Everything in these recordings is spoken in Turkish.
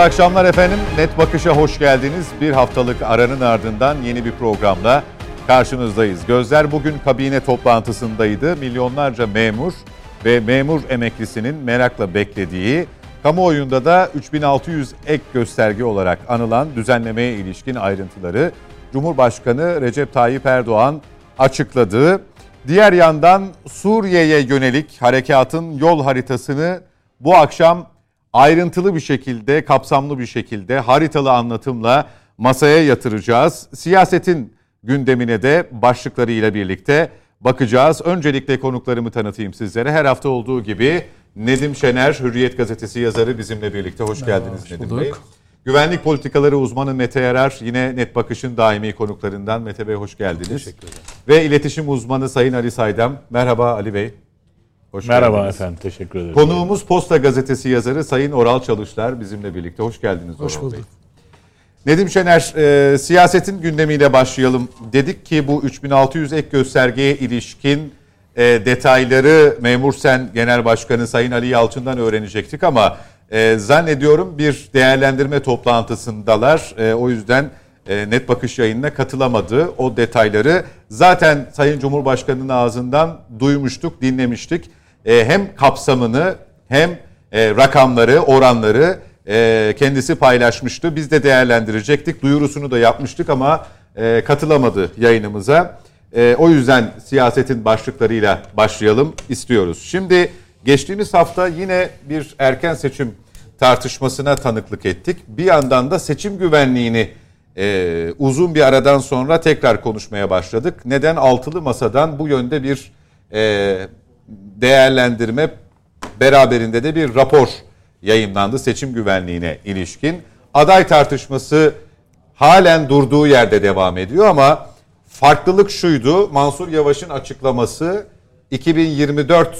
Akşamlar efendim. Net Bakış'a hoş geldiniz. Bir haftalık aranın ardından yeni bir programla karşınızdayız. Gözler bugün kabine toplantısındaydı. Milyonlarca memur ve memur emeklisinin merakla beklediği, kamuoyunda da 3600 ek gösterge olarak anılan düzenlemeye ilişkin ayrıntıları Cumhurbaşkanı Recep Tayyip Erdoğan açıkladı. Diğer yandan Suriye'ye yönelik harekatın yol haritasını bu akşam ayrıntılı bir şekilde, kapsamlı bir şekilde haritalı anlatımla masaya yatıracağız. Siyasetin gündemine de başlıklarıyla birlikte bakacağız. Öncelikle konuklarımı tanıtayım sizlere. Her hafta olduğu gibi Nedim Şener, Hürriyet Gazetesi yazarı bizimle birlikte. Hoş geldiniz hoş Nedim Bey. Güvenlik politikaları uzmanı Mete Yarar yine Net Bakış'ın daimi konuklarından. Mete Bey hoş geldiniz. Teşekkür ederim. Ve iletişim uzmanı Sayın Ali Saydam. Merhaba Ali Bey. Hoş Merhaba geldiniz. efendim, teşekkür ederim. Konuğumuz Posta Gazetesi yazarı Sayın Oral Çalışlar bizimle birlikte. Hoş geldiniz Hoş Oral bulduk. Bey. Nedim Şener, e, siyasetin gündemiyle başlayalım. Dedik ki bu 3600 ek göstergeye ilişkin e, detayları Memur Sen Genel Başkanı Sayın Ali Yalçın'dan öğrenecektik ama e, zannediyorum bir değerlendirme toplantısındalar. E, o yüzden e, Net Bakış yayınına katılamadı. O detayları zaten Sayın Cumhurbaşkanı'nın ağzından duymuştuk, dinlemiştik. E, hem kapsamını hem e, rakamları, oranları e, kendisi paylaşmıştı. Biz de değerlendirecektik. Duyurusunu da yapmıştık ama e, katılamadı yayınımıza. E, o yüzden siyasetin başlıklarıyla başlayalım istiyoruz. Şimdi geçtiğimiz hafta yine bir erken seçim tartışmasına tanıklık ettik. Bir yandan da seçim güvenliğini e, uzun bir aradan sonra tekrar konuşmaya başladık. Neden altılı masadan bu yönde bir e, değerlendirme beraberinde de bir rapor yayınlandı seçim güvenliğine ilişkin. Aday tartışması halen durduğu yerde devam ediyor ama farklılık şuydu. Mansur Yavaş'ın açıklaması 2024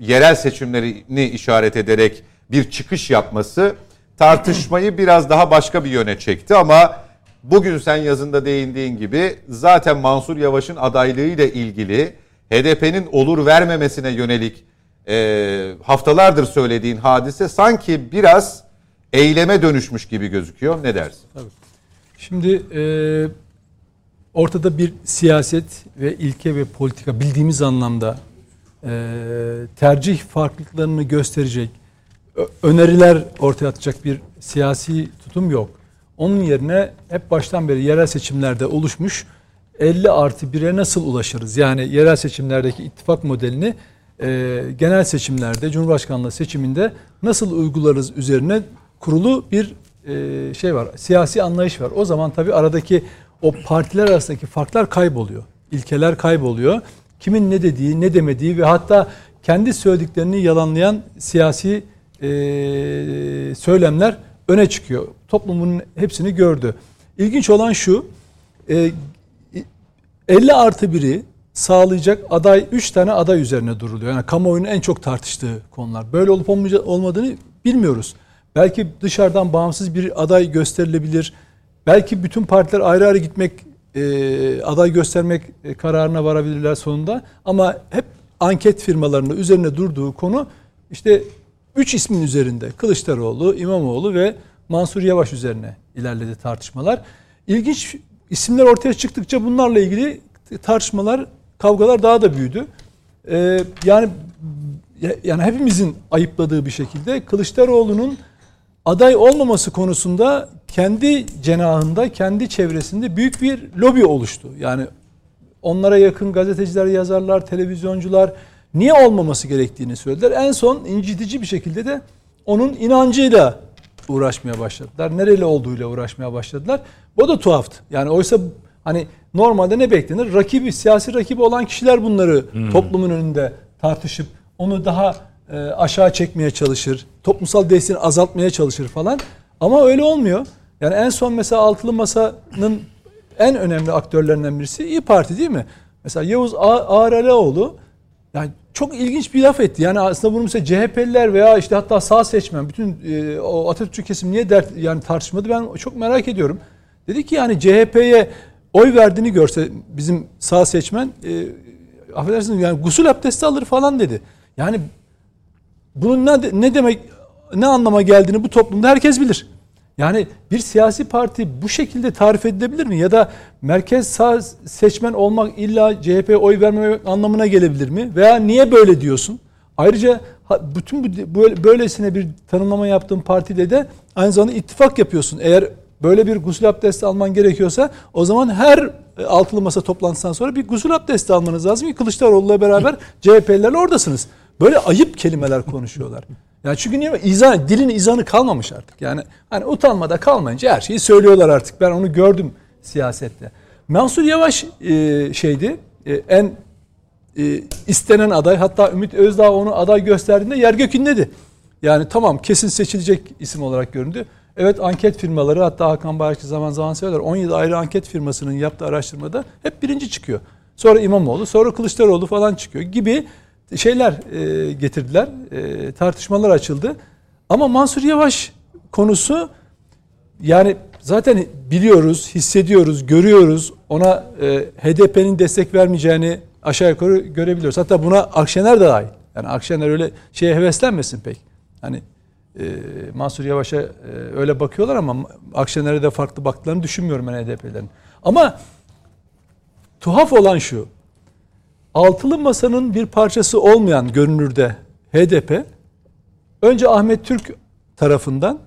yerel seçimlerini işaret ederek bir çıkış yapması tartışmayı biraz daha başka bir yöne çekti ama bugün sen yazında değindiğin gibi zaten Mansur Yavaş'ın adaylığıyla ilgili HDP'nin olur vermemesine yönelik e, haftalardır söylediğin hadise sanki biraz eyleme dönüşmüş gibi gözüküyor. Ne dersin? Tabii. Şimdi e, ortada bir siyaset ve ilke ve politika bildiğimiz anlamda e, tercih farklılıklarını gösterecek öneriler ortaya atacak bir siyasi tutum yok. Onun yerine hep baştan beri yerel seçimlerde oluşmuş 50 artı 1'e nasıl ulaşırız? Yani yerel seçimlerdeki ittifak modelini e, genel seçimlerde, Cumhurbaşkanlığı seçiminde nasıl uygularız üzerine kurulu bir e, şey var. Siyasi anlayış var. O zaman tabii aradaki o partiler arasındaki farklar kayboluyor. İlkeler kayboluyor. Kimin ne dediği, ne demediği ve hatta kendi söylediklerini yalanlayan siyasi e, söylemler öne çıkıyor. Toplumun hepsini gördü. İlginç olan şu, e, 50 artı 1'i sağlayacak aday 3 tane aday üzerine duruluyor. Yani kamuoyunun en çok tartıştığı konular. Böyle olup olmadığını bilmiyoruz. Belki dışarıdan bağımsız bir aday gösterilebilir. Belki bütün partiler ayrı ayrı gitmek, e, aday göstermek e, kararına varabilirler sonunda. Ama hep anket firmalarının üzerine durduğu konu işte 3 ismin üzerinde. Kılıçdaroğlu, İmamoğlu ve Mansur Yavaş üzerine ilerledi tartışmalar. İlginç isimler ortaya çıktıkça bunlarla ilgili tartışmalar kavgalar daha da büyüdü. Ee, yani yani hepimizin ayıpladığı bir şekilde Kılıçdaroğlu'nun aday olmaması konusunda kendi cenahında, kendi çevresinde büyük bir lobi oluştu. Yani onlara yakın gazeteciler, yazarlar, televizyoncular niye olmaması gerektiğini söylediler. En son incitici bir şekilde de onun inancıyla uğraşmaya başladılar. Nereli olduğuyla uğraşmaya başladılar. Bu da tuhaftı. Yani oysa Hani normalde ne beklenir? Rakibi, siyasi rakibi olan kişiler bunları hmm. toplumun önünde tartışıp onu daha e, aşağı çekmeye çalışır. Toplumsal desteğini azaltmaya çalışır falan. Ama öyle olmuyor. Yani en son mesela Altılı Masa'nın en önemli aktörlerinden birisi İyi Parti değil mi? Mesela Yavuz Ağralaoğlu yani çok ilginç bir laf etti. Yani aslında bunu mesela CHP'liler veya işte hatta sağ seçmen bütün e, o Atatürkçü kesim niye dert yani tartışmadı ben çok merak ediyorum. Dedi ki yani CHP'ye oy verdiğini görse bizim sağ seçmen e, affedersiniz yani gusül abdesti alır falan dedi. Yani bunun ne, ne demek ne anlama geldiğini bu toplumda herkes bilir. Yani bir siyasi parti bu şekilde tarif edilebilir mi? Ya da merkez sağ seçmen olmak illa CHP oy vermemek anlamına gelebilir mi? Veya niye böyle diyorsun? Ayrıca bütün bu böylesine bir tanımlama yaptığın partide de aynı zamanda ittifak yapıyorsun. Eğer böyle bir gusül abdesti alman gerekiyorsa o zaman her e, altılı masa toplantısından sonra bir gusül abdesti almanız lazım ki Kılıçdaroğlu'la beraber CHP'lilerle oradasınız. Böyle ayıp kelimeler konuşuyorlar. Yani çünkü niye? İzan, dilin izanı kalmamış artık. Yani hani utanmada kalmayınca her şeyi söylüyorlar artık. Ben onu gördüm siyasette. Mansur Yavaş e, şeydi e, en e, istenen aday. Hatta Ümit Özdağ onu aday gösterdiğinde yer gökünledi. Yani tamam kesin seçilecek isim olarak göründü. Evet anket firmaları hatta Hakan Bayrakçı zaman zaman söyler 17 ayrı anket firmasının yaptığı araştırmada hep birinci çıkıyor. Sonra İmamoğlu, sonra Kılıçdaroğlu falan çıkıyor gibi şeyler e, getirdiler. E, tartışmalar açıldı. Ama Mansur Yavaş konusu yani zaten biliyoruz, hissediyoruz, görüyoruz. Ona e, HDP'nin destek vermeyeceğini aşağı yukarı görebiliyoruz. Hatta buna Akşener de dahil. Yani Akşener öyle şeye heveslenmesin pek. Hani e, Mansur Yavaş'a e, öyle bakıyorlar ama Akşener'e de farklı baktıklarını düşünmüyorum ben HDP'lerin. Ama tuhaf olan şu. Altılı Masa'nın bir parçası olmayan görünürde HDP önce Ahmet Türk tarafından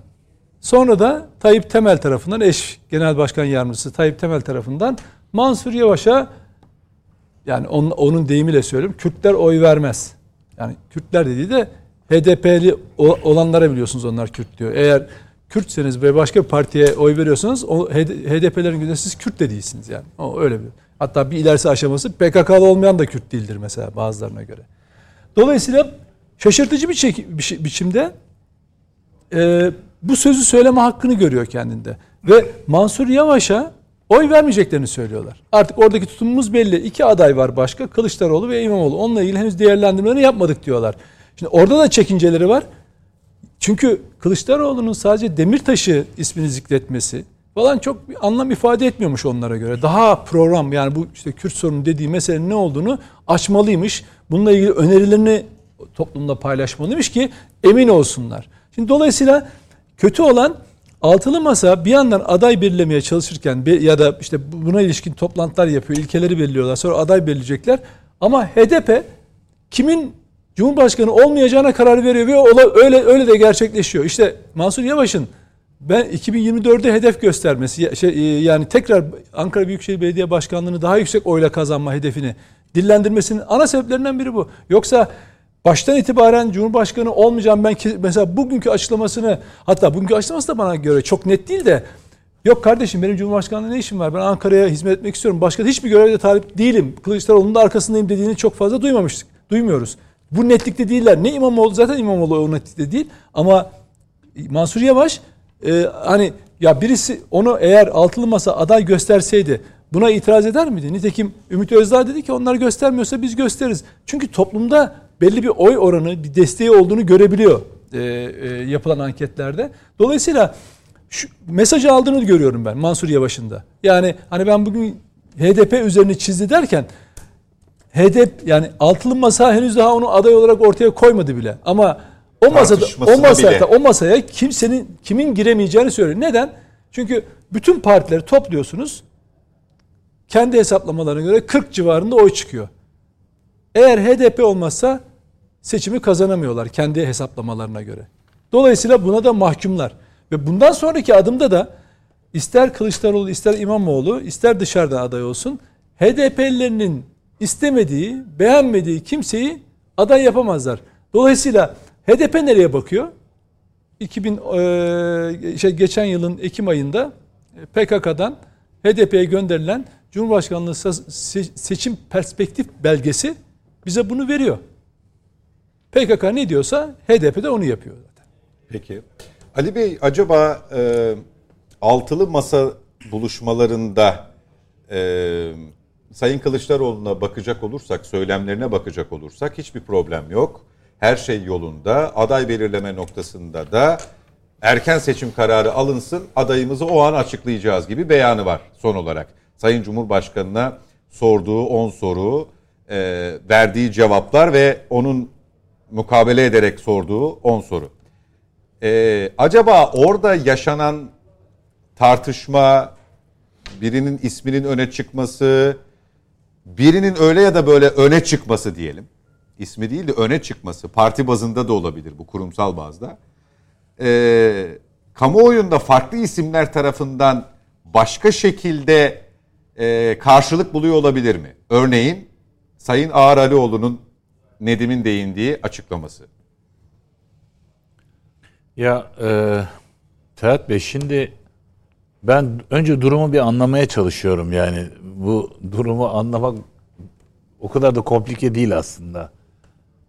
sonra da Tayyip Temel tarafından eş genel başkan yardımcısı Tayyip Temel tarafından Mansur Yavaş'a yani onun, onun deyimiyle söylüyorum Kürtler oy vermez. Yani Kürtler dediği de HDP'li olanlara biliyorsunuz onlar Kürt diyor. Eğer Kürtseniz ve başka bir partiye oy veriyorsanız o HDP'lerin gözünde siz Kürt de değilsiniz yani. O öyle bir. Hatta bir ilerisi aşaması PKK'lı olmayan da Kürt değildir mesela bazılarına göre. Dolayısıyla şaşırtıcı bir çek, bi biçimde e, bu sözü söyleme hakkını görüyor kendinde. Ve Mansur Yavaş'a oy vermeyeceklerini söylüyorlar. Artık oradaki tutumumuz belli. İki aday var başka. Kılıçdaroğlu ve İmamoğlu. Onunla ilgili henüz değerlendirmelerini yapmadık diyorlar. Şimdi orada da çekinceleri var. Çünkü Kılıçdaroğlu'nun sadece Demirtaş'ı ismini zikretmesi falan çok bir anlam ifade etmiyormuş onlara göre. Daha program yani bu işte Kürt sorunu dediği meselenin ne olduğunu açmalıymış. Bununla ilgili önerilerini toplumda paylaşmalıymış ki emin olsunlar. Şimdi dolayısıyla kötü olan altılı masa bir yandan aday belirlemeye çalışırken ya da işte buna ilişkin toplantılar yapıyor, ilkeleri belirliyorlar. Sonra aday belirleyecekler. Ama HDP kimin Cumhurbaşkanı olmayacağına karar veriyor ve öyle öyle de gerçekleşiyor. İşte Mansur Yavaş'ın ben 2024'de hedef göstermesi şey, e, yani tekrar Ankara Büyükşehir Belediye Başkanlığı'nı daha yüksek oyla kazanma hedefini dillendirmesinin ana sebeplerinden biri bu. Yoksa baştan itibaren Cumhurbaşkanı olmayacağım ben mesela bugünkü açıklamasını hatta bugünkü açıklaması da bana göre çok net değil de yok kardeşim benim Cumhurbaşkanlığı ne işim var ben Ankara'ya hizmet etmek istiyorum başka hiçbir görevde talip değilim Kılıçdaroğlu'nun da arkasındayım dediğini çok fazla duymamıştık duymuyoruz. Bu netlikte değiller. Ne İmamoğlu zaten İmamoğlu o netlikte değil ama Mansur Yavaş e, hani ya birisi onu eğer altılı masa aday gösterseydi buna itiraz eder miydi? Nitekim Ümit Özdağ dedi ki onlar göstermiyorsa biz gösteririz. Çünkü toplumda belli bir oy oranı, bir desteği olduğunu görebiliyor e, e, yapılan anketlerde. Dolayısıyla şu mesajı aldığını görüyorum ben Mansur Yavaş'ın da. Yani hani ben bugün HDP üzerine çizdi derken HDP yani altılı masa henüz daha onu aday olarak ortaya koymadı bile. Ama o masada o masada o masaya kimsenin kimin giremeyeceğini söylüyor. Neden? Çünkü bütün partileri topluyorsunuz. Kendi hesaplamalarına göre 40 civarında oy çıkıyor. Eğer HDP olmazsa seçimi kazanamıyorlar kendi hesaplamalarına göre. Dolayısıyla buna da mahkumlar. Ve bundan sonraki adımda da ister Kılıçdaroğlu ister İmamoğlu ister dışarıdan aday olsun HDP'lilerinin istemediği, beğenmediği kimseyi aday yapamazlar. Dolayısıyla HDP nereye bakıyor? 2000 e, şey geçen yılın Ekim ayında e, PKK'dan HDP'ye gönderilen Cumhurbaşkanlığı seçim perspektif belgesi bize bunu veriyor. PKK ne diyorsa HDP de onu yapıyor zaten. Peki. Ali Bey acaba e, altılı masa buluşmalarında e, Sayın Kılıçdaroğlu'na bakacak olursak, söylemlerine bakacak olursak hiçbir problem yok her şey yolunda. Aday belirleme noktasında da erken seçim kararı alınsın, adayımızı o an açıklayacağız gibi beyanı var son olarak. Sayın Cumhurbaşkanı'na sorduğu 10 soru, e, verdiği cevaplar ve onun mukabele ederek sorduğu 10 soru. Ee, acaba orada yaşanan tartışma, birinin isminin öne çıkması, birinin öyle ya da böyle öne çıkması diyelim. İsmi değil de öne çıkması. Parti bazında da olabilir bu kurumsal bazda. Ee, kamuoyunda farklı isimler tarafından başka şekilde e, karşılık buluyor olabilir mi? Örneğin Sayın Ağar Alioğlu'nun Nedim'in değindiği açıklaması. Ya e, Ferhat Bey şimdi ben önce durumu bir anlamaya çalışıyorum yani. Bu durumu anlamak o kadar da komplike değil aslında.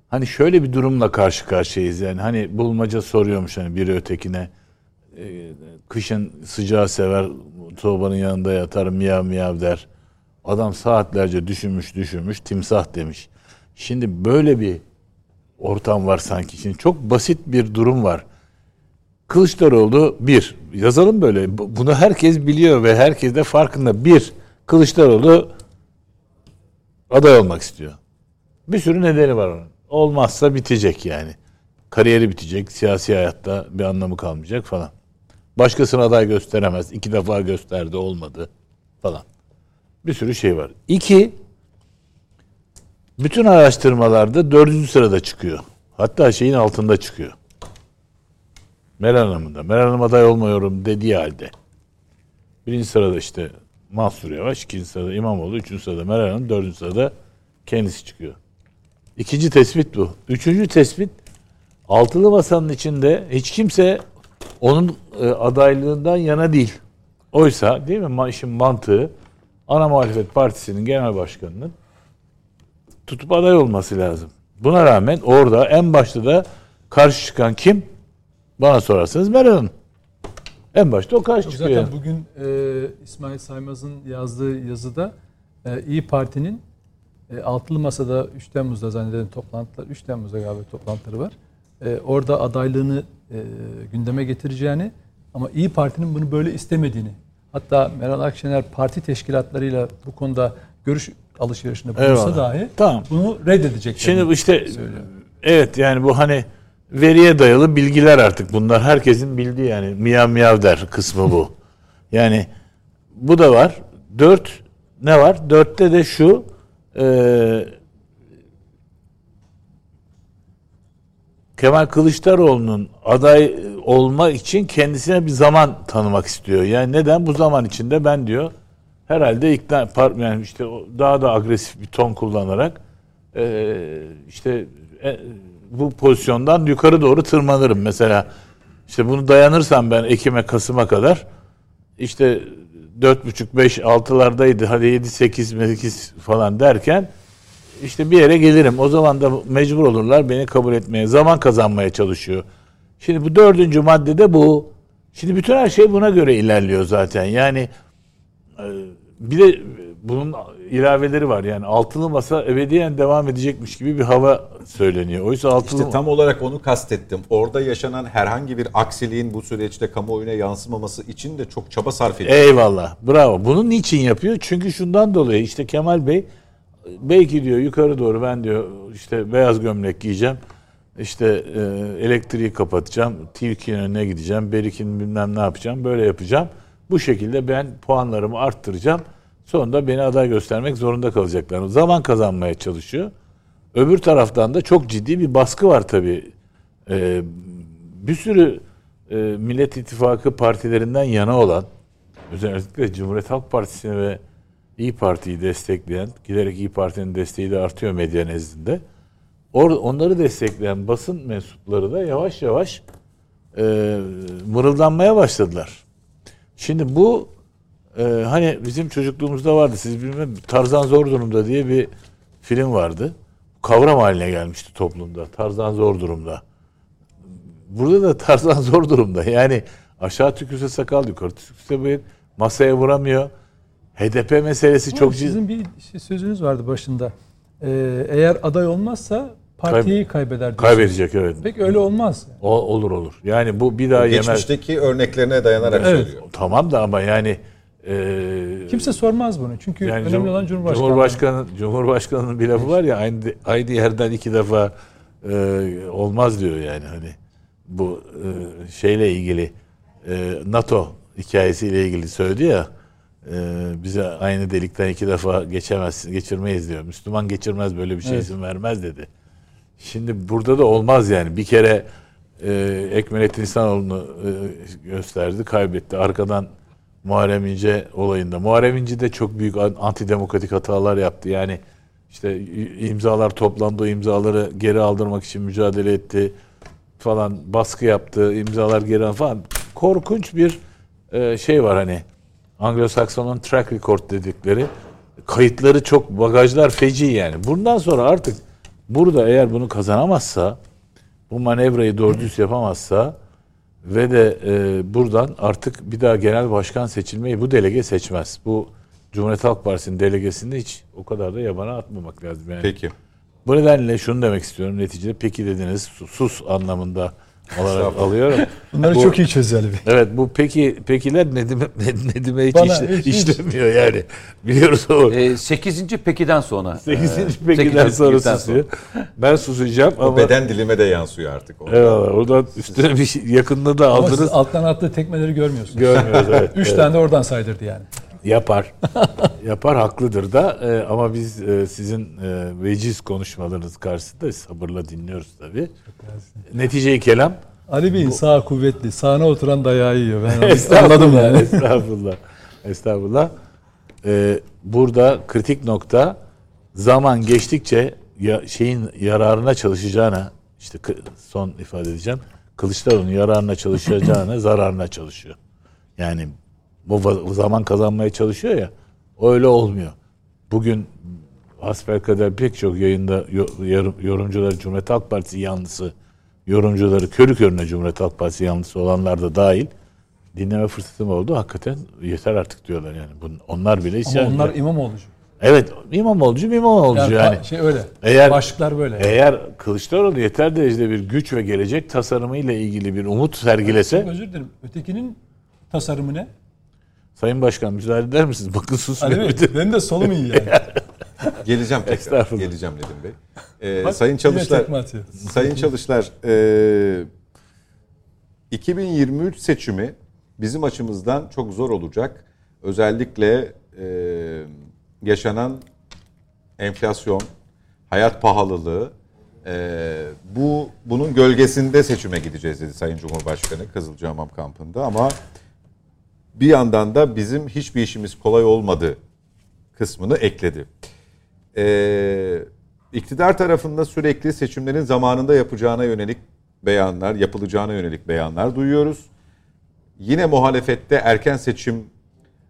Hani şöyle bir durumla karşı karşıyayız yani. Hani bulmaca soruyormuş hani biri ötekine. E, kışın sıcağı sever, sobanın yanında yatar, miyav miyav der. Adam saatlerce düşünmüş düşünmüş, timsah demiş. Şimdi böyle bir ortam var sanki. Şimdi çok basit bir durum var. Kılıçdaroğlu bir, yazalım böyle. Bunu herkes biliyor ve herkes de farkında. Bir, Kılıçdaroğlu aday olmak istiyor. Bir sürü nedeni var onun. Olmazsa bitecek yani. Kariyeri bitecek, siyasi hayatta bir anlamı kalmayacak falan. Başkasına aday gösteremez. İki defa gösterdi, olmadı falan. Bir sürü şey var. İki, bütün araştırmalarda dördüncü sırada çıkıyor. Hatta şeyin altında çıkıyor. Meral Hanım'ın da. Meral Hanım aday olmuyorum dediği halde. Birinci sırada işte Mansur Yavaş, ikinci sırada İmamoğlu, üçüncü sırada Meral Hanım, dördüncü sırada kendisi çıkıyor. İkinci tespit bu. Üçüncü tespit altılı masanın içinde hiç kimse onun e, adaylığından yana değil. Oysa değil mi işin mantığı ana muhalefet partisinin genel başkanının tutup aday olması lazım. Buna rağmen orada en başta da karşı çıkan kim? Bana sorarsanız Meral Hanım. En başta o karşı çıkıyor. Zaten bugün e, İsmail Saymaz'ın yazdığı yazıda e, İyi Parti'nin e, Altılı Masa'da 3 Temmuz'da zannederim toplantılar, 3 Temmuz'da galiba toplantıları var. E, orada adaylığını e, gündeme getireceğini ama İyi Parti'nin bunu böyle istemediğini hatta Meral Akşener parti teşkilatlarıyla bu konuda görüş alışverişinde bulunsa Eyvallah. dahi tamam. bunu reddedecek. Şimdi işte söylüyor. evet yani bu hani veriye dayalı bilgiler artık bunlar. Herkesin bildiği yani miyav miyav der kısmı bu. yani bu da var. Dört ne var? Dörtte de şu e, Kemal Kılıçdaroğlu'nun aday olma için kendisine bir zaman tanımak istiyor. Yani neden? Bu zaman içinde ben diyor herhalde ikna yani işte daha da agresif bir ton kullanarak e, işte e, bu pozisyondan yukarı doğru tırmanırım. Mesela işte bunu dayanırsam ben Ekim'e Kasım'a kadar işte 4,5 5 6'lardaydı hadi 7 8 8 falan derken işte bir yere gelirim. O zaman da mecbur olurlar beni kabul etmeye. Zaman kazanmaya çalışıyor. Şimdi bu dördüncü maddede bu. Şimdi bütün her şey buna göre ilerliyor zaten. Yani e, bir de bunun ilaveleri var. Yani altılı masa ebediyen devam edecekmiş gibi bir hava söyleniyor. Oysa altılı İşte tam olarak onu kastettim. Orada yaşanan herhangi bir aksiliğin bu süreçte kamuoyuna yansımaması için de çok çaba sarf ediyor. Eyvallah. Bravo. Bunu niçin yapıyor? Çünkü şundan dolayı işte Kemal Bey belki diyor yukarı doğru ben diyor işte beyaz gömlek giyeceğim. İşte e, elektriği kapatacağım. TİK'in önüne gideceğim. Berik'in bilmem ne yapacağım. Böyle yapacağım. Bu şekilde ben puanlarımı arttıracağım. Sonunda beni aday göstermek zorunda kalacaklar. Zaman kazanmaya çalışıyor. Öbür taraftan da çok ciddi bir baskı var tabii. Ee, bir sürü e, Millet İttifakı partilerinden yana olan, özellikle Cumhuriyet Halk Partisi'ni ve İyi Parti'yi destekleyen, giderek İyi Parti'nin desteği de artıyor medya nezdinde. Or, onları destekleyen basın mensupları da yavaş yavaş e, mırıldanmaya başladılar. Şimdi bu e, hani bizim çocukluğumuzda vardı. Siz bilmem Tarzan Zor Durumda diye bir film vardı. Kavram haline gelmişti toplumda. Tarzan zor durumda. Burada da Tarzan zor durumda. Yani aşağı tükürse sakal, yukarı tükürse bıyık, masaya vuramıyor. HDP meselesi Ama çok Sizin bir şey, sözünüz vardı başında. Ee, eğer aday olmazsa partiyi kaybeder. Diyorsunuz. Kaybedecek evet. Peki öyle olmaz. O, olur olur. Yani bu bir daha yemez. Geçmişteki örneklerine dayanarak evet. söylüyor. Tamam da ama yani e, Kimse sormaz bunu. Çünkü yani önemli olan Cumhurbaşkanı. Cumhurbaşkanı Cumhurbaşkanının bir lafı var ya aynı aynı yerden iki defa e, olmaz diyor yani hani. bu e, şeyle ilgili e, NATO hikayesiyle ilgili söyledi ya e, bize aynı delikten iki defa geçemezsin, geçirmeyiz diyor. Müslüman geçirmez böyle bir şey Evet. izin vermez dedi. Şimdi burada da olmaz yani. Bir kere e, Ekmelettin İhsanoğlu'nu e, gösterdi, kaybetti. Arkadan Muharrem İnce olayında. Muharrem İnce de çok büyük an- antidemokratik hatalar yaptı. Yani işte imzalar toplandı, o imzaları geri aldırmak için mücadele etti falan, baskı yaptı, imzalar geri al- falan. Korkunç bir e, şey var hani. Anglo-Sakson'un track record dedikleri kayıtları çok bagajlar feci yani. Bundan sonra artık burada eğer bunu kazanamazsa bu manevrayı doğru düz yapamazsa ve de e, buradan artık bir daha genel başkan seçilmeyi bu delege seçmez. Bu Cumhuriyet Halk Partisi'nin delegesini hiç o kadar da yabana atmamak lazım yani. Peki. Bu nedenle şunu demek istiyorum neticede peki dediniz sus anlamında olarak alıyorum. Bunları Bu- çok iyi çözer bir. Evet bu peki pekiler Nedim'e Nedim'e hiç, Bana işle- hiç- hiç- işlemiyor yani. Biliyoruz o. E, 8. pekiden sonra. 8. e, pekiden sekizinci sonra pekiden susuyor. Ben susacağım O ama beden dilime de yansıyor artık. O. Eyvallah. Oradan üstüne bir şey, yakında da Ama siz aldınız. alttan attığı tekmeleri görmüyorsunuz. Görmüyoruz evet. Üç evet. tane de oradan saydırdı yani. Yapar. Yapar haklıdır da e, ama biz e, sizin e, veciz konuşmalarınız karşısında sabırla dinliyoruz tabii. Netice-i kelam Ali Bey'in sağ kuvvetli. Sağına oturan dayağı yiyor. Ben anladım yani. Estağfurullah. Estağfurullah. Ee, burada kritik nokta zaman geçtikçe ya, şeyin yararına çalışacağına işte son ifade edeceğim. Kılıçdaroğlu'nun yararına çalışacağına zararına çalışıyor. Yani bu zaman kazanmaya çalışıyor ya öyle olmuyor. Bugün hasbelkader pek çok yayında yo- yorum- yorumcuları Cumhuriyet Halk Partisi yanlısı yorumcuları körü körüne Cumhuriyet Halk Partisi yanlısı olanlar da dahil dinleme fırsatım oldu. Hakikaten yeter artık diyorlar yani. Bun- onlar bile isyan Ama onlar ediyor. İmamoğlu'cu. Evet İmamoğlu'cu İmamoğlu'cu Yani, yani. pa- şey öyle. Eğer- Başlıklar böyle. Eğer Kılıçdaroğlu yeter derecede bir güç ve gelecek tasarımıyla ilgili bir umut sergilese Özür dilerim. Ötekinin tasarımı ne? Sayın Başkan müsaade eder misiniz? Bakın susmuyor. Bey, benim de solum iyi yani. Geleceğim tekrar. Geleceğim Nedim Bey. Ee, Bak, Sayın Çalışlar. Sayın Çalışlar, e, 2023 seçimi bizim açımızdan çok zor olacak. Özellikle e, yaşanan enflasyon, hayat pahalılığı, e, bu bunun gölgesinde seçime gideceğiz dedi Sayın Cumhurbaşkanı Kızılcahamam kampında ama bir yandan da bizim hiçbir işimiz kolay olmadı kısmını ekledi. Ee, iktidar tarafında sürekli seçimlerin zamanında yapacağına yönelik beyanlar, yapılacağına yönelik beyanlar duyuyoruz. Yine muhalefette erken seçim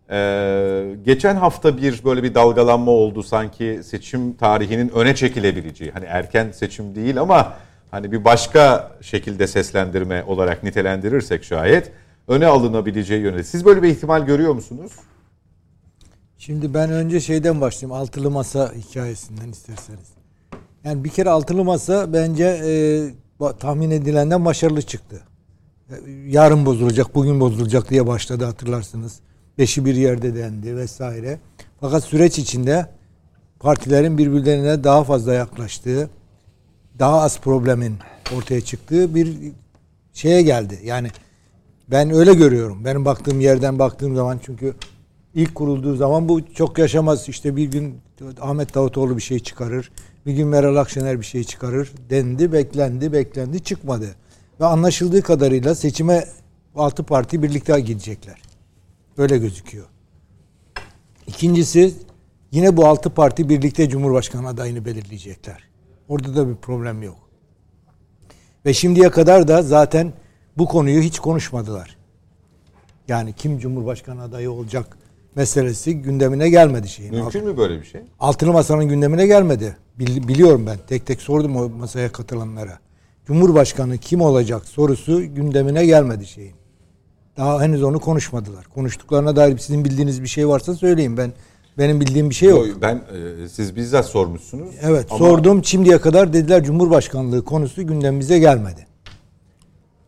ee, geçen hafta bir böyle bir dalgalanma oldu sanki seçim tarihinin öne çekilebileceği. Hani erken seçim değil ama hani bir başka şekilde seslendirme olarak nitelendirirsek şayet öne alınabileceği yönde. Siz böyle bir ihtimal görüyor musunuz? Şimdi ben önce şeyden başlayayım. Altılı masa hikayesinden isterseniz. Yani bir kere altılı masa bence e, tahmin edilenden başarılı çıktı. E, Yarın bozulacak, bugün bozulacak diye başladı hatırlarsınız. Beşi bir yerde dendi vesaire. Fakat süreç içinde partilerin birbirlerine daha fazla yaklaştığı, daha az problemin ortaya çıktığı bir şeye geldi. Yani ben öyle görüyorum. Benim baktığım yerden baktığım zaman çünkü ilk kurulduğu zaman bu çok yaşamaz. İşte bir gün Ahmet Davutoğlu bir şey çıkarır. Bir gün Meral Akşener bir şey çıkarır. Dendi, beklendi, beklendi, çıkmadı. Ve anlaşıldığı kadarıyla seçime altı parti birlikte gidecekler. Öyle gözüküyor. İkincisi yine bu altı parti birlikte Cumhurbaşkanı adayını belirleyecekler. Orada da bir problem yok. Ve şimdiye kadar da zaten bu konuyu hiç konuşmadılar. Yani kim Cumhurbaşkanı adayı olacak meselesi gündemine gelmedi şeyin. Mümkün mü böyle bir şey? Altılı Masa'nın gündemine gelmedi. Bil- biliyorum ben. Tek tek sordum o masaya katılanlara. Cumhurbaşkanı kim olacak sorusu gündemine gelmedi şeyin. Daha henüz onu konuşmadılar. Konuştuklarına dair sizin bildiğiniz bir şey varsa söyleyin. Ben benim bildiğim bir şey yok. Yo, Ben e, siz bizzat sormuşsunuz. Evet Ama sordum. Şimdiye kadar dediler Cumhurbaşkanlığı konusu gündemimize gelmedi.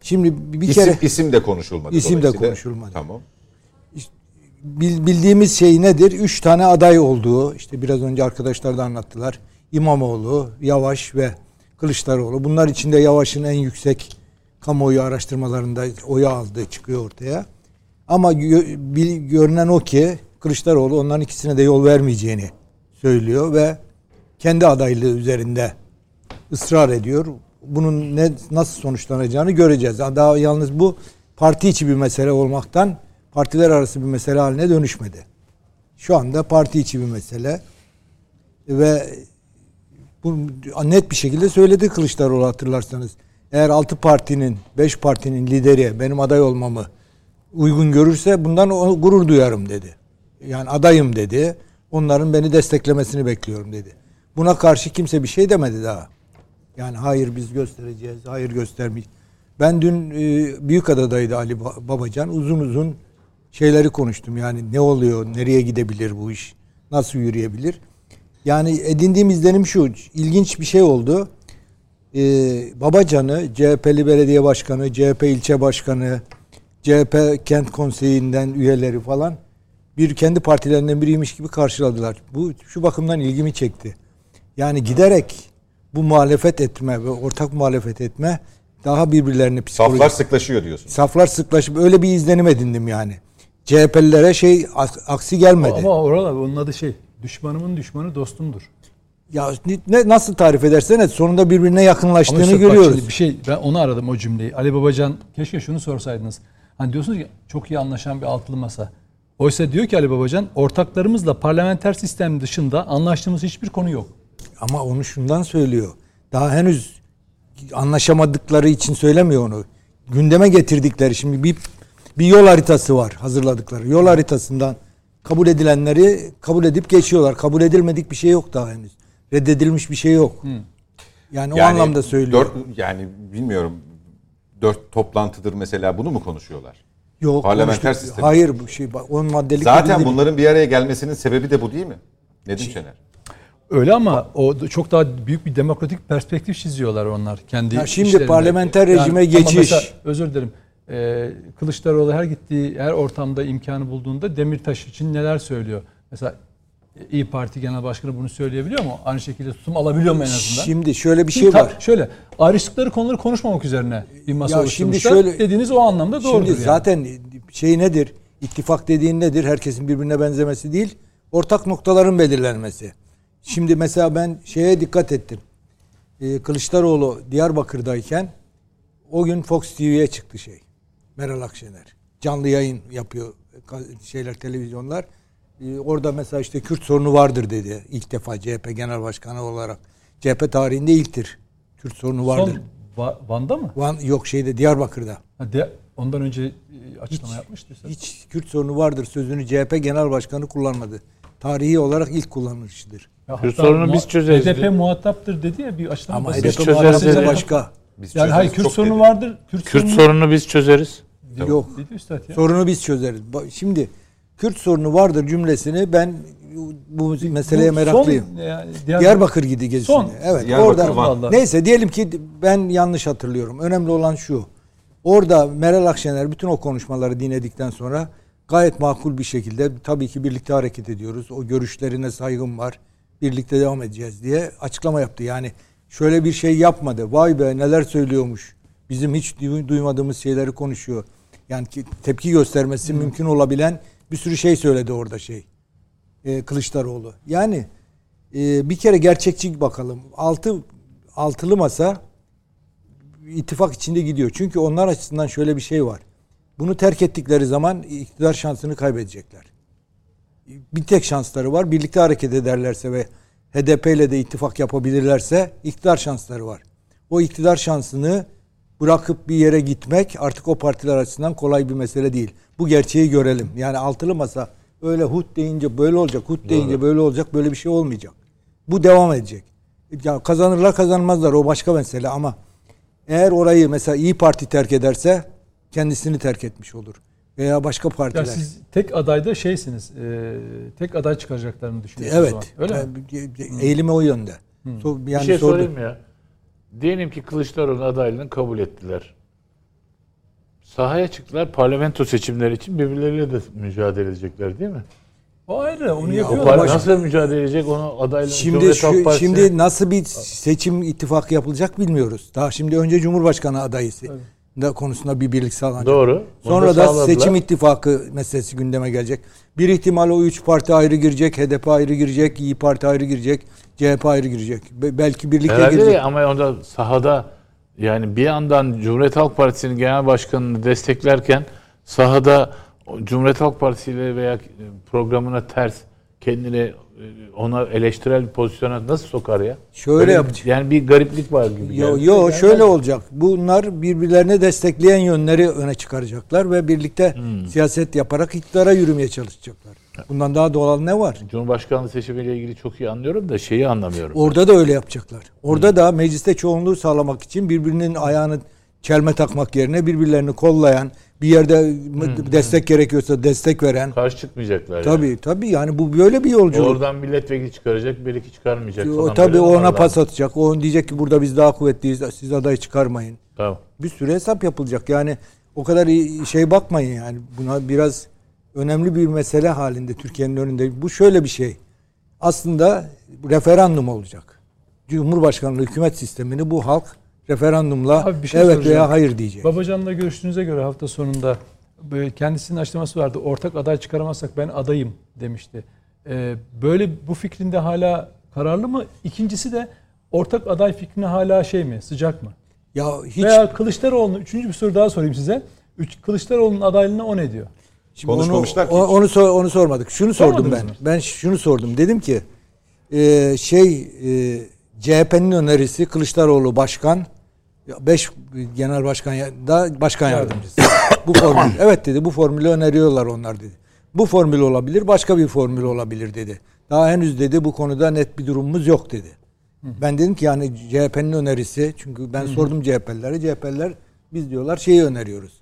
Şimdi bir isim, kere isim de konuşulmadı. İsim de konuşulmadı. Tamam. bil- bildiğimiz şey nedir? Üç tane aday olduğu, işte biraz önce arkadaşlar da anlattılar. İmamoğlu, Yavaş ve Kılıçdaroğlu. Bunlar içinde Yavaş'ın en yüksek kamuoyu araştırmalarında oyu aldığı çıkıyor ortaya. Ama görünen o ki Kılıçdaroğlu onların ikisine de yol vermeyeceğini söylüyor ve kendi adaylığı üzerinde ısrar ediyor. Bunun ne nasıl sonuçlanacağını göreceğiz. Daha yalnız bu parti içi bir mesele olmaktan partiler arası bir mesele haline dönüşmedi. Şu anda parti içi bir mesele ve bu net bir şekilde söyledi Kılıçdaroğlu hatırlarsanız. Eğer 6 partinin, 5 partinin lideri benim aday olmamı uygun görürse bundan gurur duyarım dedi. Yani adayım dedi. Onların beni desteklemesini bekliyorum dedi. Buna karşı kimse bir şey demedi daha. Yani hayır biz göstereceğiz, hayır göstermeyeceğiz. Ben dün e, Büyükada'daydı Ali Ba- Babacan. Uzun uzun şeyleri konuştum. Yani ne oluyor, nereye gidebilir bu iş, nasıl yürüyebilir? Yani edindiğim izlenim şu, ilginç bir şey oldu. Ee, Babacan'ı, CHP'li belediye başkanı, CHP ilçe başkanı, CHP kent konseyinden üyeleri falan bir kendi partilerinden biriymiş gibi karşıladılar. Bu şu bakımdan ilgimi çekti. Yani giderek bu muhalefet etme ve ortak muhalefet etme daha birbirlerini psikolojik Saflar sıklaşıyor diyorsun. saflar sıklaşıp öyle bir izlenim edindim yani. CHP'lilere şey aks- aksi gelmedi. Ama oralar onun adı şey düşmanımın düşmanı dostumdur. Ya ne, nasıl tarif edersen et sonunda birbirine yakınlaştığını Ama işte bak görüyoruz. şimdi bir şey ben onu aradım o cümleyi. Ali Babacan keşke şunu sorsaydınız. Hani diyorsunuz ki çok iyi anlaşan bir altılı masa. Oysa diyor ki Ali Babacan ortaklarımızla parlamenter sistem dışında anlaştığımız hiçbir konu yok. Ama onu şundan söylüyor. Daha henüz anlaşamadıkları için söylemiyor onu. Gündeme getirdikleri şimdi bir bir yol haritası var hazırladıkları. Yol haritasından kabul edilenleri kabul edip geçiyorlar. Kabul edilmedik bir şey yok daha henüz. Reddedilmiş bir şey yok. Yani, o anlamda söylüyor. Dört, yani bilmiyorum. Dört toplantıdır mesela bunu mu konuşuyorlar? Yok. Parlamenter sistem. Hayır bu şey bak, on maddelik Zaten bunların bir araya gelmesinin sebebi de bu değil mi? Nedim Şener. Öyle ama o çok daha büyük bir demokratik perspektif çiziyorlar onlar kendi Ya şimdi işlerinde. parlamenter rejime ama geçiş. mesela, özür dilerim. Ee, Kılıçdaroğlu her gittiği her ortamda imkanı bulduğunda Demirtaş için neler söylüyor? Mesela İyi Parti Genel Başkanı bunu söyleyebiliyor mu? Aynı şekilde tutum alabiliyor mu en azından? Şimdi şöyle bir Şimdi şey ta- var. Şöyle ayrıştıkları konuları konuşmamak üzerine bir masa Ya şimdi şöyle- Dediğiniz o anlamda doğrudur Şimdi yani. zaten şey nedir? İttifak dediğin nedir? Herkesin birbirine benzemesi değil. Ortak noktaların belirlenmesi. Şimdi mesela ben şeye dikkat ettim. Ee, Kılıçdaroğlu Diyarbakır'dayken o gün Fox TV'ye çıktı şey. Meral Akşener. Canlı yayın yapıyor şeyler televizyonlar. Ee, orada mesela işte Kürt sorunu vardır dedi. İlk defa CHP Genel Başkanı olarak. CHP tarihinde ilktir. Kürt sorunu vardır. Son Va- Van'da mı? Van, yok şeyde Diyarbakır'da. Ha, de- ondan önce e, açıklama yapmıştı. Hiç Kürt sorunu vardır sözünü CHP Genel Başkanı kullanmadı. Tarihi olarak ilk kullanışıdır. Ya Kürt hatta sorunu biz çözeriz HDP muhataptır dedi ya bir açıklama. Ama HDP çözeriz muhalefeti dedi. başka. Biz Yani hayır çözeriz, Kürt sorunu dedi. vardır. Kürt, Kürt sorunu sorunu biz çözeriz. Yok. dedi üstad ya. Sorunu biz çözeriz. Şimdi Kürt sorunu vardır cümlesini ben bu meseleye Bu meraklıyım. Son, yani, Diyarbakır, Diyarbakır gidi gezisinde. Son. Evet. Diyarbakır, orada neyse diyelim ki ben yanlış hatırlıyorum. Önemli olan şu. Orada Meral Akşener bütün o konuşmaları dinledikten sonra gayet makul bir şekilde tabii ki birlikte hareket ediyoruz. O görüşlerine saygım var. Birlikte devam edeceğiz diye açıklama yaptı. Yani şöyle bir şey yapmadı. Vay be neler söylüyormuş. Bizim hiç duy- duymadığımız şeyleri konuşuyor. Yani ki tepki göstermesi mümkün olabilen bir sürü şey söyledi orada şey. Ee, Kılıçdaroğlu. Yani e, bir kere gerçekçi bakalım. Altı altılı masa ittifak içinde gidiyor. Çünkü onlar açısından şöyle bir şey var. Bunu terk ettikleri zaman iktidar şansını kaybedecekler. Bir tek şansları var. Birlikte hareket ederlerse ve HDP ile de ittifak yapabilirlerse iktidar şansları var. O iktidar şansını bırakıp bir yere gitmek artık o partiler açısından kolay bir mesele değil. Bu gerçeği görelim. Yani altılı masa öyle hut deyince böyle olacak, hut deyince böyle olacak, böyle bir şey olmayacak. Bu devam edecek. Ya kazanırlar kazanmazlar o başka mesele ama eğer orayı mesela İyi Parti terk ederse kendisini terk etmiş olur. Veya başka partiler. Ya siz tek adayda şeysiniz. e, tek aday çıkaracaklarını düşünüyorsunuz. evet. Öyle mi? Yani Eğilimi o yönde. So- Bir Yani şey sordu- sorayım ya. Diyelim ki Kılıçdaroğlu adaylığını kabul ettiler. Sahaya çıktılar parlamento seçimleri için birbirleriyle de mücadele edecekler değil mi? O ayrı. Onu Ya, yapıyorlar. parti nasıl mücadele edecek onu adayla Şimdi şu, Partisi- şimdi nasıl bir seçim ittifakı yapılacak bilmiyoruz. Daha şimdi önce Cumhurbaşkanı adayısı. Da konusunda bir birlik sağlanacak. Doğru. Sonra da sağladılar. seçim ittifakı meselesi gündeme gelecek. Bir ihtimal o üç parti ayrı girecek, HDP ayrı girecek, İyi Parti ayrı girecek, CHP ayrı girecek. Be- belki birlikte Herhalde girecek. ama onda sahada yani bir yandan Cumhuriyet Halk Partisi'nin genel başkanını desteklerken sahada Cumhuriyet Halk Partisi ile veya programına ters kendini ona eleştirel bir pozisyona nasıl sokar ya? Şöyle yapacak. Yani bir gariplik var gibi. Yo, yo şöyle olacak. Bunlar birbirlerini destekleyen yönleri öne çıkaracaklar ve birlikte Hmm. siyaset yaparak iktidara yürümeye çalışacaklar. Bundan daha doğal ne var? Cumhurbaşkanlığı seçimiyle ilgili çok iyi anlıyorum da şeyi anlamıyorum. Orada da öyle yapacaklar. Orada Hmm. da mecliste çoğunluğu sağlamak için birbirinin ayağını çelme takmak yerine birbirlerini kollayan, bir yerde Hmm. destek gerekiyorsa destek veren. Karşı çıkmayacaklar. yani. Tabii tabii yani bu böyle bir yolculuk. Oradan milletvekili çıkaracak, bir iki çıkarmayacak O, falan. tabii ona pas atacak. O diyecek ki burada biz daha kuvvetliyiz. Siz aday çıkarmayın. Tamam. bir sürü hesap yapılacak. Yani o kadar şey bakmayın yani. Buna biraz önemli bir mesele halinde Türkiye'nin önünde. Bu şöyle bir şey. Aslında referandum olacak. Cumhurbaşkanlığı hükümet sistemini bu halk referandumla Abi bir şey evet soracağım. veya hayır diyecek. Babacan'la görüştüğünüze göre hafta sonunda böyle kendisinin açıklaması vardı. Ortak aday çıkaramazsak ben adayım demişti. Ee, böyle bu fikrinde hala kararlı mı? İkincisi de ortak aday fikrine hala şey mi? Sıcak mı? Ya hiç Veya Kılıçdaroğlu'nun üçüncü bir soru daha sorayım size. Üç, Kılıçdaroğlu'nun adaylığına o ne diyor? Şimdi onu, Konuşmamışlar ki o- hiç. onu, sor- onu sormadık. Şunu sordum ben. mı? Ben şunu sordum. Dedim ki e, şey e, CHP'nin önerisi Kılıçdaroğlu başkan 5 genel başkan ya- da başkan yardımcısı. bu formül. Evet dedi bu formülü öneriyorlar onlar dedi. Bu formül olabilir, başka bir formül olabilir dedi. Daha henüz dedi bu konuda net bir durumumuz yok dedi. Ben dedim ki yani CHP'nin önerisi çünkü ben sordum CHP'lilere. CHP'liler biz diyorlar şeyi öneriyoruz.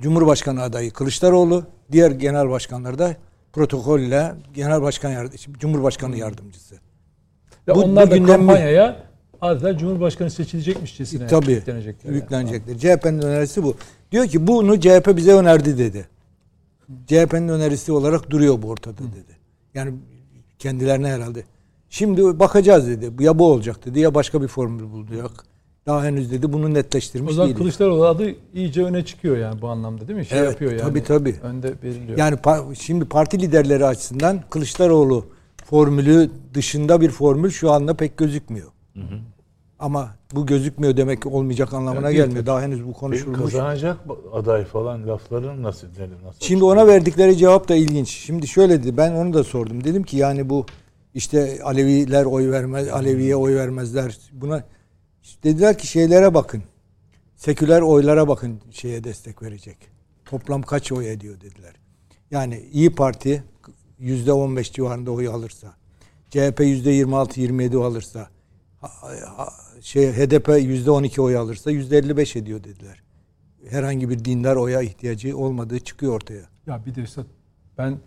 Cumhurbaşkanı adayı Kılıçdaroğlu, diğer genel başkanlar da protokolle genel başkan yardımcısı, Cumhurbaşkanı yardımcısı. Ve Bu- onlar bu da gündem- kampanyaya adeta Cumhurbaşkanı seçilecekmişçesine Tabii. yüklenecekler. yani. Yüklenecekler. CHP'nin önerisi bu. Diyor ki bunu CHP bize önerdi dedi. CHP'nin önerisi olarak duruyor bu ortada dedi. Yani kendilerine herhalde. Şimdi bakacağız dedi. Ya bu olacak dedi ya başka bir formül bulacak. Daha henüz dedi bunu netleştirmiş O zaman değil. Kılıçdaroğlu adı iyice öne çıkıyor yani bu anlamda değil mi? Şey Evet, yapıyor yani. tabii, tabii. Önde belirliyor. Yani pa- şimdi parti liderleri açısından Kılıçdaroğlu formülü dışında bir formül şu anda pek gözükmüyor. Ama bu gözükmüyor demek olmayacak anlamına değil gelmiyor. Daha henüz bu konuşulmuş. kazanacak aday falan lafların nasıl? nasıl Şimdi ona verdikleri cevap da ilginç. Şimdi şöyle dedi. Ben onu da sordum. Dedim ki yani bu işte Aleviler oy vermez, Aleviye oy vermezler. Buna dediler ki şeylere bakın. Seküler oylara bakın şeye destek verecek. Toplam kaç oy ediyor dediler. Yani İyi Parti yüzde 15 civarında oy alırsa, CHP yüzde 26-27 alırsa, ha- ha- şey HDP yüzde 12 oy alırsa yüzde 55 ediyor dediler. Herhangi bir dindar oya ihtiyacı olmadığı çıkıyor ortaya. Ya bir de Üstad ben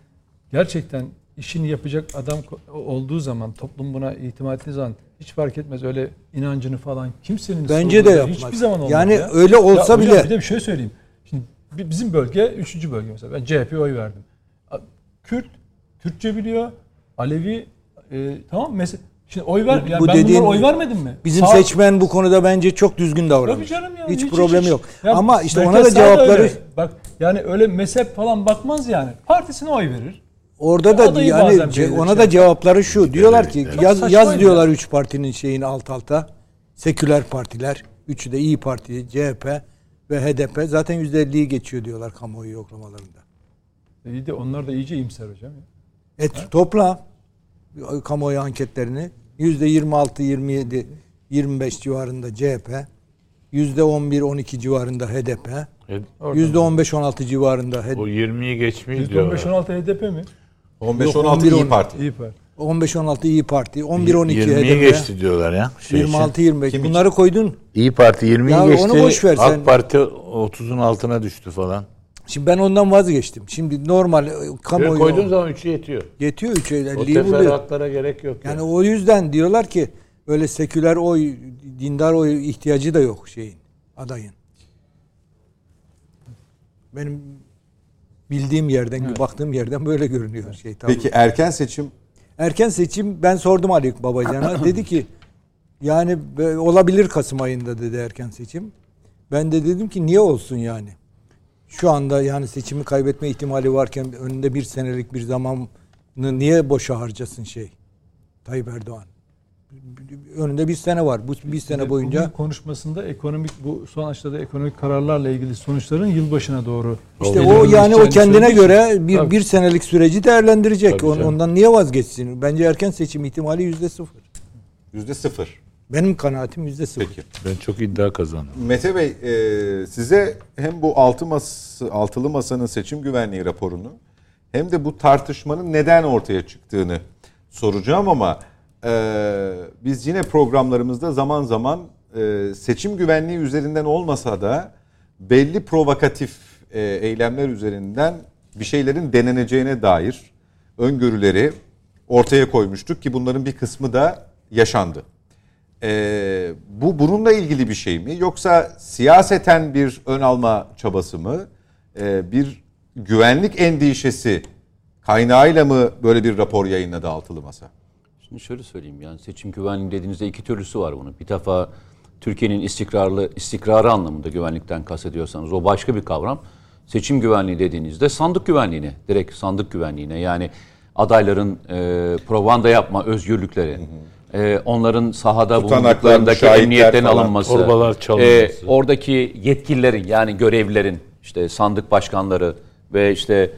gerçekten işini yapacak adam olduğu zaman toplum buna itimat ettiği zaman hiç fark etmez öyle inancını falan kimsenin Bence de yapmaz. Hiçbir zaman olmaz Yani ya. öyle olsa Ya hocam bile- Bir de bir şey söyleyeyim. Şimdi bi- bizim bölge üçüncü bölge mesela. Ben CHP'ye oy verdim. Kürt, Türkçe biliyor. Alevi e, tamam mesela Şimdi oy ver. Bu- Yani bu ben dediğin- oy vermedim mi? Bizim Sağ- seçmen bu konuda bence çok düzgün davranır. Tabii canım ya. Hiç, problemi yok. Ya Ama işte ona da cevapları öyle. Bak yani öyle mezhep falan bakmaz yani. Partisine oy verir. orada da Adayı yani ce- ona şey da cevapları şu. Diyorlar ki Çok yaz, yaz ya. diyorlar üç partinin şeyini alt alta. Seküler partiler. Üçü de İyi Parti, CHP ve HDP. Zaten %50'yi geçiyor diyorlar kamuoyu yoklamalarında. İyi de onlar da iyice imser hocam. ya. Et topla kamuoyu anketlerini %26, 27, 25 civarında CHP, %11-12 civarında HDP, E, %15-16 civarında HDP. O 20'yi geçmiyor diyorlar. %15-16 HDP mi? 15-16 Yok, İyi Parti. İyi Parti. 15-16 İyi Parti, 11-12 20'yi HDP, geçti diyorlar ya. Şey için. 26-25. Kim Bunları koydun. İyi Parti 20'yi Ya geçti. onu boş ver sen. AK Parti 30'un altına düştü falan. Şimdi ben ondan vazgeçtim. Şimdi normal e, Böyle kamuoyu koyduğun zaman 3'ü yetiyor. yetiyor 3 O 50'yi buluyor. teferruatlara gerek yok. Yani Yani o yüzden diyorlar ki öyle seküler oy, dindar oy ihtiyacı da yok şeyin, adayın. Benim bildiğim yerden, baktığım yerden böyle görünüyor şey. Tabii. Peki erken seçim Erken seçim ben sordum Ali Babacan'a. dedi ki yani olabilir Kasım ayında dedi erken seçim. Ben de dedim ki niye olsun yani? Şu anda yani seçimi kaybetme ihtimali varken önünde bir senelik bir zamanı niye boşa harcasın şey Tayyip Erdoğan? Önünde bir sene var. Bu bir sene boyunca Bugün konuşmasında ekonomik bu son açıkladığı ekonomik kararlarla ilgili sonuçların yılbaşına doğru işte o yani o kendine göre bir Tabii. bir senelik süreci değerlendirecek. Tabii canım. Ondan niye vazgeçsin? Bence erken seçim ihtimali yüzde sıfır. Yüzde sıfır. Benim kanaatim yüzde sıfır. Peki. Ben çok iddia kazandım. Mete Bey e, size hem bu altı mas altılı masanın seçim güvenliği raporunu hem de bu tartışmanın neden ortaya çıktığını soracağım ama e, biz yine programlarımızda zaman zaman e, seçim güvenliği üzerinden olmasa da belli provokatif e, eylemler üzerinden bir şeylerin deneneceğine dair öngörüleri ortaya koymuştuk ki bunların bir kısmı da yaşandı. Ee, bu bununla ilgili bir şey mi? Yoksa siyaseten bir ön alma çabası mı? Ee, bir güvenlik endişesi kaynağıyla mı böyle bir rapor yayınladı Altılı Masa? Şimdi şöyle söyleyeyim yani seçim güvenliği dediğinizde iki türlüsü var bunun. Bir defa Türkiye'nin istikrarlı istikrarı anlamında güvenlikten kastediyorsanız o başka bir kavram. Seçim güvenliği dediğinizde sandık güvenliğine, direkt sandık güvenliğine yani adayların e, propaganda yapma özgürlükleri, e, onların sahada bulunduklarındaki emniyetten falan, alınması, torbalar çalınması. e, oradaki yetkililerin yani görevlilerin işte sandık başkanları ve işte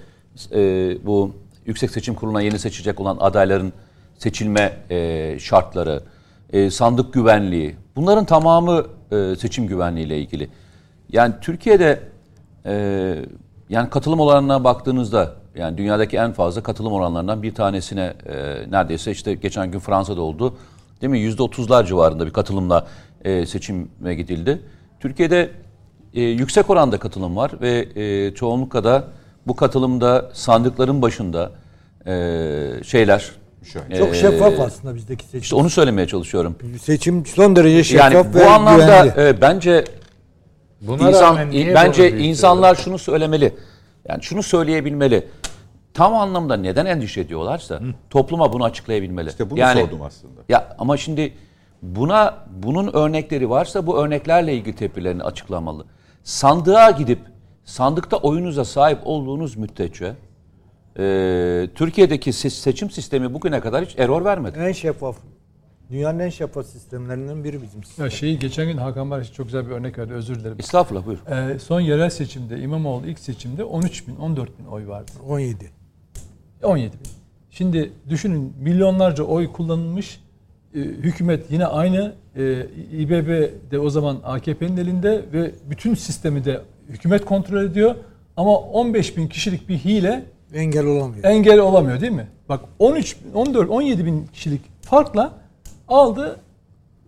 e, bu Yüksek Seçim Kurulu'na yeni seçecek olan adayların seçilme e, şartları, e, sandık güvenliği bunların tamamı e, seçim güvenliği ile ilgili. Yani Türkiye'de e, yani katılım oranına baktığınızda yani dünyadaki en fazla katılım oranlarından bir tanesine e, neredeyse işte geçen gün Fransa'da oldu. Değil mi? Yüzde otuzlar civarında bir katılımla e, seçime gidildi. Türkiye'de e, yüksek oranda katılım var ve e, çoğunlukla da bu katılımda sandıkların başında e, şeyler. Şöyle. Çok şeffaf aslında bizdeki seçim. İşte onu söylemeye çalışıyorum. Seçim son derece şeffaf Yani bu ve anlamda güvenli. e, bence Buna İnsan, rağmen niye bence bir insanlar şunu söylemeli. Yani şunu söyleyebilmeli. Tam anlamda neden endişe ediyorlarsa topluma bunu açıklayabilmeli. İşte bunu yani, sordum aslında. Ya ama şimdi buna bunun örnekleri varsa bu örneklerle ilgili tepkilerini açıklamalı. Sandığa gidip sandıkta oyunuza sahip olduğunuz müddetçe e, Türkiye'deki se- seçim sistemi bugüne kadar hiç error vermedi. En şeffaf. Dünyanın en şeffaf sistemlerinden biri bizim sistem. Ya şeyi geçen gün Hakan Barış çok güzel bir örnek verdi özür dilerim. Estağfurullah buyur. Ee, son yerel seçimde İmamoğlu ilk seçimde 13 bin 14 bin oy vardı. 17. 17 bin. Şimdi düşünün milyonlarca oy kullanılmış. Ee, hükümet yine aynı. Ee, İBB de o zaman AKP'nin elinde ve bütün sistemi de hükümet kontrol ediyor. Ama 15 bin kişilik bir hile Engel olamıyor. engel olamıyor değil mi? Bak 13, 14, 17 bin kişilik farkla aldı.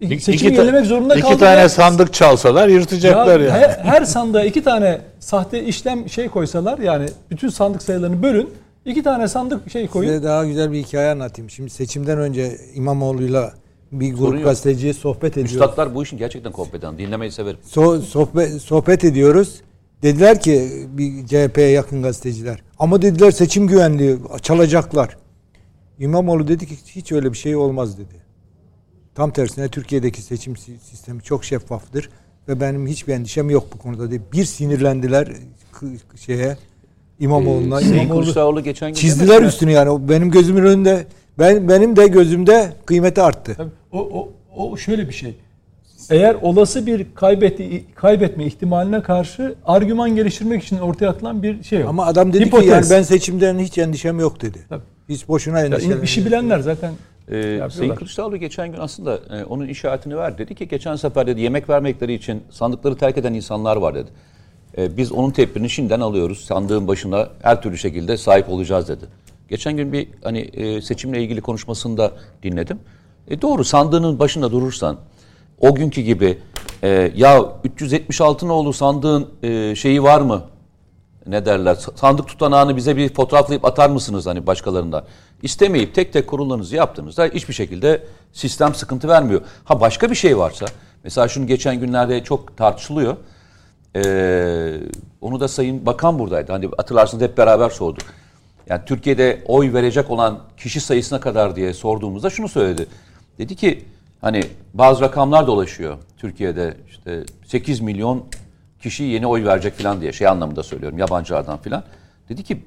İki- Seçimi iki yenilemek zorunda kaldı. İki tane Ya- sandık çalsalar yırtacaklar ya yani. Her, her sandığa iki tane sahte işlem şey koysalar yani bütün sandık sayılarını bölün. iki tane sandık şey koyun. Size daha güzel bir hikaye anlatayım. Şimdi seçimden önce İmamoğlu'yla bir Sorun grup yok. gazeteciye sohbet ediyoruz. Üstadlar bu işin gerçekten kompetan. Dinlemeyi severim. So- sohbet, sohbet ediyoruz. Dediler ki bir CHP'ye yakın gazeteciler. Ama dediler seçim güvenliği çalacaklar. İmamoğlu dedi ki hiç öyle bir şey olmaz dedi. Tam tersine Türkiye'deki seçim si- sistemi çok şeffaftır ve benim hiçbir endişem yok bu konuda dedi. Bir sinirlendiler şeye İmamoğlu'na. Sayın İmamoğlu Kılıçdaroğlu geçen gün çizdiler üstünü yani. O Benim gözümün önünde ben benim de gözümde kıymeti arttı. Tabii, o, o, o şöyle bir şey. Eğer olası bir kaybetti, kaybetme ihtimaline karşı argüman geliştirmek için ortaya atılan bir şey yok. Ama adam dedi Hipotez. ki yani ben seçimden hiç endişem yok dedi. Tabii. Hiç boşuna endişelenmiyor. işi bilenler zaten Ee, Sayın. Kılıçdaroğlu geçen gün aslında e, onun işaretini verdi. Dedi ki geçen sefer dedi yemek vermekleri için sandıkları terk eden insanlar var dedi. E, biz onun tedbirini şimdiden alıyoruz. Sandığın başına her türlü şekilde sahip olacağız dedi. Geçen gün bir hani e, seçimle ilgili konuşmasında dinledim. E, doğru sandığının başında durursan o günkü gibi e, ya 376 ne oldu sandığın e, şeyi var mı? ne derler sandık tutanağını bize bir fotoğraflayıp atar mısınız hani başkalarında? İstemeyip tek tek kurullarınızı yaptığınızda hiçbir şekilde sistem sıkıntı vermiyor. Ha başka bir şey varsa mesela şunu geçen günlerde çok tartışılıyor. Ee, onu da Sayın Bakan buradaydı. Hani hatırlarsınız hep beraber sorduk. Yani Türkiye'de oy verecek olan kişi sayısına kadar diye sorduğumuzda şunu söyledi. Dedi ki hani bazı rakamlar dolaşıyor Türkiye'de işte 8 milyon kişi yeni oy verecek falan diye şey anlamında söylüyorum yabancılardan falan. Dedi ki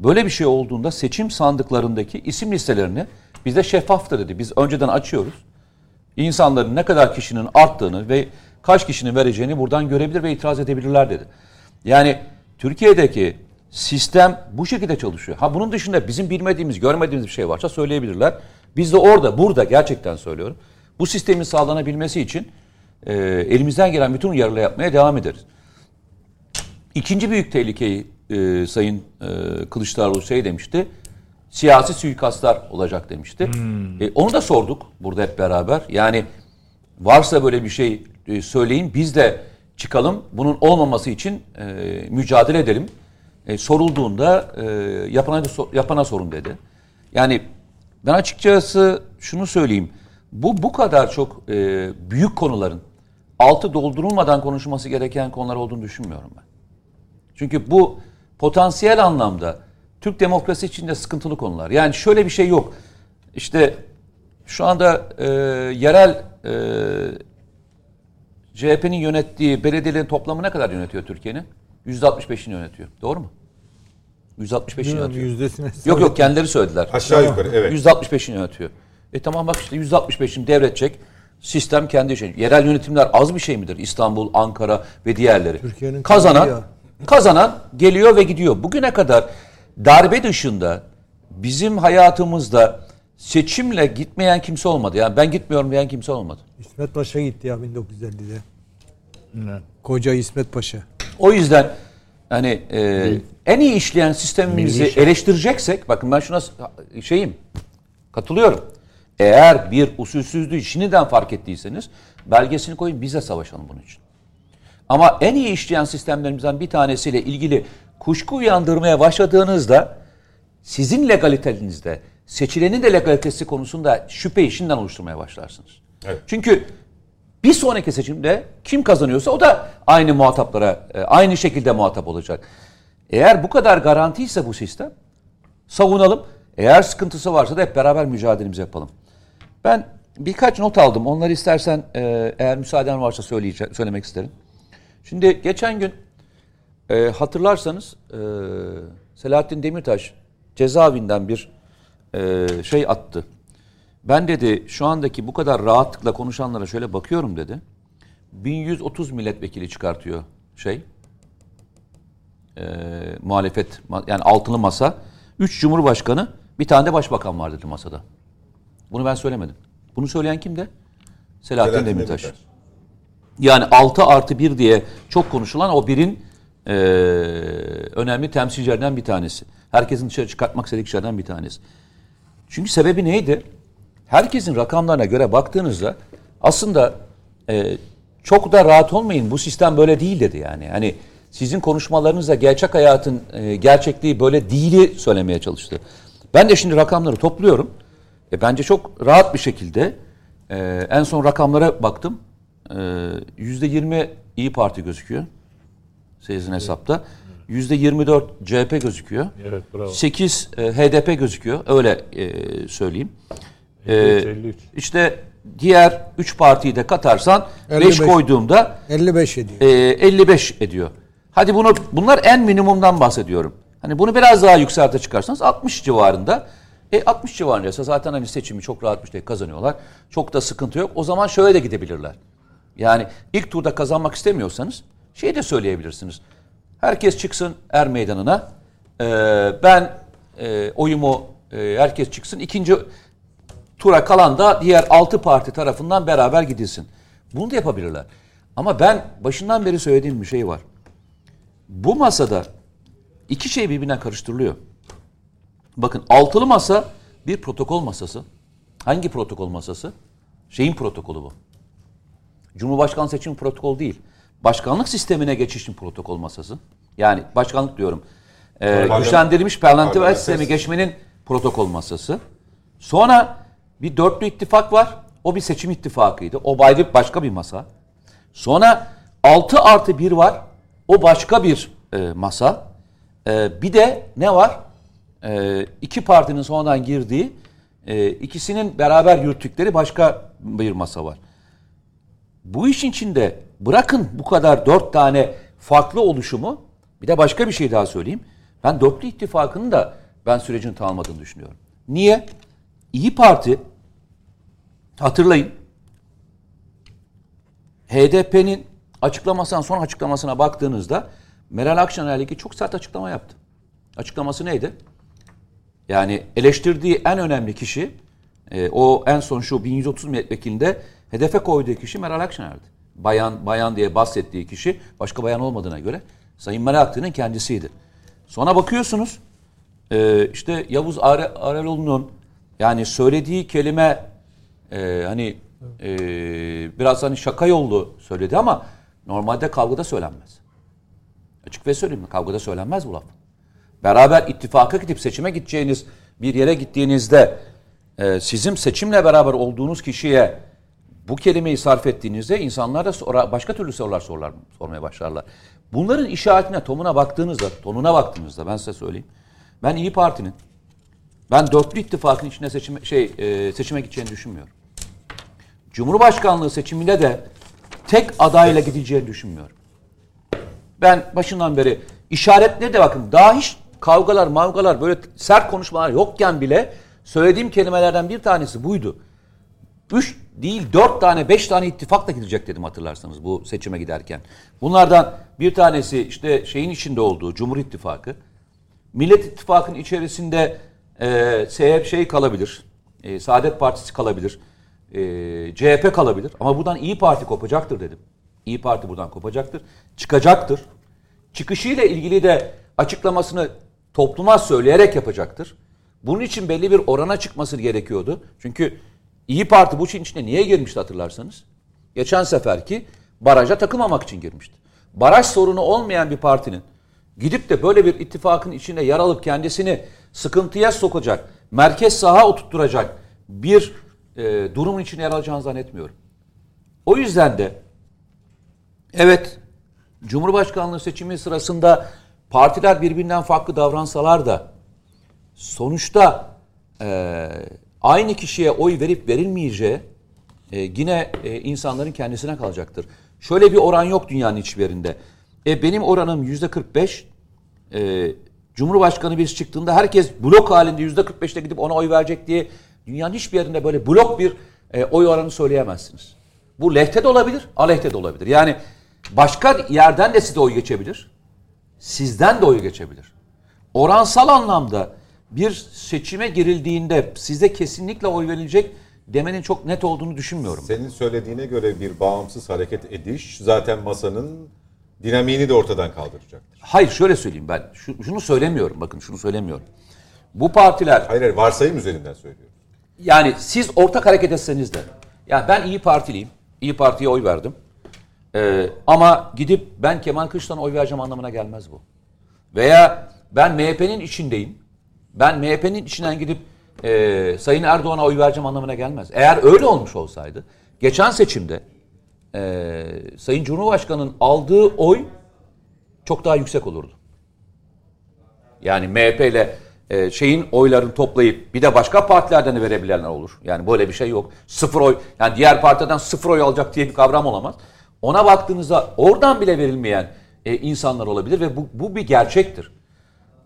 böyle bir şey olduğunda seçim sandıklarındaki isim listelerini bizde şeffaftır dedi. Biz önceden açıyoruz. İnsanların ne kadar kişinin arttığını ve kaç kişinin vereceğini buradan görebilir ve itiraz edebilirler dedi. Yani Türkiye'deki sistem bu şekilde çalışıyor. Ha bunun dışında bizim bilmediğimiz, görmediğimiz bir şey varsa söyleyebilirler. Biz de orada, burada gerçekten söylüyorum. Bu sistemin sağlanabilmesi için e, elimizden gelen bütün uyarıları yapmaya devam ederiz. İkinci büyük tehlikeyi e, Sayın e, Kılıçdaroğlu şey demişti. Siyasi suikastlar olacak demişti. E, onu da sorduk burada hep beraber. Yani varsa böyle bir şey e, söyleyin biz de çıkalım. Bunun olmaması için e, mücadele edelim. E, sorulduğunda e, yapana, yapana sorun dedi. Yani ben açıkçası şunu söyleyeyim. Bu bu kadar çok e, büyük konuların altı doldurulmadan konuşulması gereken konular olduğunu düşünmüyorum ben. Çünkü bu potansiyel anlamda Türk demokrasi içinde sıkıntılı konular. Yani şöyle bir şey yok. İşte şu anda e, yerel e, CHP'nin yönettiği belediyelerin toplamı ne kadar yönetiyor Türkiye'nin? %65'ini yönetiyor. Doğru mu? %65'ini yönetiyor. Yüzdesine Yok yok kendileri söylediler. Aşağı yukarı evet. %65'ini yönetiyor. E tamam bak işte %65'ini devredecek. Sistem kendi şey. Yerel yönetimler az bir şey midir? İstanbul, Ankara ve diğerleri. Türkiye'nin kazanan. Kazanan geliyor ve gidiyor. Bugüne kadar darbe dışında bizim hayatımızda seçimle gitmeyen kimse olmadı. Yani ben gitmiyorum diyen kimse olmadı. İsmet Paşa gitti ya 1950'de. Koca İsmet Paşa. O yüzden hani e, en iyi işleyen sistemimizi eleştireceksek bakın ben şuna şeyim katılıyorum. Eğer bir usulsüzlüğü şimdiden fark ettiyseniz belgesini koyun bize savaşalım bunun için. Ama en iyi işleyen sistemlerimizden bir tanesiyle ilgili kuşku uyandırmaya başladığınızda sizin legalitenizde seçilenin de legalitesi konusunda şüpheyi şimdiden oluşturmaya başlarsınız. Evet. Çünkü bir sonraki seçimde kim kazanıyorsa o da aynı muhataplara, e, aynı şekilde muhatap olacak. Eğer bu kadar garantiyse bu sistem savunalım. Eğer sıkıntısı varsa da hep beraber mücadelemizi yapalım. Ben birkaç not aldım. Onları istersen e, eğer müsaaden varsa söyleyeceğim, söylemek isterim. Şimdi geçen gün e, hatırlarsanız e, Selahattin Demirtaş cezaevinden bir e, şey attı. Ben dedi şu andaki bu kadar rahatlıkla konuşanlara şöyle bakıyorum dedi. 1130 milletvekili çıkartıyor şey. E, muhalefet yani altılı masa. 3 cumhurbaşkanı bir tane de başbakan var dedi masada. Bunu ben söylemedim. Bunu söyleyen kimdi? Selahattin, Selahattin Demirtaş. Demirtaş. Yani 6 artı 1 diye çok konuşulan o birin e, önemli temsilcilerinden bir tanesi. Herkesin dışarı çıkartmak istediği kişilerden bir tanesi. Çünkü sebebi neydi? Herkesin rakamlarına göre baktığınızda aslında e, çok da rahat olmayın bu sistem böyle değil dedi yani. Hani sizin konuşmalarınızda gerçek hayatın e, gerçekliği böyle değili söylemeye çalıştı. Ben de şimdi rakamları topluyorum. E, bence çok rahat bir şekilde e, en son rakamlara baktım. E, %20 İyi Parti gözüküyor. Sizin hesapta. %24 CHP gözüküyor. Evet, bravo. 8 e, HDP gözüküyor. Öyle e, söyleyeyim. E, 53, 53. işte diğer 3 partiyi de katarsan 5 55. koyduğumda 55 ediyor. e, 55 ediyor. Hadi bunu bunlar en minimumdan bahsediyorum. Hani bunu biraz daha yükselte çıkarsanız 60 civarında. E 60 civarındaysa zaten hani seçimi çok rahat bir şekilde kazanıyorlar. Çok da sıkıntı yok. O zaman şöyle de gidebilirler. Yani ilk turda kazanmak istemiyorsanız şey de söyleyebilirsiniz. Herkes çıksın er meydanına. Ee, ben e, oyumu e, herkes çıksın. İkinci tura kalan da diğer altı parti tarafından beraber gidilsin. Bunu da yapabilirler. Ama ben başından beri söylediğim bir şey var. Bu masada iki şey birbirine karıştırılıyor. Bakın altılı masa bir protokol masası. Hangi protokol masası? Şeyin protokolü bu. Cumhurbaşkanı seçim protokolü değil. Başkanlık sistemine geçişin protokol masası. Yani başkanlık diyorum. Parlamenter- güçlendirilmiş parlamenter sistemi sistem. geçmenin protokol masası. Sonra bir dörtlü ittifak var. O bir seçim ittifakıydı. O ayrı başka bir masa. Sonra 6 artı 1 var. O başka bir e, masa. E, bir de ne var? E, iki partinin sonradan girdiği, e, ikisinin beraber yürüttükleri başka bir masa var. Bu işin içinde bırakın bu kadar dört tane farklı oluşumu bir de başka bir şey daha söyleyeyim. Ben dörtlü ittifakının da ben sürecin tamamladığını düşünüyorum. Niye? İyi Parti hatırlayın HDP'nin açıklamasından son açıklamasına baktığınızda Meral Akşener'le çok sert açıklama yaptı. Açıklaması neydi? Yani eleştirdiği en önemli kişi e, o en son şu 1130 milletvekilinde hedefe koyduğu kişi Meral Akşener'di. Bayan bayan diye bahsettiği kişi başka bayan olmadığına göre Sayın Meral Akşener'in kendisiydi. Sonra bakıyorsunuz e, işte Yavuz Are, Areloğlu'nun yani söylediği kelime e, hani e, biraz hani şaka yollu söyledi ama normalde kavgada söylenmez. Açık ve söyleyeyim? Kavgada söylenmez bu laf. Beraber ittifaka gidip seçime gideceğiniz bir yere gittiğinizde e, sizin seçimle beraber olduğunuz kişiye bu kelimeyi sarf ettiğinizde insanlar da sonra başka türlü sorular sorlar, sormaya başlarlar. Bunların işaretine, tonuna baktığınızda, tonuna baktığınızda ben size söyleyeyim. Ben İyi Parti'nin ben dörtlü ittifakın içine seçime, şey, e, seçime gideceğini düşünmüyorum. Cumhurbaşkanlığı seçiminde de tek adayla gideceğini düşünmüyorum. Ben başından beri işaretleri de bakın daha hiç kavgalar, mavgalar böyle sert konuşmalar yokken bile söylediğim kelimelerden bir tanesi buydu. Üç değil dört tane beş tane ittifakla gidecek dedim hatırlarsanız bu seçime giderken. Bunlardan bir tanesi işte şeyin içinde olduğu Cumhur İttifakı. Millet İttifakı'nın içerisinde e, şey kalabilir. E, Saadet Partisi kalabilir. E, CHP kalabilir. Ama buradan İyi Parti kopacaktır dedim. İyi Parti buradan kopacaktır. Çıkacaktır. Çıkışıyla ilgili de açıklamasını topluma söyleyerek yapacaktır. Bunun için belli bir orana çıkması gerekiyordu. Çünkü İyi Parti bu işin içine niye girmişti hatırlarsanız? Geçen seferki baraja takılmamak için girmişti. Baraj sorunu olmayan bir partinin gidip de böyle bir ittifakın içinde yer alıp kendisini sıkıntıya sokacak, merkez saha oturtturacak bir e, durumun içine yer alacağını zannetmiyorum. O yüzden de evet Cumhurbaşkanlığı seçimi sırasında partiler birbirinden farklı davransalar da sonuçta e, aynı kişiye oy verip verilmeyeceği e, yine e, insanların kendisine kalacaktır. Şöyle bir oran yok dünyanın hiçbir yerinde. E, benim oranım yüzde 45. E, Cumhurbaşkanı birisi çıktığında herkes blok halinde yüzde 45'te gidip ona oy verecek diye dünyanın hiçbir yerinde böyle blok bir e, oy oranı söyleyemezsiniz. Bu lehte de olabilir, aleyhte de olabilir. Yani başka yerden de size oy geçebilir. Sizden de oy geçebilir. Oransal anlamda bir seçime girildiğinde size kesinlikle oy verilecek demenin çok net olduğunu düşünmüyorum. Senin söylediğine göre bir bağımsız hareket ediş zaten masanın dinamiğini de ortadan kaldıracaktır. Hayır şöyle söyleyeyim ben. Şunu söylemiyorum bakın şunu söylemiyorum. Bu partiler... Hayır hayır varsayım üzerinden söylüyorum. Yani siz ortak hareket etseniz de. Ya ben iyi Partiliyim. İyi Parti'ye oy verdim. Ee, ama gidip ben Kemal Kılıçdaroğlu'na oy vereceğim anlamına gelmez bu. Veya ben MHP'nin içindeyim. Ben MHP'nin içinden gidip e, Sayın Erdoğan'a oy vereceğim anlamına gelmez. Eğer öyle olmuş olsaydı geçen seçimde e, Sayın Cumhurbaşkanı'nın aldığı oy çok daha yüksek olurdu. Yani MHP ile e, şeyin oylarını toplayıp bir de başka partilerden de verebilenler olur. Yani böyle bir şey yok. Sıfır oy yani diğer partiden sıfır oy alacak diye bir kavram olamaz. Ona baktığınızda oradan bile verilmeyen e, insanlar olabilir ve bu, bu bir gerçektir.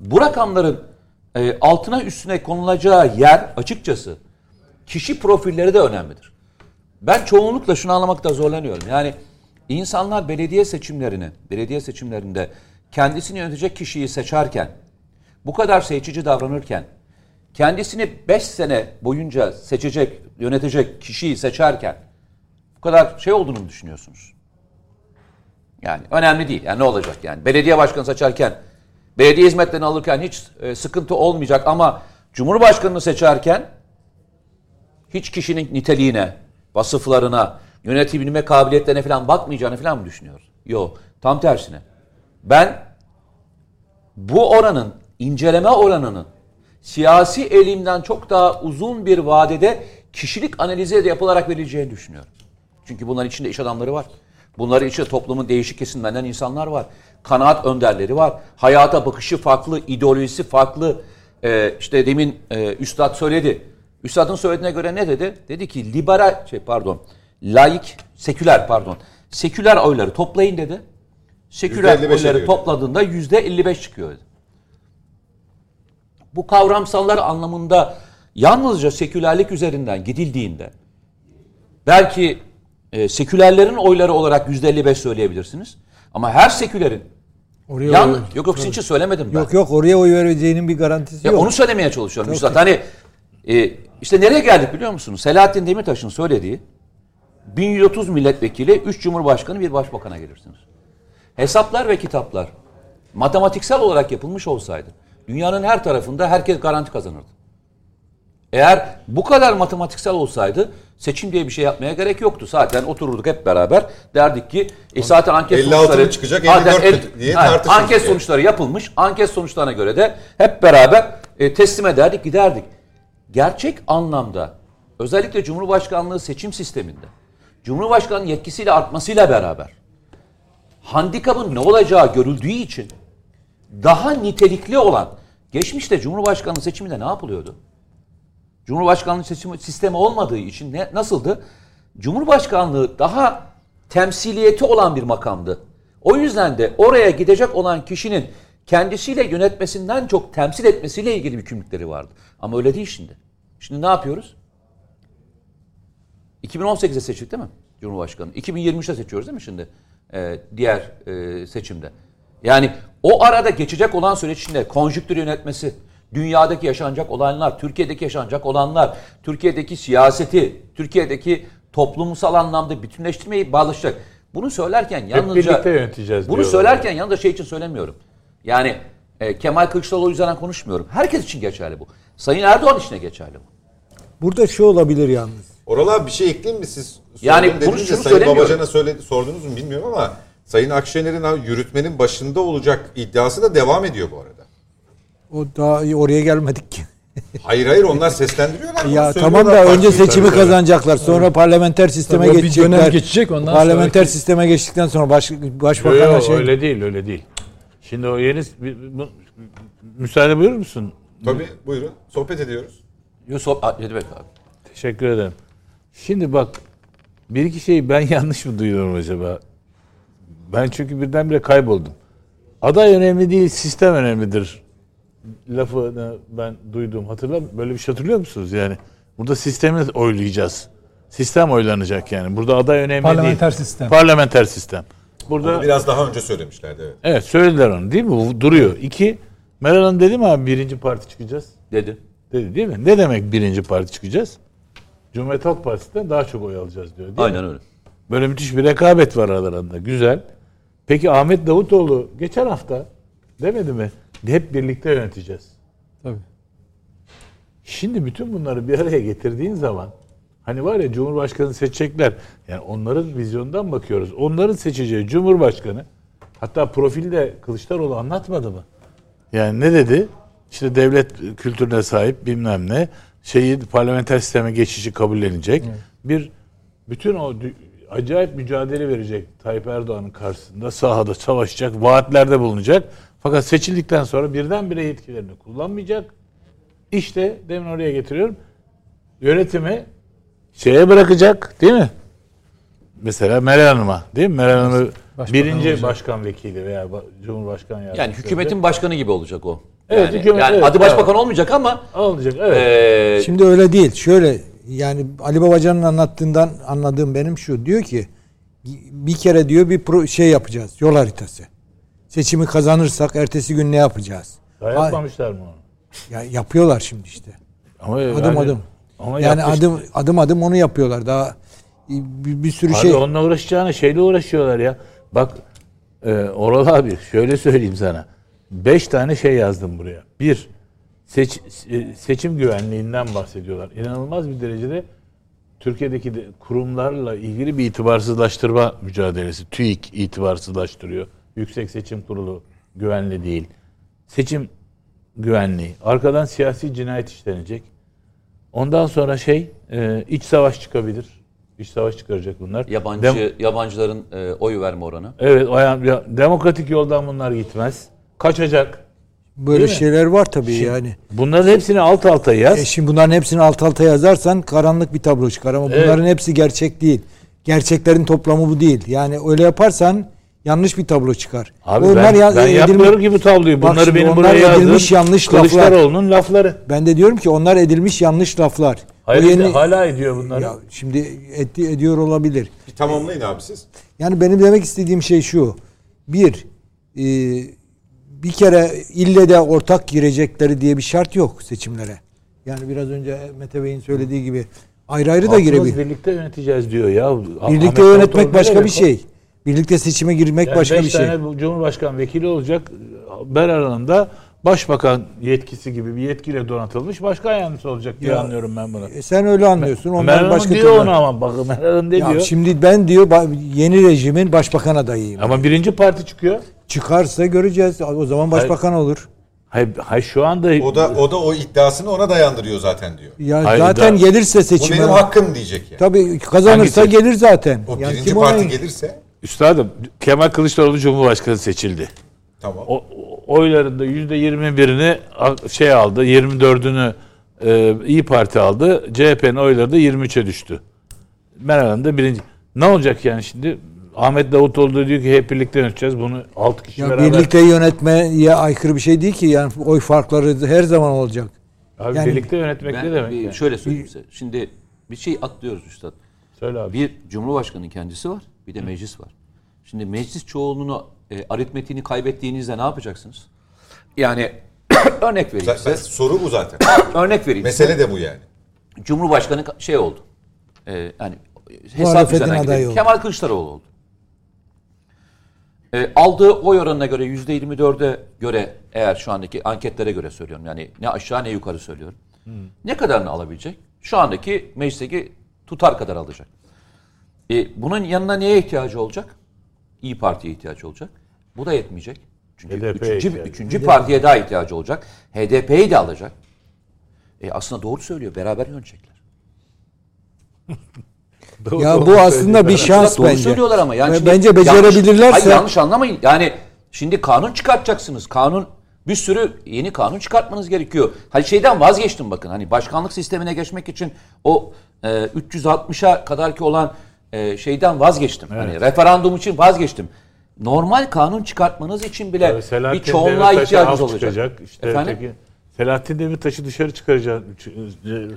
Bu rakamların e, altına üstüne konulacağı yer açıkçası kişi profilleri de önemlidir. Ben çoğunlukla şunu anlamakta zorlanıyorum. Yani insanlar belediye seçimlerini, belediye seçimlerinde kendisini yönetecek kişiyi seçerken, bu kadar seçici davranırken, kendisini 5 sene boyunca seçecek, yönetecek kişiyi seçerken bu kadar şey olduğunu mu düşünüyorsunuz? Yani önemli değil. Yani ne olacak yani? Belediye başkanı seçerken, belediye hizmetlerini alırken hiç e, sıkıntı olmayacak ama Cumhurbaşkanını seçerken hiç kişinin niteliğine, vasıflarına, yönetebilme kabiliyetlerine falan bakmayacağını falan mı düşünüyoruz? Yok. Tam tersine. Ben bu oranın, inceleme oranının siyasi elimden çok daha uzun bir vadede kişilik analizi de yapılarak verileceğini düşünüyorum. Çünkü bunların içinde iş adamları var. Bunların içinde toplumun değişik kesimlerinden insanlar var. Kanaat önderleri var. Hayata bakışı farklı, ideolojisi farklı. Ee, işte demin e, Üstad söyledi. Üstad'ın söylediğine göre ne dedi? Dedi ki liberal, şey pardon, laik, seküler pardon. Seküler oyları toplayın dedi. Seküler %55 oyları ediyor. topladığında yüzde 55 çıkıyor. dedi. Bu kavramsallar anlamında yalnızca sekülerlik üzerinden gidildiğinde belki e, sekülerlerin oyları olarak yüzde 55 söyleyebilirsiniz. Ama her sekülerin Oraya yan, oy- yok yok için söylemedim ben. Yok yok oraya oy vereceğinin bir garantisi Ya yok. onu söylemeye çalışıyorum. Üstad hani e, işte nereye geldik biliyor musunuz? Selahattin Demirtaş'ın söylediği 1130 milletvekili, 3 cumhurbaşkanı, bir başbakana gelirsiniz. Hesaplar ve kitaplar matematiksel olarak yapılmış olsaydı dünyanın her tarafında herkes garanti kazanırdı. Eğer bu kadar matematiksel olsaydı seçim diye bir şey yapmaya gerek yoktu. Zaten otururduk hep beraber derdik ki e zaten anket 56 sonuçları çıkacak, Zaten 54 mü diye tartışırdık Anket yani. sonuçları yapılmış. Anket sonuçlarına göre de hep beraber e, teslim ederdik giderdik. Gerçek anlamda özellikle Cumhurbaşkanlığı seçim sisteminde Cumhurbaşkanı yetkisiyle artmasıyla beraber handikapın ne olacağı görüldüğü için daha nitelikli olan geçmişte Cumhurbaşkanlığı seçiminde ne yapılıyordu? Cumhurbaşkanlığı seçimi sistemi olmadığı için ne, nasıldı? Cumhurbaşkanlığı daha temsiliyeti olan bir makamdı. O yüzden de oraya gidecek olan kişinin kendisiyle yönetmesinden çok temsil etmesiyle ilgili yükümlülükleri vardı. Ama öyle değil şimdi. Şimdi ne yapıyoruz? 2018'de seçildik değil mi Cumhurbaşkanı? 2023'te seçiyoruz değil mi şimdi? Ee, diğer e, seçimde. Yani o arada geçecek olan süreç içinde konjüktür yönetmesi, dünyadaki yaşanacak olanlar, Türkiye'deki yaşanacak olanlar, Türkiye'deki siyaseti, Türkiye'deki toplumsal anlamda bütünleştirmeyi bağlaşacak. Bunu söylerken yalnızca... birlikte yöneteceğiz Bunu söylerken yalnızca şey için söylemiyorum. Yani e, Kemal Kılıçdaroğlu üzerinden konuşmuyorum. Herkes için geçerli bu. Sayın Erdoğan için de geçerli bu. Burada şu olabilir yalnız. Oral abi bir şey ekleyeyim mi siz? Yani bunu- şunu Sayın. Babacan'a söyledi, sordunuz mu bilmiyorum ama Sayın Akşener'in yürütmenin başında olacak iddiası da devam ediyor bu arada. O daha iyi oraya gelmedik ki. Hayır hayır onlar seslendiriyorlar. ya tamam da önce seçimi kazanacaklar. Sonra parlamenter sisteme Tabii o bir geçecekler. dönem geçecek, ondan parlamenter sonraki- sisteme geçtikten sonra baş, Yok, başbakanla yok, şey öyle değil öyle değil. Şimdi o yeni müsaade buyurur musun? Tabii buyurun sohbet ediyoruz. Yusuf, demek abi? Teşekkür ederim. Şimdi bak bir iki şeyi ben yanlış mı duyuyorum acaba? Ben çünkü birdenbire kayboldum. Aday önemli değil, sistem önemlidir. Lafını ben duydum. Hatırlar Böyle bir şey hatırlıyor musunuz yani? Burada sistemi oylayacağız. Sistem oylanacak yani. Burada aday önemli değil. Parlamenter sistem. Parlamenter sistem. Burada Bunu biraz daha önce söylemişlerdi evet. evet söylediler onu değil mi? Bu duruyor. İki, Meral Hanım dedi mi abi birinci parti çıkacağız? Dedi. Dedi değil mi? Ne demek birinci parti çıkacağız? Cumhuriyet Halk Partisi'nden daha çok oy alacağız diyor. Değil mi? Aynen öyle. Böyle müthiş bir rekabet var aralarında. Güzel. Peki Ahmet Davutoğlu geçen hafta demedi mi? Hep birlikte yöneteceğiz. Tabii. Şimdi bütün bunları bir araya getirdiğin zaman hani var ya Cumhurbaşkanı seçecekler. Yani onların vizyondan bakıyoruz. Onların seçeceği Cumhurbaşkanı hatta profilde Kılıçdaroğlu anlatmadı mı? Yani ne dedi? İşte devlet kültürüne sahip bilmem ne şeyi parlamenter sisteme geçişi kabullenecek. Bir bütün o acayip mücadele verecek Tayyip Erdoğan'ın karşısında sahada savaşacak, vaatlerde bulunacak. Fakat seçildikten sonra birdenbire yetkilerini kullanmayacak. İşte demin oraya getiriyorum. Yönetimi şeye bırakacak değil mi? Mesela Meral Hanım'a değil mi? Meral Hanım'ı Başbakan birinci olacak. başkan vekili veya ba- Cumhurbaşkanı yardımcısı. Yani hükümetin başkanı gibi olacak o. Evet, yani, hükümet- yani evet, adı başbakan bravo. olmayacak ama olacak. Evet. eee, Şimdi öyle değil. Şöyle yani Ali Babacan'ın anlattığından anladığım benim şu. Diyor ki bir kere diyor bir pro- şey yapacağız. Yol haritası. Seçimi kazanırsak ertesi gün ne yapacağız? Daha Ha- yapmamışlar mı onu? Ya yapıyorlar şimdi işte. Ama Adım yani- adım. Ama yani yapmış- adım adım adım onu yapıyorlar. Daha bir, bir sürü Abi şey. onunla uğraşacağına şeyle uğraşıyorlar ya. Bak e, Oral abi şöyle söyleyeyim sana. Beş tane şey yazdım buraya. Bir, seç, e, seçim güvenliğinden bahsediyorlar. İnanılmaz bir derecede Türkiye'deki de kurumlarla ilgili bir itibarsızlaştırma mücadelesi. TÜİK itibarsızlaştırıyor. Yüksek Seçim Kurulu güvenli değil. Seçim güvenliği. Arkadan siyasi cinayet işlenecek. Ondan sonra şey, e, iç savaş çıkabilir. İç savaş çıkaracak bunlar. yabancı Dem- yabancıların e, oy verme oranı. Evet, o ya- demokratik yoldan bunlar gitmez. Kaçacak. Böyle Değil mi? şeyler var tabii yani. Bunların hepsini alt alta yaz. E şimdi bunların hepsini alt alta yazarsan karanlık bir tablo çıkar ama Evet. bunların hepsi gerçek değil. Gerçeklerin toplamı bu değil. Yani öyle yaparsan yanlış bir tablo çıkar. Abi Onlar ben, ya- ben edilmi- yapmıyorum ki bu tabloyu. Bunları benim onlar buraya yazdığım edilmiş yanlış laflar. Kılıçdaroğlu'nun lafları. Ben de diyorum ki onlar edilmiş yanlış laflar. O Hayır, yeni- hala ediyor bunları. ya şimdi etti, ediyor olabilir. Bir tamamlayın abi siz. Yani benim demek istediğim şey şu. Bir, e, bir kere ille de ortak girecekleri diye bir şart yok seçimlere. Yani biraz önce Mete Bey'in söylediği gibi ayrı ayrı da Halkımız girebilir. birlikte yöneteceğiz diyor ya. Ahmet Birlikte Davutoğlu yönetmek ne başka bir o? şey. Birlikte seçime girmek Yani başka bir şey. tane bu Cumhurbaşkanı vekili olacak. Ber aralığında başbakan yetkisi gibi bir yetkiyle donatılmış başkan yardımcısı olacak diye Ya, anlıyorum ben bunu. E, sen öyle anlıyorsun. Onlar Meral başka diyor türlü. onu ama bakın Meral ne Ya diyor? şimdi ben diyor yeni rejimin başbakan adayıyım. Ama birinci parti çıkıyor. Çıkarsa göreceğiz. O zaman başbakan olur. Hayır, hayır şu anda O da o da o iddiasını ona dayandırıyor zaten diyor. Ya Hayır, zaten da- gelirse seçime. benim hakkım diyecek yani. Tabii kazanırsa Hangisi? gelir zaten. O Yani birinci kim parti ona- gelirse üstadım Kemal Kılıçdaroğlu Cumhurbaşkanı seçildi. tamam. O, o- oyların da yüzde 21'ini a- şey aldı, 24'ünü e, İyi Parti aldı. CHP'nin oyları da 23'e düştü. Meral Hanım da birinci. Ne olacak yani şimdi? Ahmet Davutoğlu da diyor ki hep birlikte yöneteceğiz. Bunu 6 kişi Ya beraber. birlikte yönetmeye aykırı bir şey değil ki. Yani oy farkları her zaman olacak. Abi yani- birlikte yönetmek Ben ne demek? bir yani? şöyle söyleyeyim size. Şimdi bir şey atlıyoruz üstad. Söyle abi. Bir Cumhurbaşkanı'nın kendisi var, bir de meclis var. Şimdi meclis çoğunluğunu e, aritmetiğini kaybettiğinizde ne yapacaksınız? Yani örnek vereyim Zaten size. soru bu zaten. Örnek vereyim size. Mesele de bu yani. Cumhurbaşkanı ka- şey oldu. E, yani hesap üzerinden adayı gidelim. oldu. Kemal Kılıçdaroğlu oldu. E, aldığı oy oranına göre yüzde 24'e göre eğer şu andaki anketlere göre söylüyorum. Yani ne aşağı ne yukarı söylüyorum. Ne kadarını alabilecek? Şu andaki meclisteki tutar kadar alacak. E, bunun yanına neye ihtiyacı olacak? İyi Parti'ye ihtiyacı olacak. Bu da yetmeyecek. Çünkü HDP'ye üçüncü, ihtiyacı. üçüncü partiye daha ihtiyacı olacak. HDP'yi de alacak. E, aslında doğru söylüyor. Beraber yönetecekler. Ya bu aslında bir şans Doğru bence. söylüyorlar ama. Yani bence yanlış- becerebilirlerse Hayır, yanlış anlamayın. Yani şimdi kanun çıkartacaksınız. Kanun bir sürü yeni kanun çıkartmanız gerekiyor. Hani şeyden vazgeçtim bakın. Hani başkanlık sistemine geçmek için o e, 360'a kadarki olan e, şeyden vazgeçtim. Hani referandum için vazgeçtim. Normal kanun çıkartmanız için bile Selahattin bir çoğunluğa ihtiyacınız olacak. çıkacak. İşte Efendim? öteki- Selahattin Demirtaş'ı dışarı çıkaracak.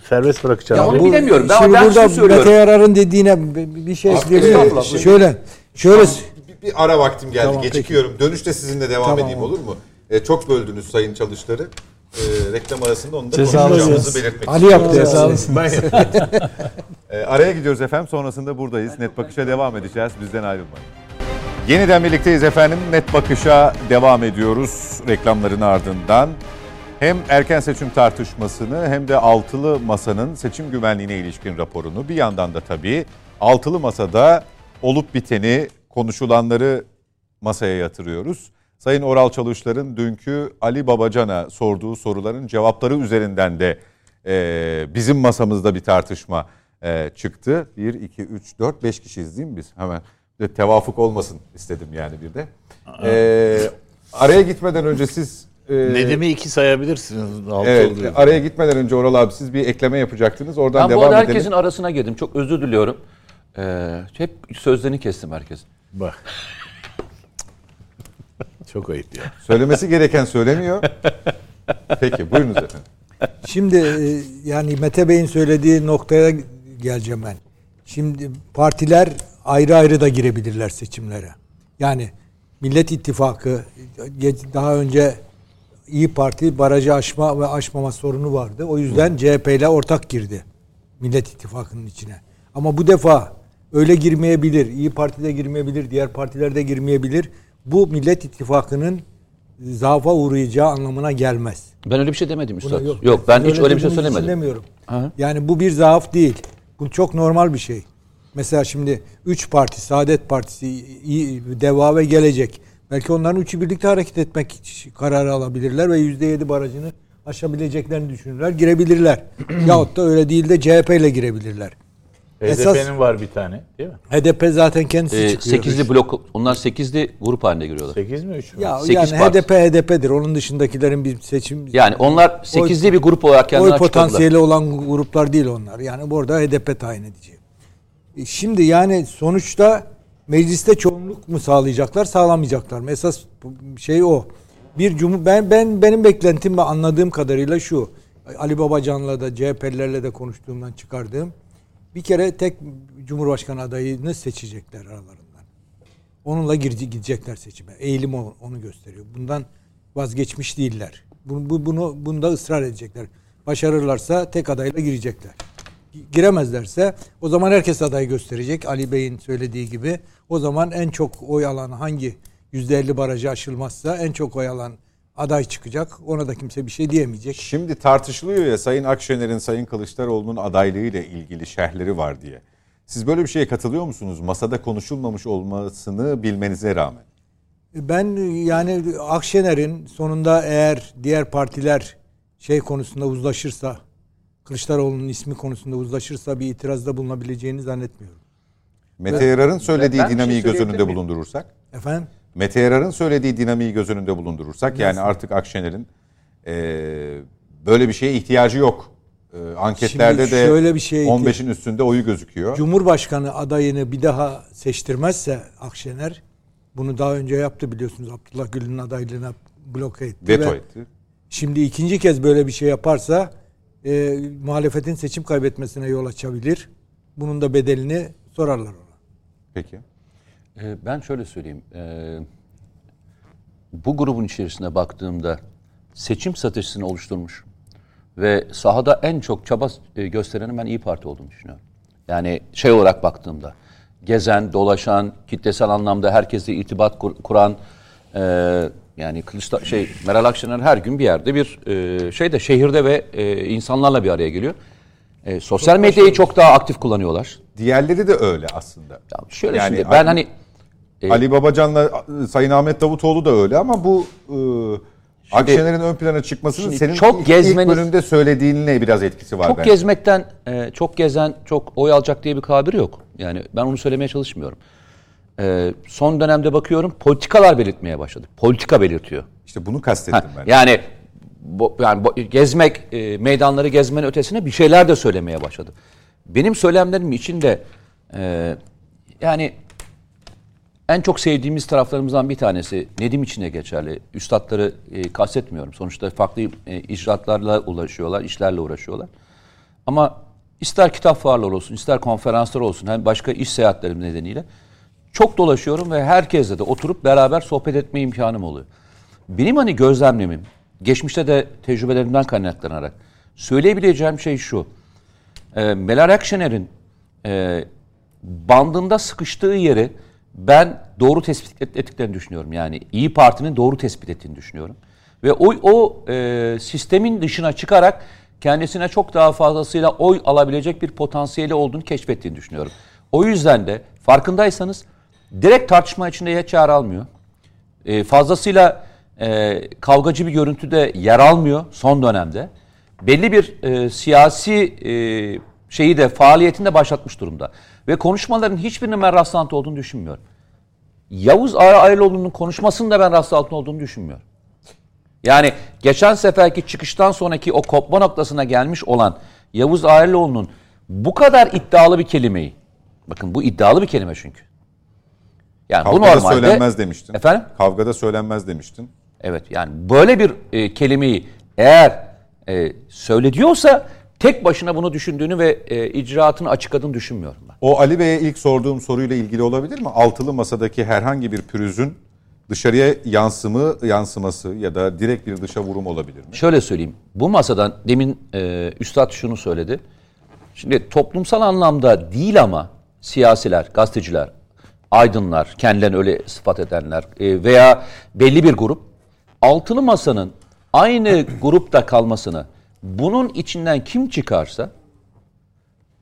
Serbest bırakacak. Ya onu bu- bilemiyorum. Ben- şimdi ben burada söylüyorum. Mete Yarar'ın dediğine bir şey ekleyebilir miyim? estağfurullah. Şöyle şöyle Bir, bir ara vaktim geldi. Tamam, Gecikiyorum. Dönüşte sizinle devam Tamam, edeyim olur mu? E, çok böldünüz Sayın Çalışları. E, reklam arasında onu da konuşacağımızı belirtmek Ali istiyorum. yaptı Ceza yani. Araya gidiyoruz efendim. Sonrasında buradayız. Net Bakış'a devam edeceğiz. Bizden ayrılmayın. Yeniden birlikteyiz efendim. Net Bakış'a devam ediyoruz reklamların ardından. Hem erken seçim tartışmasını hem de altılı masanın seçim güvenliğine ilişkin raporunu bir yandan da tabii altılı masada olup biteni, konuşulanları masaya yatırıyoruz. Sayın Oral Çalışlar'ın dünkü Ali Babacan'a sorduğu soruların cevapları üzerinden de e, bizim masamızda bir tartışma e, çıktı. 1, 2, 3, 4, 5 kişiyiz değil mi biz? Hemen bir de tevafuk olmasın istedim yani bir de. E, araya gitmeden önce siz... e, Nedim'i iki sayabilirsiniz. Altı Evet, oluyor. araya gitmeden önce Oral abi siz bir ekleme yapacaktınız. Oradan Ben bu devam arada edelim. herkesin arasına girdim. Çok özür diliyorum. Ee, hep sözlerini kestim herkesin. Bak. Çok ayıp ya. Söylemesi gereken söylemiyor. Peki buyurunuz efendim. Şimdi e, yani Mete Bey'in söylediği noktaya geleceğim ben. Şimdi partiler ayrı ayrı da girebilirler seçimlere. Yani Millet İttifakı daha önce İyi Parti barajı aşma ve aşmama sorunu vardı. O yüzden CHP ile ortak girdi Millet İttifakı'nın içine. Ama bu defa öyle girmeyebilir. İyi Parti de girmeyebilir, diğer partiler de girmeyebilir. Bu Millet İttifakı'nın zaafa uğrayacağı anlamına gelmez. Ben öyle bir şey demedim üstad. Yok, ben hiç öyle bir şey söylemedim. demiyorum. Yani bu bir zaaf değil. Bu çok normal bir şey. Mesela şimdi 3 parti, Saadet Partisi, Deva ve Gelecek. Belki onların üçü birlikte hareket etmek kararı alabilirler ve %7 barajını aşabileceklerini düşünürler. Girebilirler. Yahut da öyle değil de CHP ile girebilirler. Esas- HDP'nin var bir tane değil mi? HDP zaten kendisi Ee, çıkıyor. sekizli blok, onlar sekizli grup haline giriyorlar. 8 mi 3 mü? Ya sekiz yani parti. HDP HDP'dir. Onun dışındakilerin bir seçim Yani onlar sekizli bir grup olarak kendileri oy potansiyeli olan gruplar değil onlar. Yani burada HDP tayin edeceği. E Şimdi yani sonuçta Mecliste çoğunluk mu sağlayacaklar, sağlamayacaklar mı? Esas şey o. Bir cumhur ben ben benim beklentim ve anladığım kadarıyla şu. Ali Babacan'la da CHP'lilerle de konuştuğumdan çıkardığım bir kere tek Cumhurbaşkanı adayını seçecekler aralarından. Onunla gidecekler seçime. Eğilim onu gösteriyor. Bundan vazgeçmiş değiller. Bunu, bu, bunu bunda ısrar edecekler. Başarırlarsa tek adayla girecekler. Giremezlerse o zaman herkes aday gösterecek. Ali Bey'in söylediği gibi. O zaman en çok oy alan hangi %50 barajı aşılmazsa en çok oy alan aday çıkacak. Ona da kimse bir şey diyemeyecek. Şimdi tartışılıyor ya Sayın Akşener'in Sayın Kılıçdaroğlu'nun adaylığıyla ilgili şerhleri var diye. Siz böyle bir şeye katılıyor musunuz? Masada konuşulmamış olmasını bilmenize rağmen. Ben yani Akşener'in sonunda eğer diğer partiler şey konusunda uzlaşırsa Kılıçdaroğlu'nun ismi konusunda uzlaşırsa bir itirazda bulunabileceğini zannetmiyorum. Mete Yarar'ın söylediği ben şey dinamiği şey göz önünde miyim? bulundurursak. Efendim? Mete Yarar'ın söylediği dinamiği göz önünde bulundurursak yani artık Akşener'in e, böyle bir şeye ihtiyacı yok. E, anketlerde Şimdi de bir şeye 15'in üstünde oyu gözüküyor. Cumhurbaşkanı adayını bir daha seçtirmezse Akşener bunu daha önce yaptı biliyorsunuz. Abdullah Gül'ün adaylığına bloke etti. Veto etti. Şimdi ikinci kez böyle bir şey yaparsa e, muhalefetin seçim kaybetmesine yol açabilir. Bunun da bedelini sorarlar ona. Peki. Ee, ben şöyle söyleyeyim. Ee, bu grubun içerisine baktığımda seçim stratejisini oluşturmuş ve sahada en çok çaba e, gösterenin ben İyi Parti olduğunu düşünüyorum. Yani şey olarak baktığımda gezen, dolaşan, kitlesel anlamda herkesle irtibat kur, kuran e, yani Kılıçda şey Meral Akşener her gün bir yerde bir e, şeyde şehirde ve e, insanlarla bir araya geliyor. E, sosyal çok medyayı çok daha aktif kullanıyorlar. Diğerleri de öyle aslında. Ya şöyle yani şimdi ben hani e, Ali Babacan'la Sayın Ahmet Davutoğlu da öyle ama bu e, Akşener'in ön plana çıkmasının senin çok ilk, gezmeniz, ilk bölümde söylediğinle biraz etkisi var. Çok bence. gezmekten, e, çok gezen çok oy alacak diye bir kabir yok. Yani ben onu söylemeye çalışmıyorum. E, son dönemde bakıyorum politikalar belirtmeye başladı. Politika belirtiyor. İşte bunu kastettim ha, ben. Yani bo, yani bo, gezmek, e, meydanları gezmenin ötesine bir şeyler de söylemeye başladı. Benim söylemlerim için de e, yani en çok sevdiğimiz taraflarımızdan bir tanesi Nedim için de geçerli. Üstadları e, kastetmiyorum. Sonuçta farklı e, icraatlarla ulaşıyorlar, işlerle uğraşıyorlar. Ama ister kitap fuarları olsun, ister konferanslar olsun, hem başka iş seyahatlerim nedeniyle çok dolaşıyorum ve herkesle de oturup beraber sohbet etme imkanım oluyor. Benim hani gözlemlemim, geçmişte de tecrübelerimden kaynaklanarak söyleyebileceğim şey şu. E, Meral Akşener'in e, bandında sıkıştığı yeri ben doğru tespit ettiklerini düşünüyorum. Yani İyi Parti'nin doğru tespit ettiğini düşünüyorum. Ve o, o e, sistemin dışına çıkarak kendisine çok daha fazlasıyla oy alabilecek bir potansiyeli olduğunu keşfettiğini düşünüyorum. O yüzden de farkındaysanız direkt tartışma içinde hiç yer almıyor. E, fazlasıyla e, kavgacı bir görüntüde yer almıyor son dönemde. Belli bir e, siyasi e, şeyi de faaliyetinde başlatmış durumda. Ve konuşmaların hiçbirinin ben rastlantı olduğunu düşünmüyorum. Yavuz Ayaloğlu'nun konuşmasının da ben rastlantı olduğunu düşünmüyorum. Yani geçen seferki çıkıştan sonraki o kopma noktasına gelmiş olan Yavuz Ayaloğlu'nun bu kadar iddialı bir kelimeyi, bakın bu iddialı bir kelime çünkü. Yani Kavgada bu normalde söylenmez demiştin. Efendim? Kavgada söylenmez demiştin. Evet yani böyle bir e, kelimeyi eğer e, söylediyorsa tek başına bunu düşündüğünü ve e, icraatını açıkladığını düşünmüyorum ben. O Ali Bey'e ilk sorduğum soruyla ilgili olabilir mi? Altılı masadaki herhangi bir pürüzün dışarıya yansımı yansıması ya da direkt bir dışa vurum olabilir mi? Şöyle söyleyeyim. Bu masadan demin e, Üstad şunu söyledi. Şimdi toplumsal anlamda değil ama siyasiler, gazeteciler, aydınlar, kendilerini öyle sıfat edenler e, veya belli bir grup altılı masanın aynı grupta kalmasını bunun içinden kim çıkarsa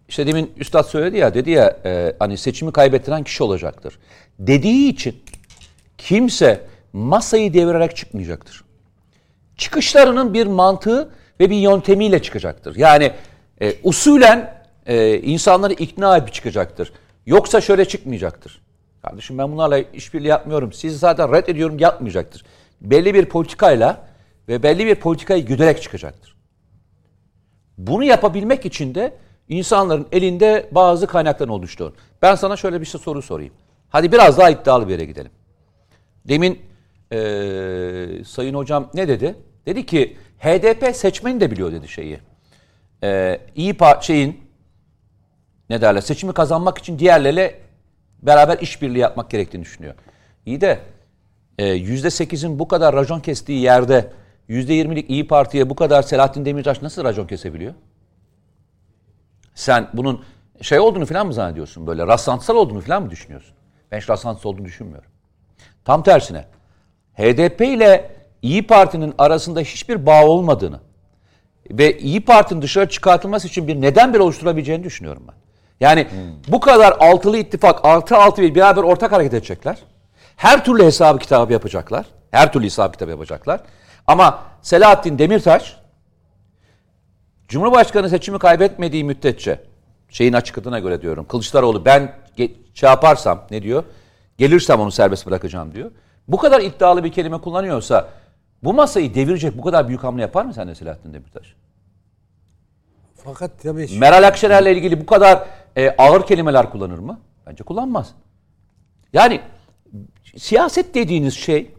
işte demin üstad söyledi ya dedi ya e, hani seçimi kaybettiren kişi olacaktır. Dediği için kimse masayı devirerek çıkmayacaktır. Çıkışlarının bir mantığı ve bir yöntemiyle çıkacaktır. Yani e, usulen e, insanları ikna edip çıkacaktır. Yoksa şöyle çıkmayacaktır. Kardeşim ben bunlarla işbirliği yapmıyorum. Siz zaten reddediyorum yapmayacaktır. Belli bir politikayla ve belli bir politikayı güderek çıkacaktır. Bunu yapabilmek için de insanların elinde bazı kaynakların oluştu. Ben sana şöyle bir şey soru sorayım. Hadi biraz daha iddialı bir yere gidelim. Demin eee, Sayın Hocam ne dedi? Dedi ki HDP seçmeni de biliyor dedi şeyi. Eee İyi şeyin ne derler seçimi kazanmak için diğerleriyle beraber işbirliği yapmak gerektiğini düşünüyor. İyi de e, yüzde sekizin bu kadar racon kestiği yerde yüzde yirmilik İyi Parti'ye bu kadar Selahattin Demirtaş nasıl racon kesebiliyor? Sen bunun şey olduğunu falan mı zannediyorsun böyle rastlantısal olduğunu falan mı düşünüyorsun? Ben hiç rastlantısal olduğunu düşünmüyorum. Tam tersine HDP ile İyi Parti'nin arasında hiçbir bağ olmadığını ve İyi Parti'nin dışarı çıkartılması için bir neden bile oluşturabileceğini düşünüyorum ben. Yani bu kadar altılı ittifak, altı altı bir beraber ortak hareket edecekler. Her türlü hesabı kitabı yapacaklar. Her türlü hesabı kitabı yapacaklar. Ama Selahattin Demirtaş Cumhurbaşkanı seçimi kaybetmediği müddetçe şeyin açıkladığına göre diyorum. Kılıçdaroğlu ben şey yaparsam ne diyor? Gelirsem onu serbest bırakacağım diyor. Bu kadar iddialı bir kelime kullanıyorsa bu masayı devirecek bu kadar büyük hamle yapar mı sen de Selahattin Demirtaş? Fakat tabii Meral Akşener'le ilgili bu kadar e, ağır kelimeler kullanır mı? Bence kullanmaz. Yani siyaset dediğiniz şey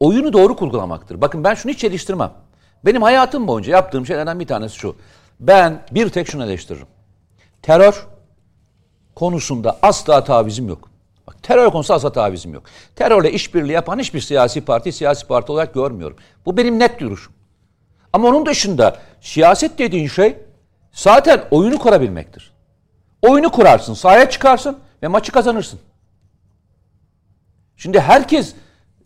oyunu doğru kurgulamaktır. Bakın ben şunu hiç eleştirmem. Benim hayatım boyunca yaptığım şeylerden bir tanesi şu. Ben bir tek şunu eleştiririm. Terör konusunda asla tavizim yok. Bak, terör konusunda asla tavizim yok. Terörle işbirliği yapan hiçbir siyasi parti siyasi parti olarak görmüyorum. Bu benim net duruşum. Ama onun dışında siyaset dediğin şey zaten oyunu kurabilmektir. Oyunu kurarsın, sahaya çıkarsın ve maçı kazanırsın. Şimdi herkes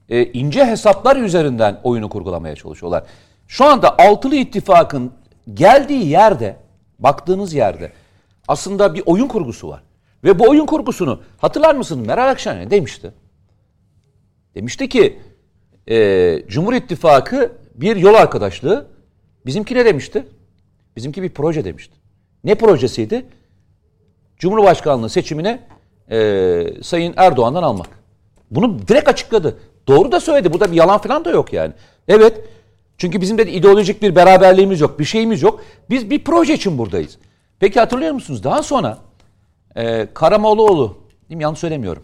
e, ince hesaplar üzerinden oyunu kurgulamaya çalışıyorlar. Şu anda altılı ittifakın geldiği yerde, baktığınız yerde aslında bir oyun kurgusu var. Ve bu oyun kurgusunu hatırlar mısın Meral Akşener ne demişti? Demişti ki e, Cumhur İttifakı bir yol arkadaşlığı. Bizimki ne demişti? Bizimki bir proje demişti. Ne projesiydi? Cumhurbaşkanlığı seçimine e, Sayın Erdoğan'dan almak. Bunu direkt açıkladı. Doğru da söyledi. Burada bir yalan falan da yok yani. Evet. Çünkü bizim de ideolojik bir beraberliğimiz yok. Bir şeyimiz yok. Biz bir proje için buradayız. Peki hatırlıyor musunuz? Daha sonra e, Karamollaoğlu, değil mi? yanlış söylemiyorum.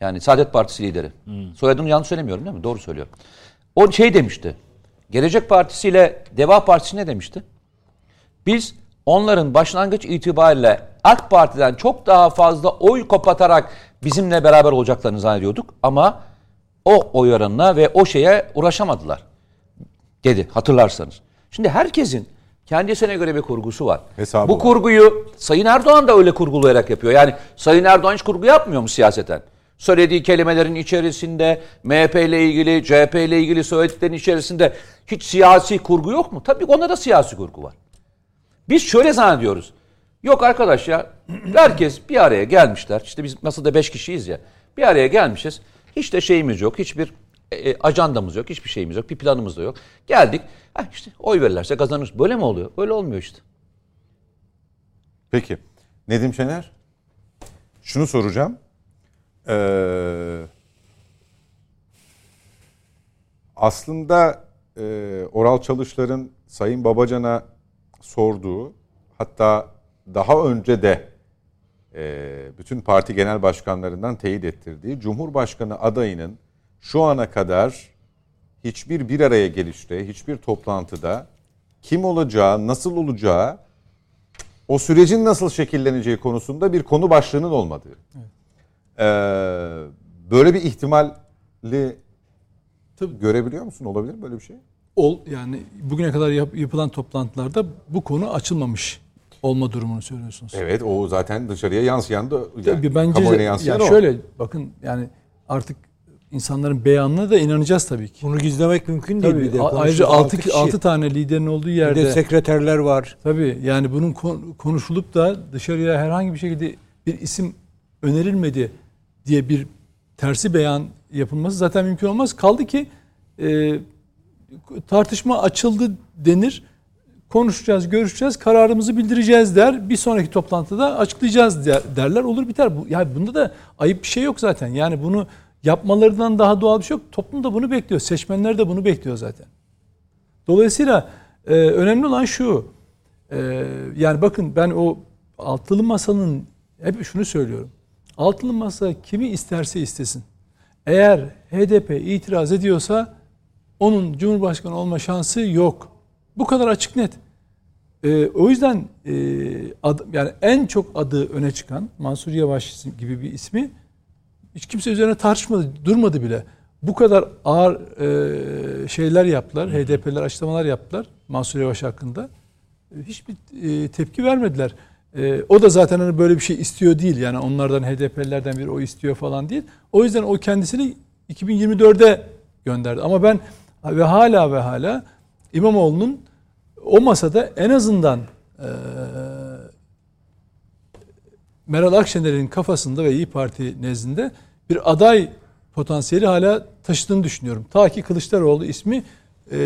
Yani Saadet Partisi lideri. Soyadını yanlış söylemiyorum değil mi? Doğru söylüyorum. O şey demişti. Gelecek Partisi ile Deva Partisi ne demişti? Biz onların başlangıç itibariyle AK Parti'den çok daha fazla oy kopatarak bizimle beraber olacaklarını zannediyorduk ama o oy oranına ve o şeye uğraşamadılar dedi hatırlarsanız. Şimdi herkesin kendisine göre bir kurgusu var. Hesabı Bu var. kurguyu Sayın Erdoğan da öyle kurgulayarak yapıyor. Yani Sayın Erdoğan hiç kurgu yapmıyor mu siyaseten? Söylediği kelimelerin içerisinde, MHP ile ilgili, CHP ile ilgili söylediklerin içerisinde hiç siyasi kurgu yok mu? Tabii onda da siyasi kurgu var. Biz şöyle zannediyoruz. Yok arkadaş ya herkes bir araya gelmişler. İşte biz masada beş kişiyiz ya. Bir araya gelmişiz. Hiç de şeyimiz yok. Hiçbir e, ajandamız yok. Hiçbir şeyimiz yok. Bir planımız da yok. Geldik. Ha işte oy verirlerse kazanırız. Böyle mi oluyor? Öyle olmuyor işte. Peki. Nedim Şener? Şunu soracağım. Ee, aslında e, Oral Çalışlar'ın Sayın Babacan'a sorduğu hatta daha önce de e, bütün parti genel başkanlarından teyit ettirdiği Cumhurbaşkanı adayının şu ana kadar hiçbir bir araya gelişte, hiçbir toplantıda kim olacağı, nasıl olacağı o sürecin nasıl şekilleneceği konusunda bir konu başlığının olmadığı. Ee, böyle bir ihtimali Tabii. görebiliyor musun? Olabilir mi böyle bir şey? Ol, yani bugüne kadar yap- yapılan toplantılarda bu konu açılmamış olma durumunu söylüyorsunuz. Evet o zaten dışarıya yansıyan da Tabii yani, bence kamuoyuna yansıyan ya o. şöyle bakın yani artık insanların beyanına da inanacağız tabii ki. bunu gizlemek mümkün değil Tabii, bir de. ayrıca Konuşulan 6 kişi. 6 tane liderin olduğu Bir yerde de sekreterler var. tabii yani bunun kon- konuşulup da dışarıya herhangi bir şekilde bir isim önerilmedi diye bir tersi beyan yapılması zaten mümkün olmaz. Kaldı ki e, tartışma açıldı denir. Konuşacağız, görüşeceğiz, kararımızı bildireceğiz der. Bir sonraki toplantıda açıklayacağız der- derler. Olur biter. Bu, yani bunda da ayıp bir şey yok zaten. Yani bunu yapmalarından daha doğal bir şey yok. Toplum da bunu bekliyor. Seçmenler de bunu bekliyor zaten. Dolayısıyla e, önemli olan şu. e, yani bakın ben o altılı masanın hep şunu söylüyorum. Altılı masa kimi isterse istesin. Eğer HDP itiraz ediyorsa onun Cumhurbaşkanı olma şansı yok. Bu kadar açık net. Ee, o yüzden e, ad, yani en çok adı öne çıkan Mansur Yavaş gibi bir ismi hiç kimse üzerine tartışmadı, durmadı bile. Bu kadar ağır e, şeyler yaptılar, HDP'ler açıklamalar yaptılar Mansur Yavaş hakkında. Hiçbir e, tepki vermediler. E, o da zaten hani böyle bir şey istiyor değil. Yani onlardan HDP'lilerden biri o istiyor falan değil. O yüzden o kendisini 2024'de gönderdi. Ama ben ve hala ve hala İmamoğlu'nun o masada en azından e, Meral Akşener'in kafasında ve İyi Parti nezdinde bir aday potansiyeli hala taşıdığını düşünüyorum. Ta ki Kılıçdaroğlu ismi e,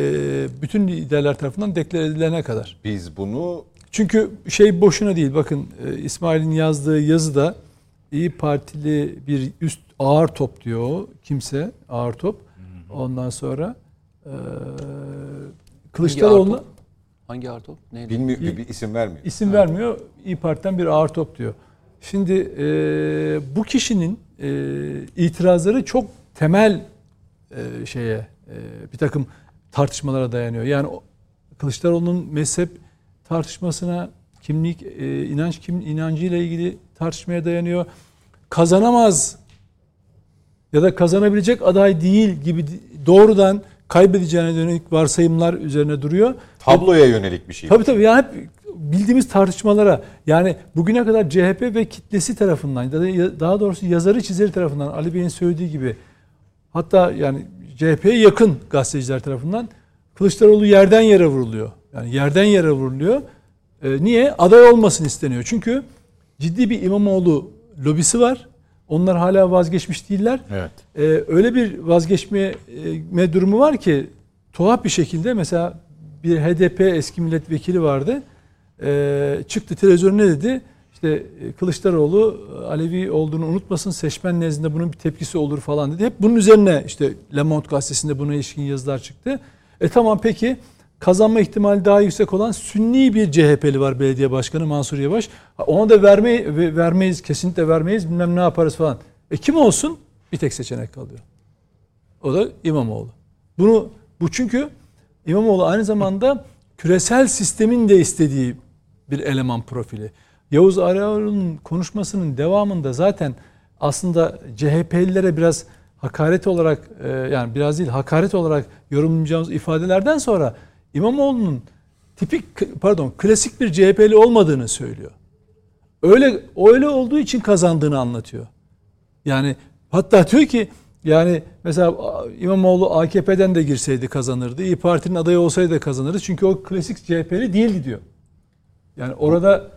bütün liderler tarafından deklar edilene kadar. Biz bunu Çünkü şey boşuna değil. Bakın e, İsmail'in yazdığı yazıda İyi Partili bir üst ağır top diyor o kimse ağır top. Ondan sonra e, Kılıçdaroğlu top? Hangi artı? Neydi? bilmiyor bir, bir isim vermiyor. isim vermiyor. İyi Parti'den bir ağır top diyor. Şimdi e, bu kişinin e, itirazları çok temel e, şeye e, bir takım tartışmalara dayanıyor. Yani Kılıçdaroğlu'nun mezhep tartışmasına, kimlik, e, inanç kim inancıyla ilgili tartışmaya dayanıyor. Kazanamaz ya da kazanabilecek aday değil gibi doğrudan kaybedeceğine dönük varsayımlar üzerine duruyor. Tabloya yönelik bir şey. Tabii tabii yani hep bildiğimiz tartışmalara yani bugüne kadar CHP ve kitlesi tarafından daha doğrusu yazarı çizeri tarafından Ali Bey'in söylediği gibi hatta yani CHP'ye yakın gazeteciler tarafından Kılıçdaroğlu yerden yere vuruluyor. Yani yerden yere vuruluyor. Ee, niye? Aday olmasın isteniyor. Çünkü ciddi bir İmamoğlu lobisi var. Onlar hala vazgeçmiş değiller. Evet. Ee, öyle bir vazgeçme e, durumu var ki tuhaf bir şekilde mesela bir HDP eski milletvekili vardı. Ee, çıktı televizyona ne dedi? İşte e, Kılıçdaroğlu Alevi olduğunu unutmasın seçmen nezdinde bunun bir tepkisi olur falan dedi. Hep bunun üzerine işte Le Monde gazetesinde buna ilişkin yazılar çıktı. E tamam peki kazanma ihtimali daha yüksek olan Sünni bir CHP'li var belediye başkanı Mansur Yavaş. Ona da verme, ve- vermeyiz kesinlikle vermeyiz bilmem ne yaparız falan. E kim olsun? Bir tek seçenek kalıyor. O da İmamoğlu. Bunu bu çünkü İmamoğlu aynı zamanda küresel sistemin de istediği bir eleman profili. Yavuz Araoğlu'nun konuşmasının devamında zaten aslında CHP'lilere biraz hakaret olarak e, yani biraz değil hakaret olarak yorumlayacağımız ifadelerden sonra İmamoğlu'nun tipik pardon klasik bir CHP'li olmadığını söylüyor. Öyle öyle olduğu için kazandığını anlatıyor. Yani hatta diyor ki yani mesela İmamoğlu AKP'den de girseydi kazanırdı. İyi Parti'nin adayı olsaydı da kazanırdı. Çünkü o klasik CHP'li değildi diyor. Yani orada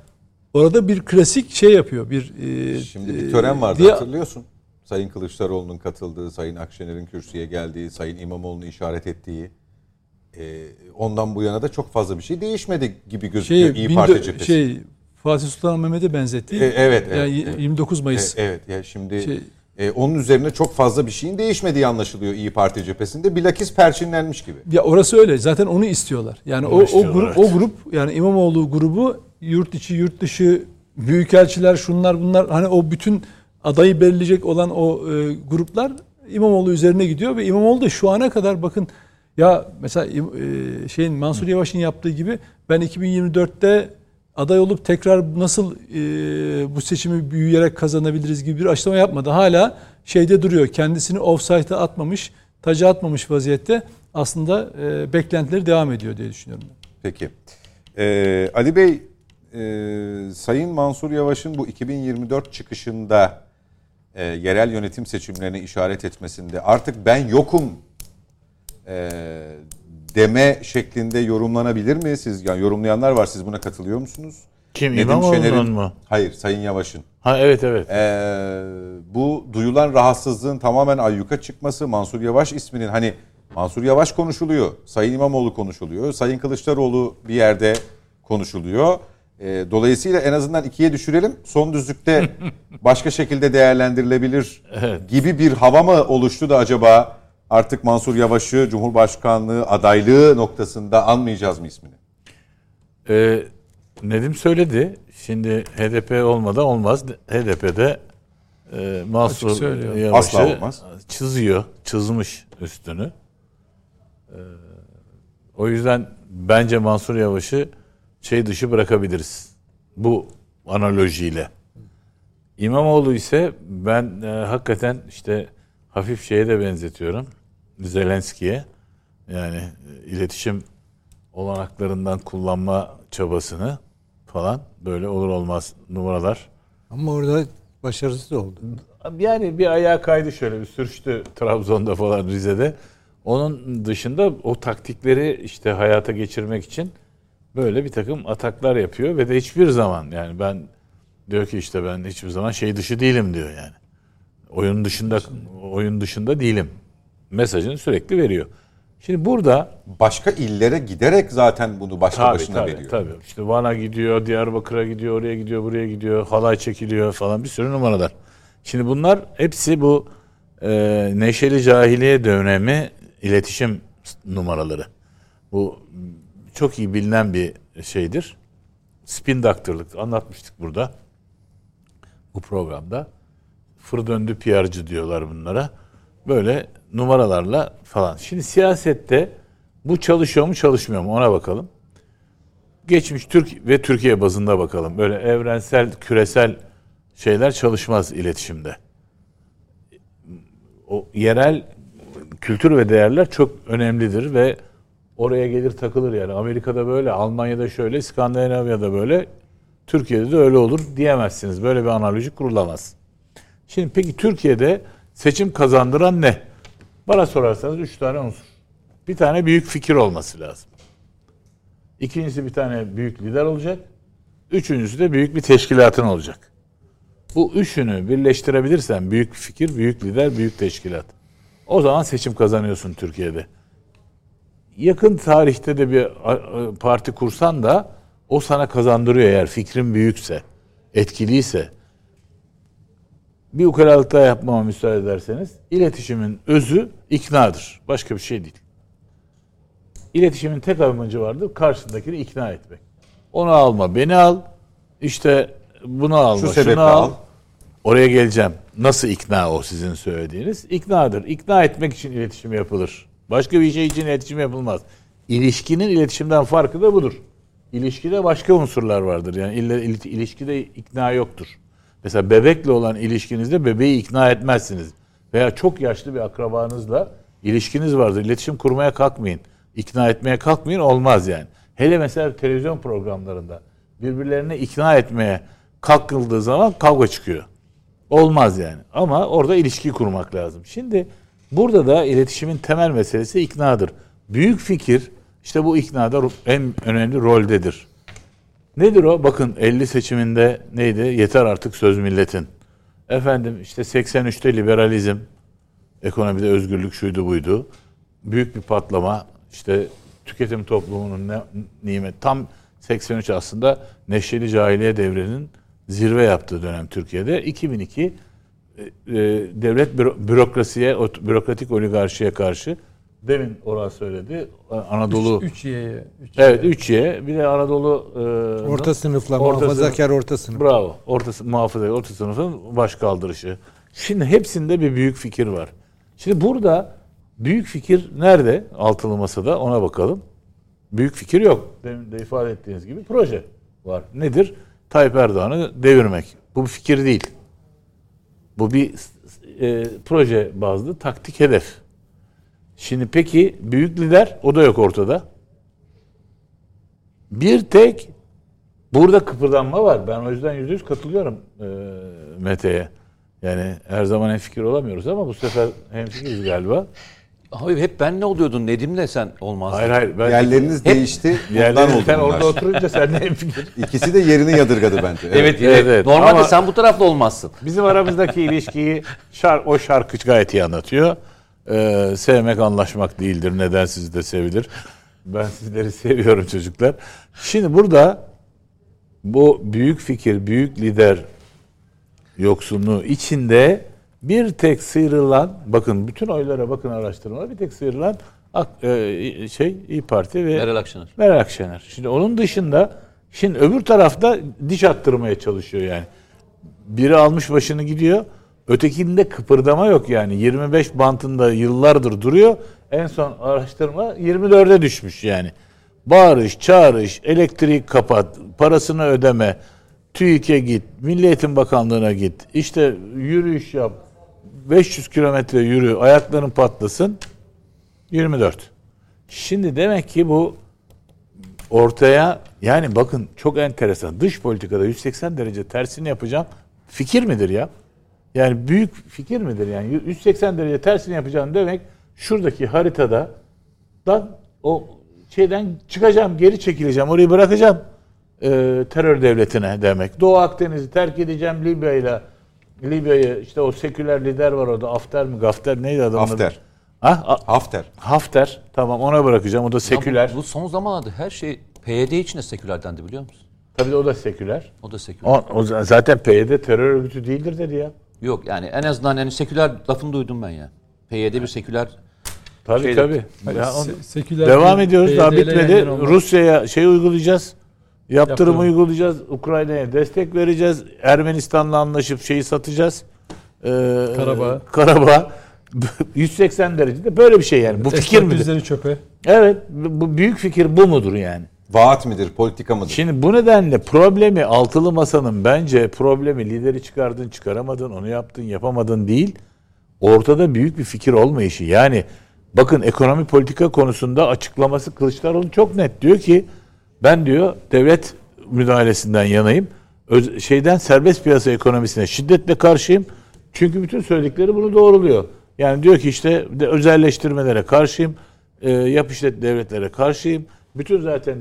orada bir klasik şey yapıyor. Bir e, Şimdi bir e, tören vardı diye- hatırlıyorsun. Sayın Kılıçdaroğlu'nun katıldığı, Sayın Akşener'in kürsüye geldiği, Sayın İmamoğlu'nu işaret ettiği. e, ondan bu yana da çok fazla bir şey değişmedi gibi gözüküyor şey, İyi Parti cephesi. şey Fatih Sultan Mehmet'e benzetti. E, evet, evet, Yani evet. 29 Mayıs. E, evet ya şimdi Şey- e, onun üzerine çok fazla bir şeyin değişmediği anlaşılıyor İyi Parti cephesinde. Bilakis perçinlenmiş gibi. Ya orası öyle. Zaten onu istiyorlar. Yani Onu o, o istiyorlar, grup evet. o grup yani İmamoğlu grubu yurt içi yurt dışı büyükelçiler şunlar bunlar hani o bütün adayı belirleyecek olan o e, gruplar İmamoğlu üzerine gidiyor ve İmamoğlu da şu ana kadar bakın ya mesela e, şeyin Mansur Yavaş'ın yaptığı gibi ben 2024'te aday olup tekrar nasıl e, bu seçimi büyüyerek kazanabiliriz gibi bir açıklama yapmadı. Hala şeyde duruyor. Kendisini offside'a atmamış, taca atmamış vaziyette aslında e, beklentileri devam ediyor diye düşünüyorum. Peki. Ee, Ali Bey, e, Sayın Mansur Yavaş'ın bu 2024 çıkışında e, yerel yönetim seçimlerine işaret etmesinde artık ben yokum e, deme şeklinde yorumlanabilir mi? Siz yani yorumlayanlar var. Siz buna katılıyor musunuz? Kim Nedim İmamoğlu'nun mu? Hayır, Sayın Yavaş'ın. Ha evet evet. Ee, bu duyulan rahatsızlığın tamamen ayyuka çıkması Mansur Yavaş isminin hani Mansur Yavaş konuşuluyor, Sayın İmamoğlu konuşuluyor, Sayın Kılıçdaroğlu bir yerde konuşuluyor. Ee, dolayısıyla en azından ikiye düşürelim. Son düzlükte başka şekilde değerlendirilebilir Evet. gibi bir hava mı oluştu da acaba artık Mansur Yavaş'ı Cumhurbaşkanlığı adaylığı noktasında anmayacağız mı ismini? Ee, Nedim söyledi. Şimdi HDP olmadan olmaz. HDP'de e, Mansur. Yavaş'ı Asla olmaz. çiziyor. Çizmiş üstünü. E, o yüzden bence Mansur Yavaş'ı şey dışı bırakabiliriz. Bu analojiyle. İmamoğlu ise ben e, hakikaten işte hafif şeye de benzetiyorum. Zelenski'ye. Yani e, iletişim olanaklarından kullanma çabasını falan böyle olur olmaz numaralar. Ama orada başarısız oldu. Yani bir ayağa kaydı şöyle bir sürüştü Trabzon'da falan Rize'de. Onun dışında o taktikleri işte hayata geçirmek için böyle bir takım ataklar yapıyor ve de hiçbir zaman yani ben diyor ki işte ben hiçbir zaman şey dışı değilim diyor yani. Oyun dışında oyun dışında değilim. Mesajını sürekli veriyor. Şimdi burada Başka illere giderek zaten bunu başka Tabii başına tabii, veriyor. tabii. İşte Van'a gidiyor, Diyarbakır'a gidiyor, oraya gidiyor, buraya gidiyor, halay çekiliyor falan bir sürü numaralar. Şimdi bunlar hepsi bu e, neşeli cahiliye dönemi iletişim numaraları. Bu çok iyi bilinen bir şeydir. Spin doctor'lık anlatmıştık burada. Bu programda. Fır döndü PR'cı diyorlar bunlara. Böyle numaralarla falan. Şimdi siyasette bu çalışıyor mu çalışmıyor mu ona bakalım. Geçmiş Türk ve Türkiye bazında bakalım. Böyle evrensel, küresel şeyler çalışmaz iletişimde. O yerel kültür ve değerler çok önemlidir ve oraya gelir takılır yani. Amerika'da böyle, Almanya'da şöyle, İskandinavya'da böyle, Türkiye'de de öyle olur diyemezsiniz. Böyle bir analoji kurulamaz. Şimdi peki Türkiye'de seçim kazandıran ne? Bana sorarsanız üç tane unsur. Bir tane büyük fikir olması lazım. İkincisi bir tane büyük lider olacak. Üçüncüsü de büyük bir teşkilatın olacak. Bu üçünü birleştirebilirsen büyük fikir, büyük lider, büyük teşkilat. O zaman seçim kazanıyorsun Türkiye'de. Yakın tarihte de bir parti kursan da o sana kazandırıyor eğer fikrin büyükse, etkiliyse. Bir ukalalık daha yapmama müsaade ederseniz, iletişimin özü iknadır. Başka bir şey değil. İletişimin tek amacı vardır, karşındakini ikna etmek. Onu alma, beni al, işte bunu alma, Şu şunu al. al. Oraya geleceğim. Nasıl ikna o sizin söylediğiniz? İknadır. İkna etmek için iletişim yapılır. Başka bir şey için iletişim yapılmaz. İlişkinin iletişimden farkı da budur. İlişkide başka unsurlar vardır. Yani illa, il- ilişkide ikna yoktur. Mesela bebekle olan ilişkinizde bebeği ikna etmezsiniz. Veya çok yaşlı bir akrabanızla ilişkiniz vardır. İletişim kurmaya kalkmayın. İkna etmeye kalkmayın olmaz yani. Hele mesela televizyon programlarında birbirlerini ikna etmeye kalkıldığı zaman kavga çıkıyor. Olmaz yani. Ama orada ilişki kurmak lazım. Şimdi burada da iletişimin temel meselesi iknadır. Büyük fikir işte bu iknada en önemli roldedir. Nedir o? Bakın 50 seçiminde neydi? Yeter artık söz milletin. Efendim işte 83'te liberalizm, ekonomide özgürlük şuydu buydu. Büyük bir patlama. İşte tüketim toplumunun ne, nimet. Tam 83 aslında neşeli cahiliye devrinin zirve yaptığı dönem Türkiye'de. 2002 e, e, devlet büro- bürokrasiye, bürokratik oligarşiye karşı demin Orhan söyledi. Anadolu 3 Y'ye. Evet 3Y bir de Anadolu e, Orta sınıfla orta muhafazakar orta sınıf. Bravo. Orta muhafazakar orta sınıfın baş kaldırışı. Şimdi hepsinde bir büyük fikir var. Şimdi burada büyük fikir nerede? Altılı masada ona bakalım. Büyük fikir yok. Demin de ifade ettiğiniz gibi proje var. Nedir? Tayyip Erdoğan'ı devirmek. Bu bir fikir değil. Bu bir e, proje bazlı taktik hedef. Şimdi peki büyük lider o da yok ortada. Bir tek burada kıpırdanma var. Ben o yüzden yüzde yüz katılıyorum e, Mete'ye. Yani her zaman en fikir olamıyoruz ama bu sefer hem fikiriz galiba. Abi hep ben ne oluyordun Nedim'le sen olmazdın. Hayır hayır. Ben Yerleriniz değişti. Ondan Yerlerin oldu sen bunlar. orada oturunca sen de en fikir. İkisi de yerini yadırgadı bence. Evet, Evet, evet, evet. Normalde Ama- sen bu tarafta olmazsın. Bizim aramızdaki ilişkiyi şar, o şarkı gayet iyi anlatıyor. Ee, sevmek anlaşmak değildir. Neden sizi de sevilir. Ben sizleri seviyorum çocuklar. Şimdi burada bu büyük fikir, büyük lider yoksunluğu içinde bir tek sıyrılan, bakın bütün oylara bakın araştırmalara bir tek sıyrılan e, şey İyi Parti ve Meral Akşener. Meral Akşener. Şimdi onun dışında şimdi öbür tarafta diş attırmaya çalışıyor yani. Biri almış başını gidiyor. Ötekinde kıpırdama yok yani. 25 bantında yıllardır duruyor. En son araştırma 24'e düşmüş yani. Bağırış, çağırış, elektrik kapat, parasını ödeme, TÜİK'e git, Milli Eğitim Bakanlığı'na git. İşte yürüyüş yap. 500 kilometre yürü, ayakların patlasın. 24. Şimdi demek ki bu ortaya yani bakın çok enteresan. Dış politikada 180 derece tersini yapacağım. Fikir midir ya? Yani büyük fikir midir yani? 180 derece tersini yapacağım demek şuradaki haritada dan o şeyden çıkacağım, geri çekileceğim, orayı bırakacağım e, terör devletine demek. Doğu Akdeniz'i terk edeceğim Libya ile Libya'yı işte o seküler lider var orada After mi Gafter neydi adamın adı? Hafter. Ha? A- Hafter. Hafter. Tamam ona bırakacağım. O da seküler. Bu, bu son zamanlarda her şey PYD için de seküler dendi biliyor musun? Tabii de o da seküler. O da seküler. O, o zaten PYD terör örgütü değildir dedi ya. Yok yani en azından yani seküler lafını duydum ben ya. PYD bir seküler Tabii Şeyde- tabii. Ya on- seküler devam bir ediyoruz. Daha PYD 'le bitmedi. Rusya'ya şey uygulayacağız. Yaptırım, Yaptırım. uygulayacağız. Ukrayna'ya destek vereceğiz. Ermenistan'la anlaşıp şeyi satacağız. Ee, Karabağ. Karabağ. 180 derecede böyle bir şey yani. Bu fikir? Yüzleri çöpe. Evet. Bu büyük fikir bu mudur yani? Vaat midir, politika mıdır? Şimdi bu nedenle problemi altılı masanın bence problemi lideri çıkardın çıkaramadın onu yaptın yapamadın değil. Ortada büyük bir fikir olmayışı. Yani bakın ekonomi politika konusunda açıklaması Kılıçdaroğlu çok net diyor ki ben diyor devlet müdahalesinden yanayım. Öz- şeyden serbest piyasa ekonomisine şiddetle karşıyım. Çünkü bütün söyledikleri bunu doğruluyor. Yani diyor ki işte de özelleştirmelere karşıyım. E, yap işlet devletlere karşıyım. Bütün zaten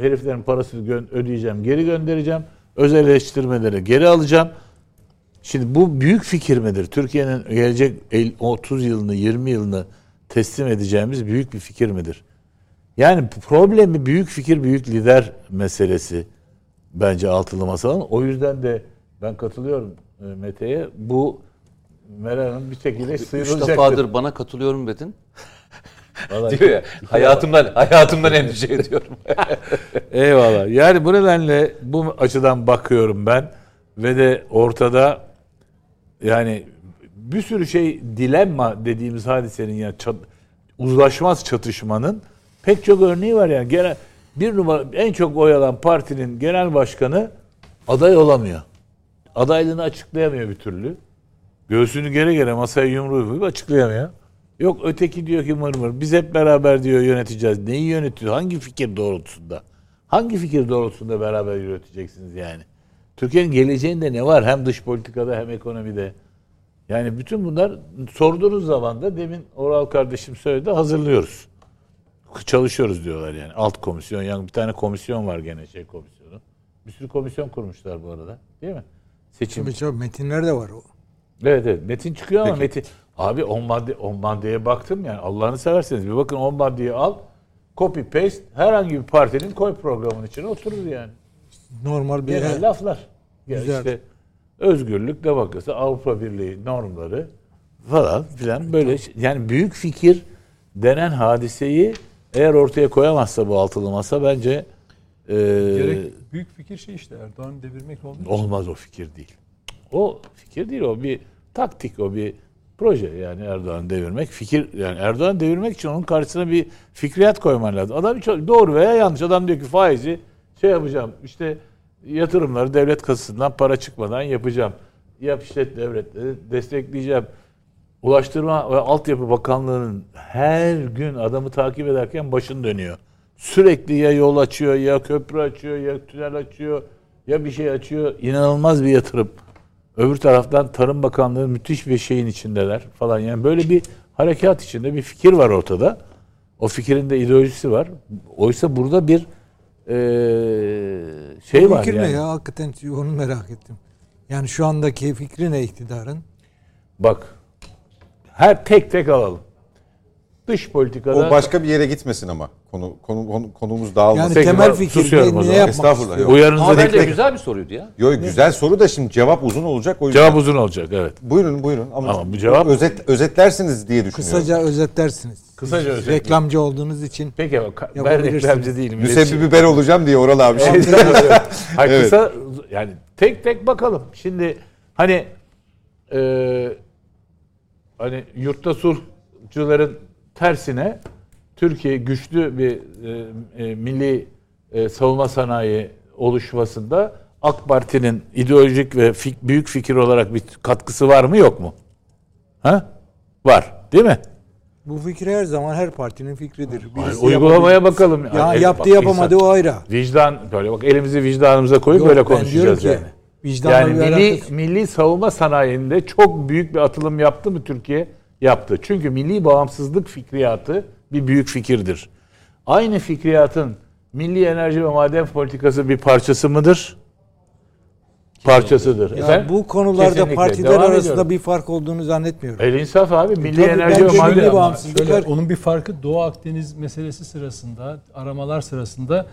heriflerin parasını gö- ödeyeceğim, geri göndereceğim. Özelleştirmelere geri alacağım. Şimdi bu büyük fikir midir? Türkiye'nin gelecek el- 30 yılını, 20 yılını teslim edeceğimiz büyük bir fikir midir? Yani problemi büyük fikir, büyük lider meselesi bence altılı masanın. O yüzden de ben katılıyorum e, Mete'ye. Bu Meral Hanım bir şekilde Üç sıyrılacaktır. defadır bana katılıyorum dedin. Vallahi Diyor ya hayatımdan hayatımdan endişe ediyorum. Eyvallah. Yani bu nedenle bu açıdan bakıyorum ben ve de ortada yani bir sürü şey dilemma dediğimiz hadisenin yani çat- uzlaşmaz çatışmanın pek çok örneği var yani. Genel, bir numara en çok oy alan partinin genel başkanı aday olamıyor. Adaylığını açıklayamıyor bir türlü. Göğsünü gere gere masaya yumruğu açıklayamıyor. Yok öteki diyor ki mır mır. Biz hep beraber diyor yöneteceğiz. Neyi yönetiyor? Hangi fikir doğrultusunda? Hangi fikir doğrultusunda beraber yöneteceksiniz yani? Türkiye'nin geleceğinde ne var? Hem dış politikada hem ekonomide. Yani bütün bunlar sorduğunuz zaman da demin Oral kardeşim söyledi hazırlıyoruz. Çalışıyoruz diyorlar yani. Alt komisyon, yani bir tane komisyon var gene şey komisyonu. Bir sürü komisyon kurmuşlar bu arada. Değil mi? Seçim Tabii çok metinler de var o. Evet evet. Metin çıkıyor ama Peki. Metin abi 10 madde 10 maddeye baktım yani Allah'ını severseniz bir bakın 10 maddeyi al copy paste herhangi bir partinin koy programın içine oturur yani. Normal bir Genel laflar. Yani Güzel. işte özgürlük, demokrasi, Avrupa Birliği normları falan filan böyle şey- yani büyük fikir denen hadiseyi eğer ortaya koyamazsa bu altılı masa bence e, Gerek büyük fikir şey işte Erdoğan'ı devirmek oldu. Olmaz o fikir değil. O fikir değil o bir taktik o bir proje yani Erdoğan devirmek fikir yani Erdoğan devirmek için onun karşısına bir fikriyat koyman lazım. Adam çok doğru veya yanlış adam diyor ki faizi şey yapacağım işte yatırımları devlet kasasından para çıkmadan yapacağım. Yap işlet devletleri destekleyeceğim. Ulaştırma ve Altyapı Bakanlığı'nın her gün adamı takip ederken başın dönüyor. Sürekli ya yol açıyor, ya köprü açıyor, ya tünel açıyor, ya bir şey açıyor. İnanılmaz bir yatırım. Öbür taraftan Tarım Bakanlığı müthiş bir şeyin içindeler falan. Yani böyle bir harekat içinde bir fikir var ortada. O fikirin de ideolojisi var. Oysa burada bir eee, şey Bu var fikir yani. ne ya? Hakikaten onu merak ettim. Yani şu andaki fikri ne iktidarın? Bak her tek tek alalım. Dış politikada O başka bir yere gitmesin ama. Konu, konu, konu- konumuz dağılmasın. Yani Peki, temel fikir ne, ne yapmak Estağfurullah, yok. uyarınızı bence güzel bir soruydu ya. Yo, güzel soru da şimdi cevap uzun olacak. O yüzden. Cevap uzun olacak evet. Buyurun buyurun. Ama, Ama bu cevap- özet, özetlersiniz diye düşünüyorum. Kısaca özetlersiniz. Kısaca Siz özetle. Reklamcı olduğunuz için. Peki ama ben reklamcı değilim. Müsebbibi ben olacağım diye Oral abi. Şimdi. Hayır, Evet. kısa yani tek tek bakalım. Şimdi hani e, hani yurtta sulhçuların tersine Türkiye güçlü bir e, e, milli e, savunma sanayi oluşmasında AK Parti'nin ideolojik ve fik- büyük fikir olarak bir katkısı var mı yok mu? Ha? Var, değil mi? Bu fikir her zaman her partinin fikridir. Hayır, uygulamaya yapabilir. bakalım. Ya Yani yaptı bak, yapamadı insan- o ayrı. Vicdan böyle bak elimizi vicdanımıza koyup Yok, böyle konuşacağız diyorum yani. ki, vicdanla Yani milli alakası- milli savunma sanayinde çok büyük bir atılım yaptı mı Türkiye? Yaptı. Çünkü milli bağımsızlık fikriyatı bir büyük fikirdir. Aynı fikriyatın milli enerji ve maden politikası bir parçası mıdır? Parçasıdır. Ya Efendim? bu konularda Kesinlikle. partiler Devam arasında ediyorum. bir fark olduğunu zannetmiyorum. El insaf abi. Milli Tabii enerji ve maden. milli Ama bağımsızlık şöyle, onun bir farkı Doğu Akdeniz meselesi sırasında, aramalar sırasında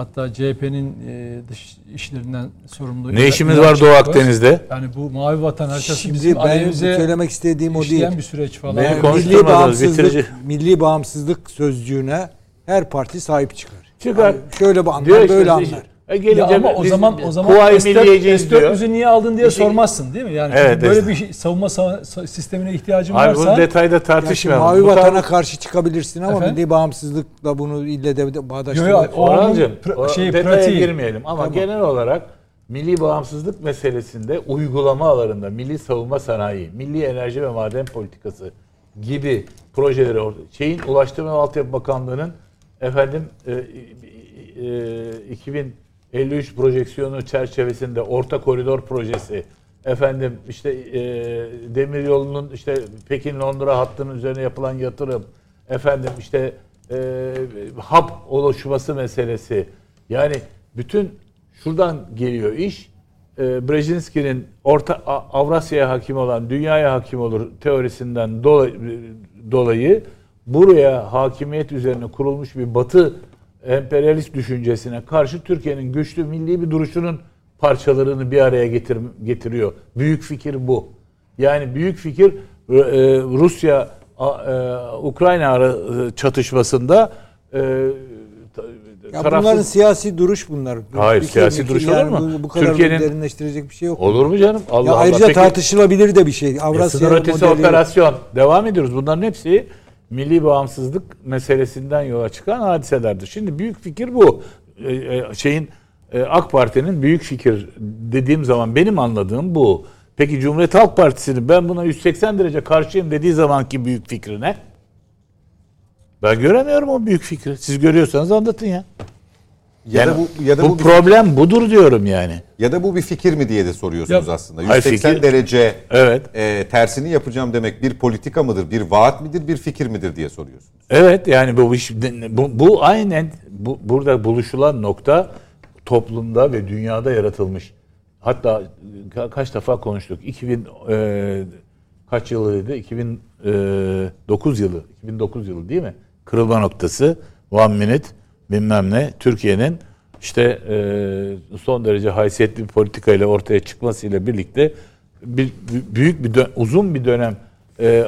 hatta CHP'nin e, dış işlerinden sorumlu. Ne işimiz var Doğu Çakır, Akdeniz'de? Yani bu mavi vatan haritası Şimdi bizim ben söylemek istediğim o değil. bir süreç falan. Konuş- milli bağımsızlık, bitirici. milli bağımsızlık sözcüğüne her parti sahip çıkar. Çıkar. Yani şöyle bir anlar, böyle işte, anlar. E gelince Ya ama o zaman o zaman Kuvayi S4 Milliyeciyiz diyor. S400'ü niye aldın diye sormazsın değil mi? Yani Evet, böyle bir şey- savunma sa- sa- sistemine ihtiyacın Hayır bunu varsa detayda Ya şimdi tartışmayalım. mavi Bu vatana tar- karşı çıkabilirsin ama Efendim? milli bağımsızlıkla bunu ille de bağdaştırmak. o- onun Orhancığım, pra- şey, detaya pratiği. girmeyelim ama Tamam. genel olarak milli bağımsızlık meselesinde uygulama alanında milli savunma sanayi, milli enerji ve maden politikası gibi projeleri orada. Şeyin Ulaştırma ve Altyapı Bakanlığı'nın efendim e, e, 2053 projeksiyonu çerçevesinde orta koridor projesi. Efendim işte e, demir yolunun işte Pekin Londra hattının üzerine yapılan yatırım. Efendim işte e, hap oluşması meselesi. Yani bütün şuradan geliyor iş. E, Brzezinski'nin orta Avrasya'ya hakim olan dünyaya hakim olur teorisinden dolayı, dolayı buraya hakimiyet üzerine kurulmuş bir batı emperyalist düşüncesine karşı Türkiye'nin güçlü milli bir duruşunun parçalarını bir araya getir, getiriyor. Büyük fikir bu. Yani büyük fikir e, Rusya a- e, Ukrayna e, çatışmasında e, Ya tarafsız- bunların siyasi duruş bunlar. Hayır, Bir siyasi kere- duruş yani olur mu? Bu, bu kadar Türkiye'nin- derinleştirecek bir şey yok. Olur mu canım? Allah ya Allah. ayrıca Peki- tartışılabilir de bir şey. Ya Avrasya sınır ötesi modeli- operasyon. Devam ediyoruz. Bunların hepsi milli bağımsızlık meselesinden yola çıkan hadiselerdir. Şimdi büyük fikir bu. Ee, şeyin e, AK Parti'nin büyük fikir dediğim zaman benim anladığım bu. Peki Cumhuriyet Halk Partisi'nin ben buna 180 derece karşıyım dediği zamanki büyük fikri ne? Ben göremiyorum o büyük fikri. Siz görüyorsanız anlatın ya. Ya Yani da bu ya da bu bu problem budur diyorum yani. ya da bu bir fikir mi diye de soruyorsunuz Ya- aslında. Hayır, 180 fikir- derece Evet. e, tersini yapacağım demek bir politika mıdır, bir vaat midir, bir fikir midir diye soruyorsunuz. Evet yani bu iş bu, bu aynen bu, burada buluşulan nokta toplumda ve dünyada yaratılmış. Hatta ka- kaç defa konuştuk. 2000 e, kaç yılıydı? 2009 yılı. 2009 yılı değil mi? Kırılma noktası One Minute bilmem ne Türkiye'nin işte e, son derece haysiyetli bir politikayla ortaya çıkmasıyla birlikte bir büyük bir dö- uzun bir dönem e, e,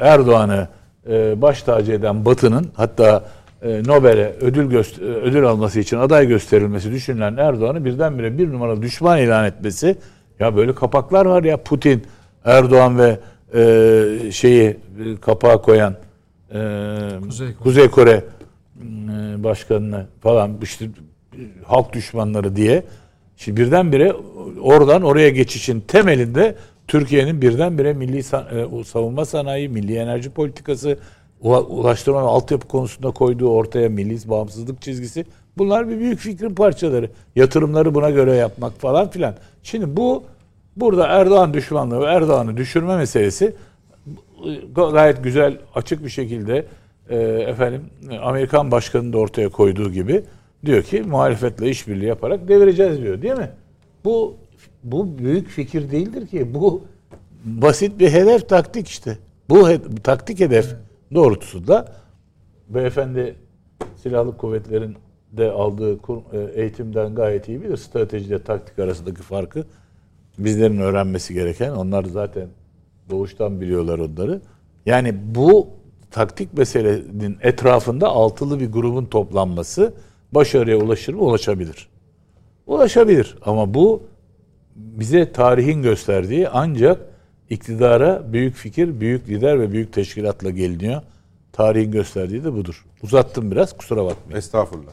Erdoğan'ı e, baş tacı eden Batı'nın hatta e, Nobel'e ödül göster- ödül alması için aday gösterilmesi düşünülen Erdoğan'ı birdenbire bir numaralı düşman ilan etmesi ya böyle kapaklar var ya Putin, Erdoğan ve e, şeyi e, kapağa koyan e, Kuzey Kore. Kuzey Kore başkanını falan işte e, halk düşmanları diye şimdi birdenbire oradan oraya geçişin temelinde Türkiye'nin birdenbire milli e, savunma sanayi, milli enerji politikası, ula- ulaştırma ve altyapı konusunda koyduğu ortaya milli bağımsızlık çizgisi bunlar bir büyük fikrin parçaları. Yatırımları buna göre yapmak falan filan. Şimdi bu burada Erdoğan düşmanlığı ve Erdoğan'ı düşürme meselesi gayet güzel açık bir şekilde e, efendim Amerikan başkanının da ortaya koyduğu gibi diyor ki muhalefetle işbirliği yaparak devireceğiz diyor değil mi? Bu bu büyük fikir değildir ki. Bu basit bir hedef taktik işte. Bu he- taktik hedef doğrultusunda beyefendi silahlı kuvvetlerin de aldığı kur- e, eğitimden gayet iyi bilir. Stratejide taktik arasındaki farkı bizlerin öğrenmesi gereken. Onlar zaten doğuştan biliyorlar onları. Yani bu taktik meselenin etrafında altılı bir grubun toplanması başarıya ulaşır mı? Ulaşabilir. Ulaşabilir. Ama bu bize tarihin gösterdiği ancak iktidara büyük fikir, büyük lider ve büyük teşkilatla geliniyor. Tarihin gösterdiği de budur. Uzattım biraz kusura bakmayın. Estağfurullah.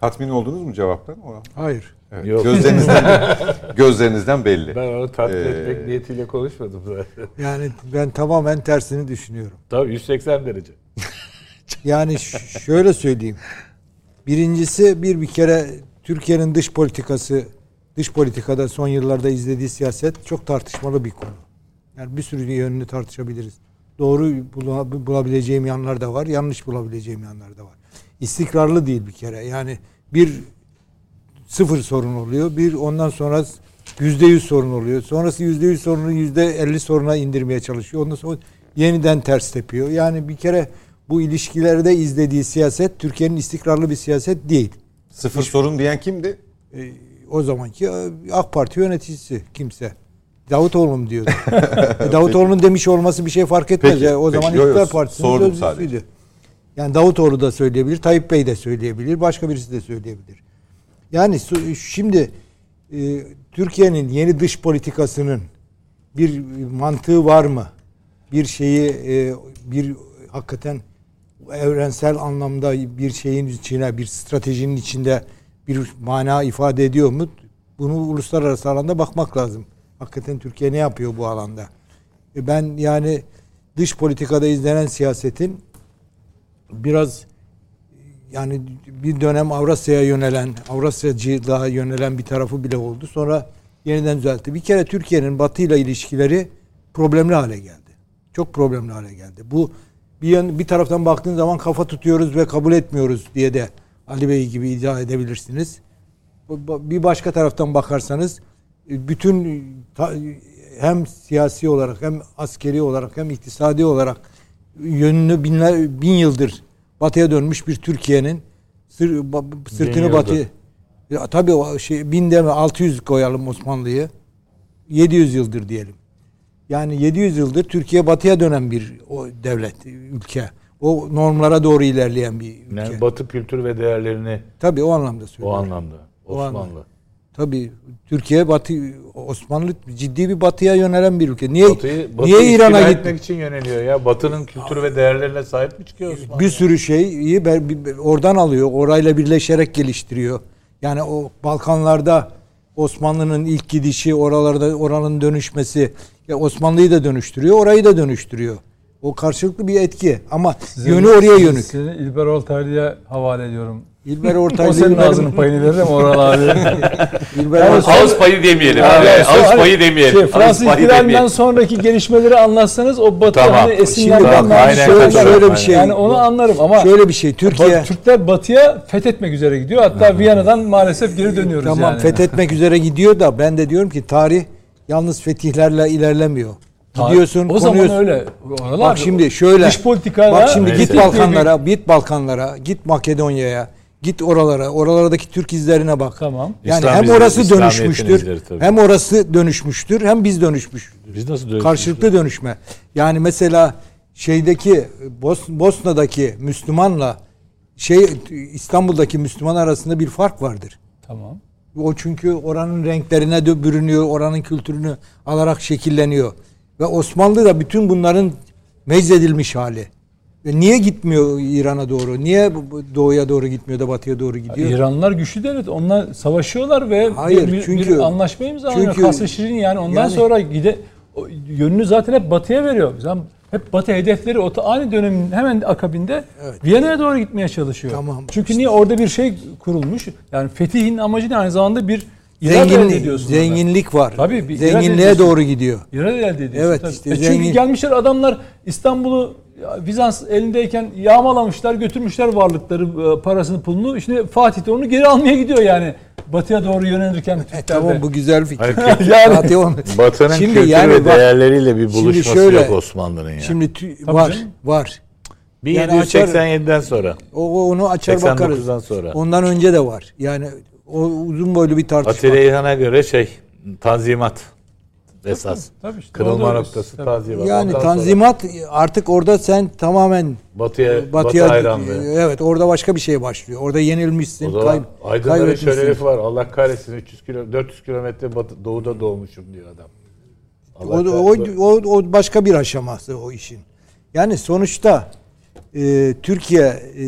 Tatmin oldunuz mu cevaptan? O- Hayır. Evet. Yok. Gözlerinizden gözlerinizden belli. Ben onu tatmin Ee, etmek niyetiyle konuşmadım zaten. Yani ben tamamen tersini düşünüyorum. Tabii 180 derece. Yani şöyle söyleyeyim. Birincisi bir bir kere Türkiye'nin dış politikası, dış politikada son yıllarda izlediği siyaset çok tartışmalı bir konu. Yani bir sürü yönünü tartışabiliriz. Doğru bula- bulabileceğim yanlar da var, yanlış bulabileceğim yanlar da var. İstikrarlı değil bir kere. Yani bir sıfır sorun oluyor. Bir ondan sonra yüzde yüz sorun oluyor. Sonrası yüzde yüz sorunu yüzde elli soruna indirmeye çalışıyor. Ondan sonra yeniden ters tepiyor. Yani bir kere bu ilişkilerde izlediği siyaset Türkiye'nin istikrarlı bir siyaset değil. Sıfır sorun diyen kimdi? Ee, o zamanki e, AK Parti yöneticisi kimse. Davutoğlu mu diyordu? E, Davutoğlu'nun demiş olması bir şey fark etmez. Peki, ya. O peki. zaman yo, İktidar Partisi'nin sordum sözcüsüydü. sadece. Yani Davutoğlu da söyleyebilir, Tayyip Bey de söyleyebilir, başka birisi de söyleyebilir. Yani şimdi e, Türkiye'nin yeni dış politikasının bir mantığı var mı? Bir şeyi e, bir hakikaten evrensel anlamda bir şeyin içine, bir stratejinin içinde bir mana ifade ediyor mu? Bunu uluslararası alanda bakmak lazım. Hakikaten Türkiye ne yapıyor bu alanda? E ben yani dış politikada izlenen siyasetin biraz yani bir dönem Avrasya'ya yönelen, Avrasyacılığa yönelen bir tarafı bile oldu. Sonra yeniden düzeltti. Bir kere Türkiye'nin Batı ile ilişkileri problemli hale geldi. Çok problemli hale geldi. Bu bir yan, bir taraftan baktığın zaman kafa tutuyoruz ve kabul etmiyoruz diye de Ali Bey gibi iddia edebilirsiniz. Bir başka taraftan bakarsanız bütün hem siyasi olarak hem askeri olarak hem iktisadi olarak yönünü binler, bin yıldır batıya dönmüş bir Türkiye'nin sır, sırtını yıldır. batıya ya, tabii o şey bin deme 600 koyalım Osmanlı'yı 700 yıldır diyelim. Yani 700 yıldır Türkiye batıya dönen bir o devlet, ülke. O normlara doğru ilerleyen bir ülke. Yani Batı kültür ve değerlerini Tabii o anlamda o söylüyorum. anlamda. O Osmanlı. anlamda. Tabii Türkiye batı Osmanlı ciddi bir batıya yönelen bir ülke. Niye Batı'yı, Batı niye İran'a etmek için yöneliyor ya. Batı'nın kültür ve değerlerine sahip mi çıkıyor Osmanlı? Bir sürü şeyi oradan alıyor. Orayla birleşerek geliştiriyor. Yani o Balkanlarda Osmanlı'nın ilk gidişi, oralarda oranın dönüşmesi, ya Osmanlı'yı da dönüştürüyor, orayı da dönüştürüyor. O karşılıklı bir etki ama yönü oraya yönük. Seni İlber Ortaylı'ya havale ediyorum. İlber O Ortaylı senin ağzının payını verir ama Oral abi. İlber Yani Ortaylı- Ağız payı demeyelim. Yani Evet, sonra ağız hani payı demeyelim. Şey, Fransız ihtilalinden sonraki gelişmeleri anlatsanız o Batı Tamam. hani esinlerden ben aynen şöyle, şöyle bir şey. Yani onu anlarım ama şöyle bir şey. Türkiye Türkler batıya fethetmek üzere gidiyor. Hatta Viyana'dan maalesef geri dönüyoruz Tamam yani. fethetmek üzere gidiyor da ben de diyorum ki tarih yalnız fetihlerle ilerlemiyor. Gidiyorsun, o zaman konuyorsun. öyle. Oralar, Bak şimdi şöyle. Dış politikada Bak şimdi Neyse. git Balkanlara, git Balkanlara, git Makedonya'ya, git oralara, oralardaki Türk izlerine bak. Tamam. Yani İslam hem izleri, orası İslamiyet'in dönüşmüştür, hem orası dönüşmüştür, hem biz dönüşmüş. Biz nasıl dönüşmüşüz? Karşılıklı dönüşme. Yani mesela şeydeki Bos- Bosna'daki Müslümanla şey İstanbul'daki Müslüman arasında bir fark vardır. Tamam. O çünkü oranın renklerine de bürünüyor, oranın kültürünü alarak şekilleniyor. Ve Osmanlı da bütün bunların meczedilmiş hali. Ve niye gitmiyor İran'a doğru? Niye doğuya doğru gitmiyor da batıya doğru gidiyor? İranlılar güçlü devlet. Onlar savaşıyorlar ve Hayır, bir, çünkü- bir anlaşma imzalıyor. çünkü- Kasr Şirin yani ondan Yani- sonra gide yönünü zaten hep batıya veriyor. Hep batı hedefleri o aynı dönemin hemen akabinde Viyana'ya doğru gitmeye çalışıyor. Tamam. Çünkü niye orada bir şey kurulmuş? Yani fetihin amacı ne? Aynı zamanda bir Zenginlik, ediyorsun. orada. zenginlik var. Tabii, bir Zenginliğe doğru gidiyor. İrade elde ediyorsun. Evet, tabii. işte E çünkü zengin- gelmişler adamlar İstanbul'u ya, Bizans elindeyken yağmalamışlar, götürmüşler varlıkları, e, parasını, pulunu. İşte Fatih de onu geri almaya gidiyor yani. Batıya doğru yönelirken E, tamam bu güzel fikir. Hayır, Yani- Fatih onu- Batı'nın Şimdi kültür yani ve değerleriyle bir şimdi buluşması şöyle- yok Osmanlı'nın ya. Şimdi tü- var, canım. var. 1787'den sonra. O, onu açar bakarız. 89'dan sonra. Ondan önce de var. Yani o uzun boylu bir tartışma. Atilla İlhan'a göre şey Tanzimat esas. Tabii işte, Kırılma orada- noktası tabii. Tanzimat. Yani Ondan Tanzimat artık orada sen tamamen sonra Batı'ya, batıya Batı hayranlığı. evet orada başka bir şey başlıyor. Orada yenilmişsin, O zaman kay, Aydınların şöyle lafı var. Allah kahretsin 300 kilo, 400 kilometre batı, doğuda doğmuşum diyor adam. O, o, o, o başka bir aşaması o işin. Yani sonuçta e, Türkiye e,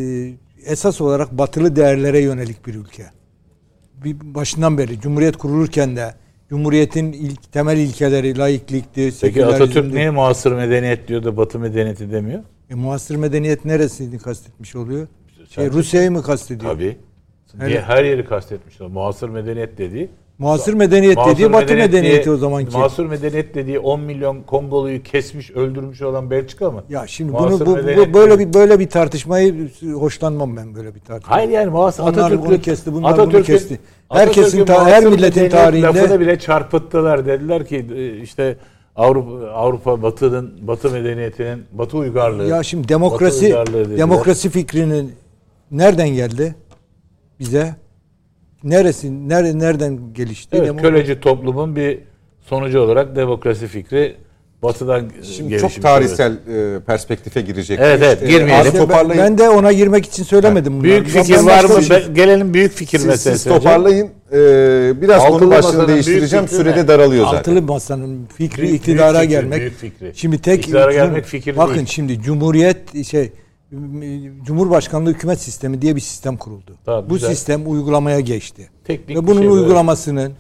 esas olarak batılı değerlere yönelik bir ülke. Bir başından beri Cumhuriyet kurulurken de Cumhuriyetin ilk temel ilkeleri laiklikti, Peki. Atatürk niye muasır medeniyet diyor da Batı medeniyeti demiyor? E, muasır medeniyet neresini kastetmiş oluyor? Şey, Rusya'yı mı kastediyor? Tabii. Her- her yeri kastetmişler. Muasır medeniyet dediği. Muasır medeniyet Muasır dediği Batı medeniyet medeniyeti diye- o zamanki. Muasır medeniyet dediği 10 milyon Kongolu'yu kesmiş, öldürmüş olan Belçika mı? Ya şimdi Muasır bunu bu, bu- böyle bir böyle bir tartışmayı hoşlanmam ben böyle bir tartışma. Hayır yani muasır Onlar Atatürk'ün bunu kesti, bunlar bunu Atatürk'ün- kesti. Herkesin ta- her milletin tarihinde- lafını bile çarpıttılar. Dediler ki e, işte Avrupa Avrupa Batı'nın Batı medeniyetinin Batı uygarlığı. Ya şimdi demokrasi demokrasi fikrinin nereden geldi bize? Neresi nere, nereden gelişti? Evet, Demo- köleci toplumun bir sonucu olarak demokrasi fikri Batı'dan Şimdi gelişmiş. çok tarihsel e, perspektife girecek. Evet, evet, İşte, girmeyelim. ben, toparlayın. ben de ona girmek için söylemedim bunu. Büyük fikir Ben var mı? şey- Gelelim büyük fikir siz, meselesine. siz toparlayın. Ee, biraz Altılı konu başlığını değiştireceğim. Sürede ne? daralıyor zaten. Altılı masanın fikri Büyük- iktidara büyük gelmek. büyük fikri. Şimdi tek İktidara gelmek fikir bakın değil. şimdi Cumhuriyet şey Cumhurbaşkanlığı hükümet sistemi diye bir sistem kuruldu. Tamam, Bu güzel. sistem uygulamaya geçti. Teknik Ve bunun şey uygulamasının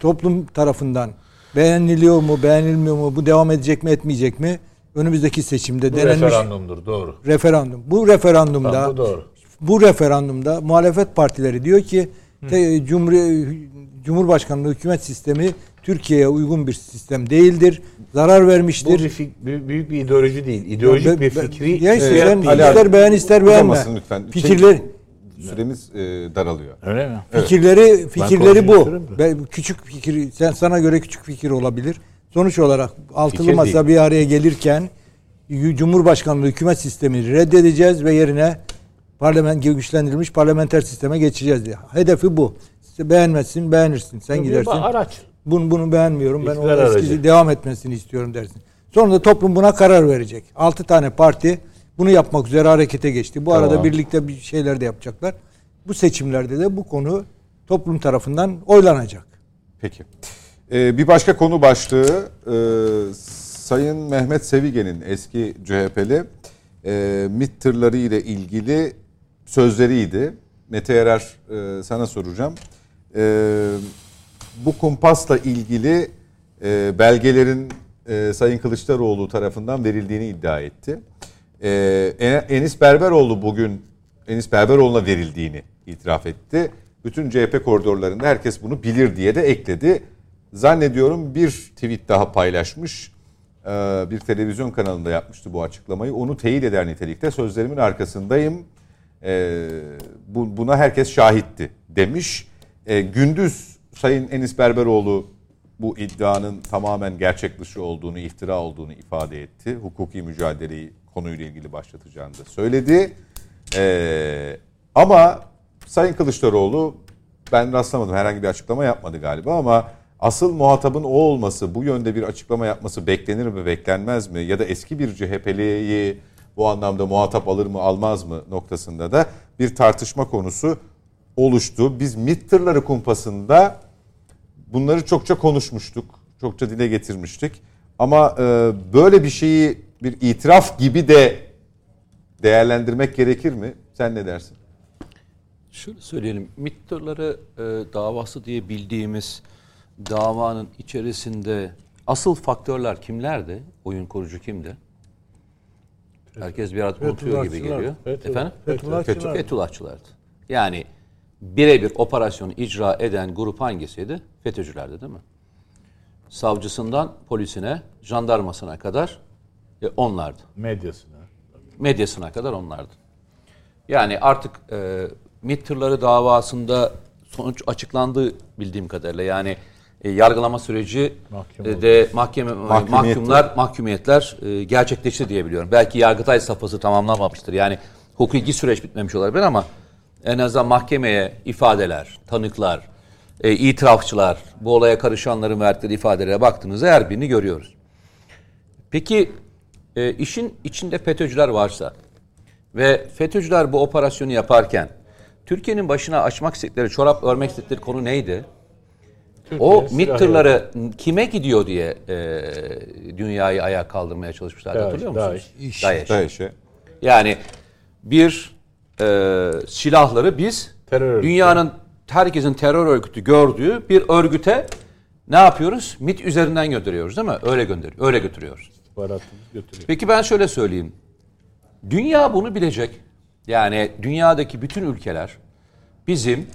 toplum tarafından beğeniliyor mu, beğenilmiyor mu, bu devam edecek mi, etmeyecek mi? Önümüzdeki seçimde Bu denenmiş referandumdur doğru. referandum. Bu referandumda Tamam, bu doğru. bu referandumda muhalefet partileri diyor ki te, Cumhur- Cumhurbaşkanlığı hükümet sistemi Türkiye'ye uygun bir sistem değildir. Zarar Bu vermiştir. bir fik- büyük, bir ideoloji değil. İdeolojik Ben- bir fikri Ya işte hissiyat sen ister beğen ister beğenme. Lütfen. Şey- Fikirler Süremiz e, daralıyor. Öyle mi? fikirleri fikirleri konuşmayı bu. Ben küçük fikir sen sana göre küçük fikir olabilir. Sonuç olarak altılı Fikir masa değil. bir araya gelirken Cumhurbaşkanlığı hükümet sistemini reddedeceğiz ve yerine parlament güçlendirilmiş parlamenter sisteme geçeceğiz diye. Hedefi bu. Beğenmezsin, beğenirsin. Sen gidersin. Araç. Bunu bunu beğenmiyorum. Ben İktidar o eski aracı. devam etmesini istiyorum dersin. Sonra da toplum buna karar verecek. Altı tane parti bunu yapmak üzere harekete geçti. Bu arada Tamam. birlikte bir şeyler de yapacaklar. Bu seçimlerde de bu konu toplum tarafından oylanacak. Peki. Ee, bir başka konu başlığı e, Sayın Mehmet Sevigen'in eski CHP'li e, MİT tırları ile ilgili sözleriydi. Mete Erer e, sana soracağım. E, bu kumpasla ilgili e, belgelerin e, Sayın Kılıçdaroğlu tarafından verildiğini iddia etti. E, En- Enis Berberoğlu bugün Enis Berberoğlu'na verildiğini itiraf etti. Bütün CHP koridorlarında herkes bunu bilir diye de ekledi. Zannediyorum bir tweet daha paylaşmış. Ee, Bir televizyon kanalında yapmıştı bu açıklamayı. Onu teyit eder nitelikte. Sözlerimin arkasındayım. Ee, bu- Buna herkes şahitti demiş. Ee, Gündüz Sayın Enis Berberoğlu bu iddianın tamamen gerçek dışı olduğunu, iftira olduğunu ifade etti. Hukuki mücadeleyi konuyla ilgili başlatacağını da söyledi. Ee, ama Sayın Kılıçdaroğlu ben rastlamadım herhangi bir açıklama yapmadı galiba ama asıl muhatabın o olması, bu yönde bir açıklama yapması beklenir mi, beklenmez mi? Ya da eski bir CHP'liyi bu anlamda muhatap alır mı, almaz mı noktasında da bir tartışma konusu oluştu. Biz MİT kumpasında bunları çokça konuşmuştuk, çokça dile getirmiştik. Ama e, böyle bir şeyi bir itiraf gibi de değerlendirmek gerekir mi? Sen ne dersin? Şöyle söyleyelim. MİT tırları e, davası diye bildiğimiz davanın içerisinde asıl faktörler kimlerdi? Oyun kurucu kimdi? Herkes bir adım unutuyor gibi geliyor. Fethulllah- Efendim? Fethullahçılar. Fethullahçılardı. Yani birebir operasyonu icra eden grup hangisiydi? FETÖ'cülerdi değil mi? Savcısından polisine, jandarmasına kadar e, onlardı Medyasına. medyasına kadar onlardı. Yani artık e, MİT tırları davasında sonuç açıklandı bildiğim kadarıyla. Yani e, yargılama süreci e, de mahkeme Mahkumiyetler. mahkumlar mahkumiyetler e, gerçekleşti diye biliyorum. Belki Yargıtay safhası tamamlanmamıştır. Yani hukuki süreç bitmemiş olabilir ama en azından mahkemeye ifadeler, tanıklar, e, itirafçılar, bu olaya karışanların verdikleri ifadelere baktığınızda her birini görüyoruz. Peki e, işin içinde FETÖ'cüler varsa ve FETÖ'cüler bu operasyonu yaparken Türkiye'nin başına açmak istedikleri, çorap örmek istedikleri konu neydi? o silah MİT tırları kime gidiyor diye e, dünyayı ayağa kaldırmaya çalışmışlar. DAEŞ, Hatırlıyor musunuz? DAEŞ. DAEŞ. DAEŞ'e. Yani bir e, silahları biz Terör dünyanın herkesin terör örgütü gördüğü bir örgüte ne yapıyoruz? MIT üzerinden gönderiyoruz değil mi? Öyle gönderiyor. Öyle götürüyoruz. İstihbaratımız götürüyor. Peki ben şöyle söyleyeyim. Dünya bunu bilecek. Yani dünyadaki bütün ülkeler bizim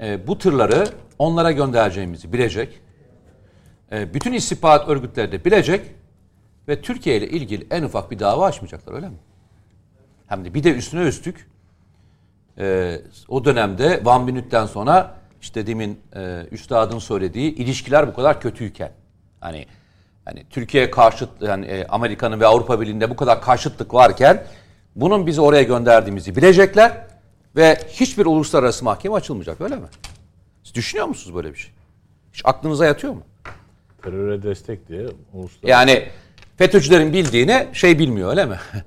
e, bu tırları onlara göndereceğimizi bilecek. E, bütün istihbarat örgütleri de bilecek ve Türkiye ile ilgili en ufak bir dava açmayacaklar öyle mi? Hem de bir de üstüne üstlük e, o dönemde Van Minut'ten sonra işte demin e, üstadın söylediği ilişkiler bu kadar kötüyken hani hani Türkiye karşıt yani e, Amerika'nın ve Avrupa Birliği'nde bu kadar karşıtlık varken bunun bizi oraya gönderdiğimizi bilecekler ve hiçbir uluslararası mahkeme açılmayacak öyle mi? Siz düşünüyor musunuz böyle bir şey? Hiç aklınıza yatıyor mu? Teröre destek diye uluslararası Yani FETÖ'cülerin bildiğini şey bilmiyor öyle mi?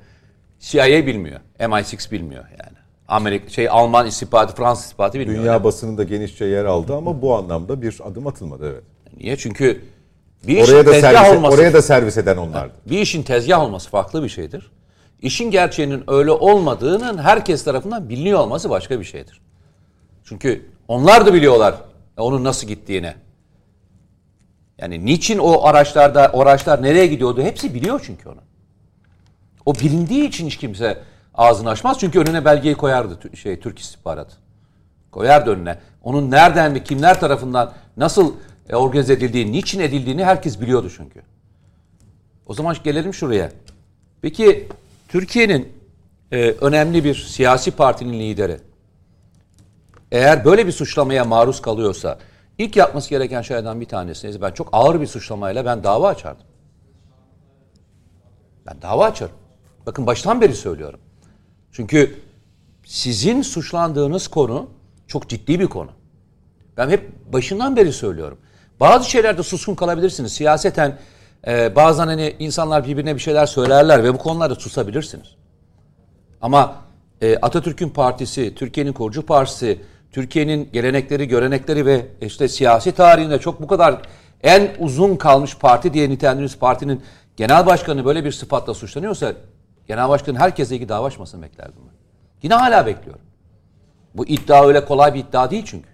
CIA bilmiyor. MI6 bilmiyor yani. Amerika şey Alman istihbaratı, Fransız istihbaratı bilmiyor. Dünya basınında genişçe yer aldı ama bu anlamda bir adım atılmadı evet. Niye? Çünkü bir işin Oraya da tezgah servis, olması, oraya da servis eden onlardı. bir işin tezgah olması farklı bir şeydir. İşin gerçeğinin öyle olmadığının herkes tarafından biliniyor olması başka bir şeydir. Çünkü onlar da biliyorlar onun nasıl gittiğini. Yani niçin o araçlarda, o araçlar nereye gidiyordu hepsi biliyor çünkü onu. O bilindiği için hiç kimse ağzını açmaz. Çünkü önüne belgeyi koyardı şey Türk istihbaratı. Koyardı önüne. Onun nereden ve kimler tarafından nasıl e, organize edildiği, niçin edildiğini herkes biliyordu çünkü. O zaman gelelim şuraya. Peki Türkiye'nin e, önemli bir siyasi partinin lideri eğer böyle bir suçlamaya maruz kalıyorsa ilk yapması gereken şeylerden bir tanesi ben çok ağır bir suçlamayla ben dava açardım. Ben dava açarım. Bakın baştan beri söylüyorum. Çünkü sizin suçlandığınız konu çok ciddi bir konu. Ben hep başından beri söylüyorum. Bazı şeylerde suskun kalabilirsiniz. Siyaseten e, bazen hani insanlar birbirine bir şeyler söylerler ve bu konularda susabilirsiniz. Ama e, Atatürk'ün partisi, Türkiye'nin kurucu partisi, Türkiye'nin gelenekleri, görenekleri ve işte siyasi tarihinde çok bu kadar en uzun kalmış parti diye nitelendirdiğimiz partinin genel başkanı böyle bir sıfatla suçlanıyorsa genel başkanın herkese ilgili dava açmasını beklerdim ben. Yine hala bekliyorum. Bu iddia öyle kolay bir iddia değil çünkü.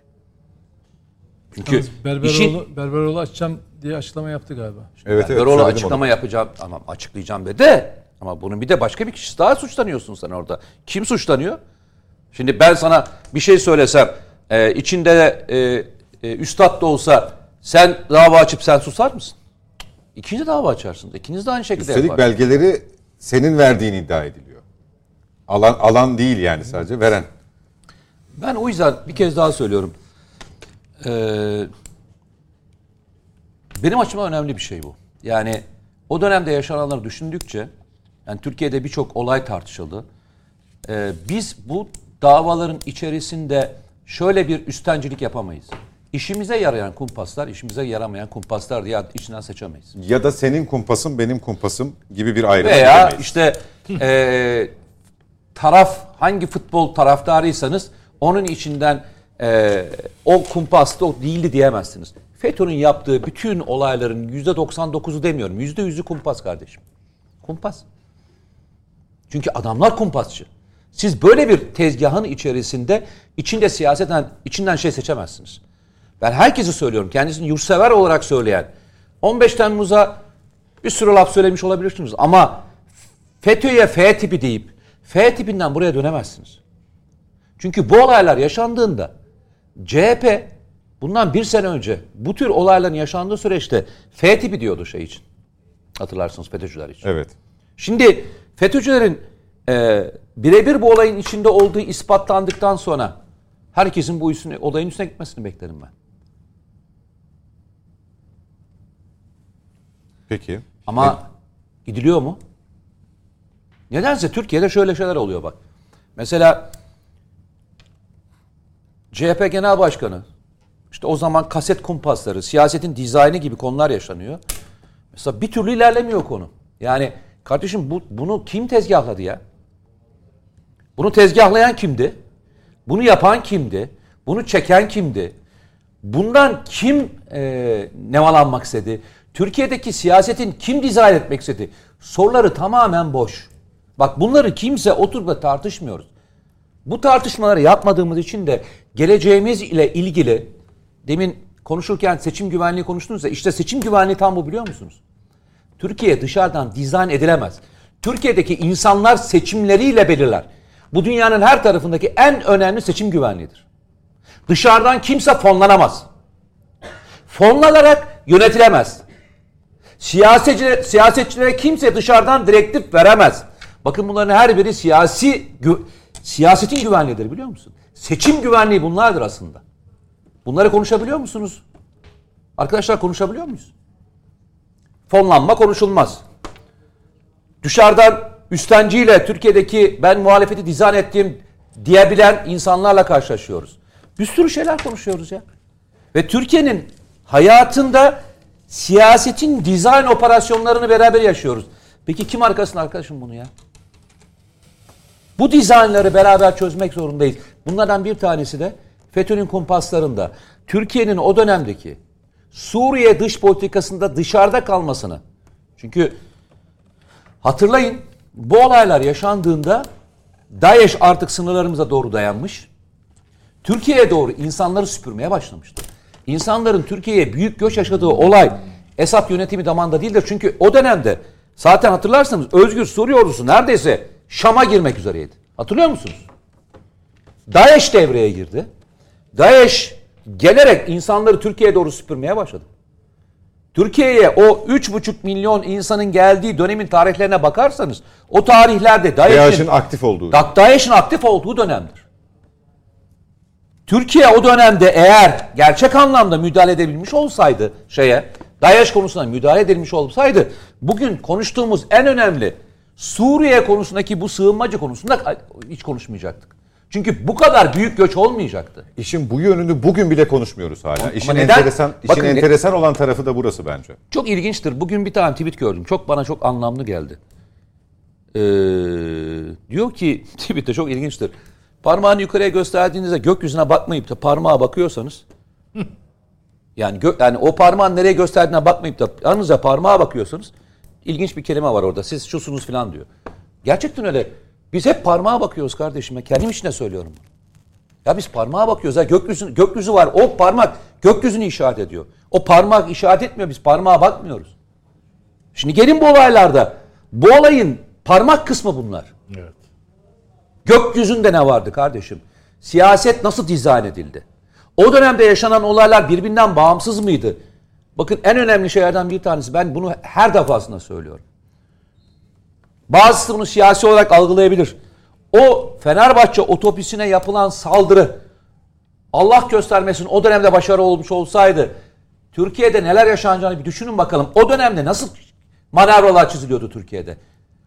Çünkü Yalnız Berberoğlu, işin Berberoğlu açacağım diye açıklama yaptı galiba. Evet, evet, Berberoğlu söyledim açıklama yapacağım. Tamam açıklayacağım dedi. Ama bunun bir de başka bir kişi daha suçlanıyorsun sen orada. Kim suçlanıyor? Şimdi ben sana bir şey söylesem e, içinde e, e, üstad da olsa sen dava açıp sen susar mısın? İkinci dava açarsınız. İkiniz de aynı şekilde Üstelik yaparsınız. belgeleri senin verdiğin iddia ediliyor. Alan alan değil yani sadece veren. Ben o yüzden bir kez daha söylüyorum. Ee, benim açımdan önemli bir şey bu. Yani o dönemde yaşananları düşündükçe, yani Türkiye'de birçok olay tartışıldı. Ee, biz bu davaların içerisinde şöyle bir üstencilik yapamayız. İşimize yarayan kumpaslar, işimize yaramayan kumpaslar diye içinden seçemeyiz. Ya da senin kumpasın benim kumpasım gibi bir ayrım Veya gidemeyiz. işte e, taraf hangi futbol taraftarıysanız onun içinden e, o kumpasta o değildi diyemezsiniz. FETÖ'nün yaptığı bütün olayların yüzde 99'u demiyorum. Yüzde yüzü kumpas kardeşim. Kumpas. Çünkü adamlar kumpasçı. Siz böyle bir tezgahın içerisinde içinde siyaseten içinden şey seçemezsiniz. Ben herkesi söylüyorum. Kendisini yurtsever olarak söyleyen 15 Temmuz'a bir sürü laf söylemiş olabilirsiniz ama FETÖ'ye F tipi deyip F tipinden buraya dönemezsiniz. Çünkü bu olaylar yaşandığında CHP bundan bir sene önce bu tür olayların yaşandığı süreçte F tipi diyordu şey için. Hatırlarsınız FETÖ'cüler için. Evet. Şimdi FETÖ'cülerin e, birebir bu olayın içinde olduğu ispatlandıktan sonra herkesin bu üstüne, olayın üstüne gitmesini beklerim ben. Peki. Ama gidiliyor mu? Nedense Türkiye'de şöyle şeyler oluyor bak. Mesela CHP Genel Başkanı işte o zaman kaset kumpasları, siyasetin dizaynı gibi konular yaşanıyor. Mesela bir türlü ilerlemiyor konu. Yani kardeşim bu, bunu kim tezgahladı ya? Bunu tezgahlayan kimdi? Bunu yapan kimdi? Bunu çeken kimdi? Bundan kim e, nemalanmak istedi? Türkiye'deki siyasetin kim dizayn etmek istedi? Soruları tamamen boş. Bak bunları kimse oturup da tartışmıyoruz. Bu tartışmaları yapmadığımız için de geleceğimiz ile ilgili demin konuşurken seçim güvenliği konuştunuz ya işte seçim güvenliği tam bu biliyor musunuz? Türkiye dışarıdan dizayn edilemez. Türkiye'deki insanlar seçimleriyle belirler. Bu dünyanın her tarafındaki en önemli seçim güvenliğidir. Dışarıdan kimse fonlanamaz. Fonlanarak yönetilemez. Siyasetçilere, siyasetçilere kimse dışarıdan direktif veremez. Bakın bunların her biri siyasi gü- siyasetin güvenliğidir biliyor musun? Seçim güvenliği bunlardır aslında. Bunları konuşabiliyor musunuz? Arkadaşlar konuşabiliyor muyuz? Fonlanma konuşulmaz. Dışarıdan üstenciyle Türkiye'deki ben muhalefeti dizayn ettiğim diyebilen insanlarla karşılaşıyoruz. Bir sürü şeyler konuşuyoruz ya. Ve Türkiye'nin hayatında siyasetin dizayn operasyonlarını beraber yaşıyoruz. Peki kim arkasında arkadaşım bunu ya? Bu dizaynları beraber çözmek zorundayız. Bunlardan bir tanesi de FETÖ'nün kumpaslarında Türkiye'nin o dönemdeki Suriye dış politikasında dışarıda kalmasını. Çünkü hatırlayın bu olaylar yaşandığında DAEŞ artık sınırlarımıza doğru dayanmış. Türkiye'ye doğru insanları süpürmeye başlamıştı. İnsanların Türkiye'ye büyük göç yaşadığı olay Esad yönetimi zamanında değildir. Çünkü o dönemde zaten hatırlarsanız Özgür Suriye ordusu neredeyse Şam'a girmek üzereydi. Hatırlıyor musunuz? DAEŞ devreye girdi. DAEŞ gelerek insanları Türkiye'ye doğru süpürmeye başladı. Türkiye'ye o 3,5 milyon insanın geldiği dönemin tarihlerine bakarsanız o tarihlerde DAEŞ'in aktif olduğu. Da- DAEŞ'in aktif olduğu dönemdir. Türkiye o dönemde eğer gerçek anlamda müdahale edebilmiş olsaydı şeye, DAEŞ konusuna müdahale edilmiş olsaydı bugün konuştuğumuz en önemli Suriye konusundaki bu sığınmacı konusunda hiç konuşmayacaktık. Çünkü bu kadar büyük göç olmayacaktı. İşin bu yönünü bugün bile konuşmuyoruz hala. İşin neden? enteresan, işin Bakın ne- enteresan olan tarafı da burası bence. Çok ilginçtir. Bugün bir tane tweet gördüm. Çok bana çok anlamlı geldi. Ee, diyor ki tweette çok ilginçtir. Parmağını yukarıya gösterdiğinizde gökyüzüne bakmayıp da parmağa bakıyorsanız yani gö- yani o parmağın nereye gösterdiğine bakmayıp da yalnızca parmağa bakıyorsanız ilginç bir kelime var orada. Siz şusunuz falan diyor. Gerçekten öyle. Biz hep parmağa bakıyoruz kardeşim. Ben kendim için de söylüyorum. Ya biz parmağa bakıyoruz. Ya gökyüzü, gökyüzü var. O parmak gökyüzünü işaret ediyor. O parmak işaret etmiyor. Biz parmağa bakmıyoruz. Şimdi gelin bu olaylarda. Bu olayın parmak kısmı bunlar. Evet. Gökyüzünde ne vardı kardeşim? Siyaset nasıl dizayn edildi? O dönemde yaşanan olaylar birbirinden bağımsız mıydı? Bakın en önemli şeylerden bir tanesi. Ben bunu her defasında söylüyorum. Bazısı bunu siyasi olarak algılayabilir. O Fenerbahçe otobüsüne yapılan saldırı Allah göstermesin o dönemde başarı olmuş olsaydı Türkiye'de neler yaşanacağını bir düşünün bakalım. O dönemde nasıl manevralar çiziliyordu Türkiye'de?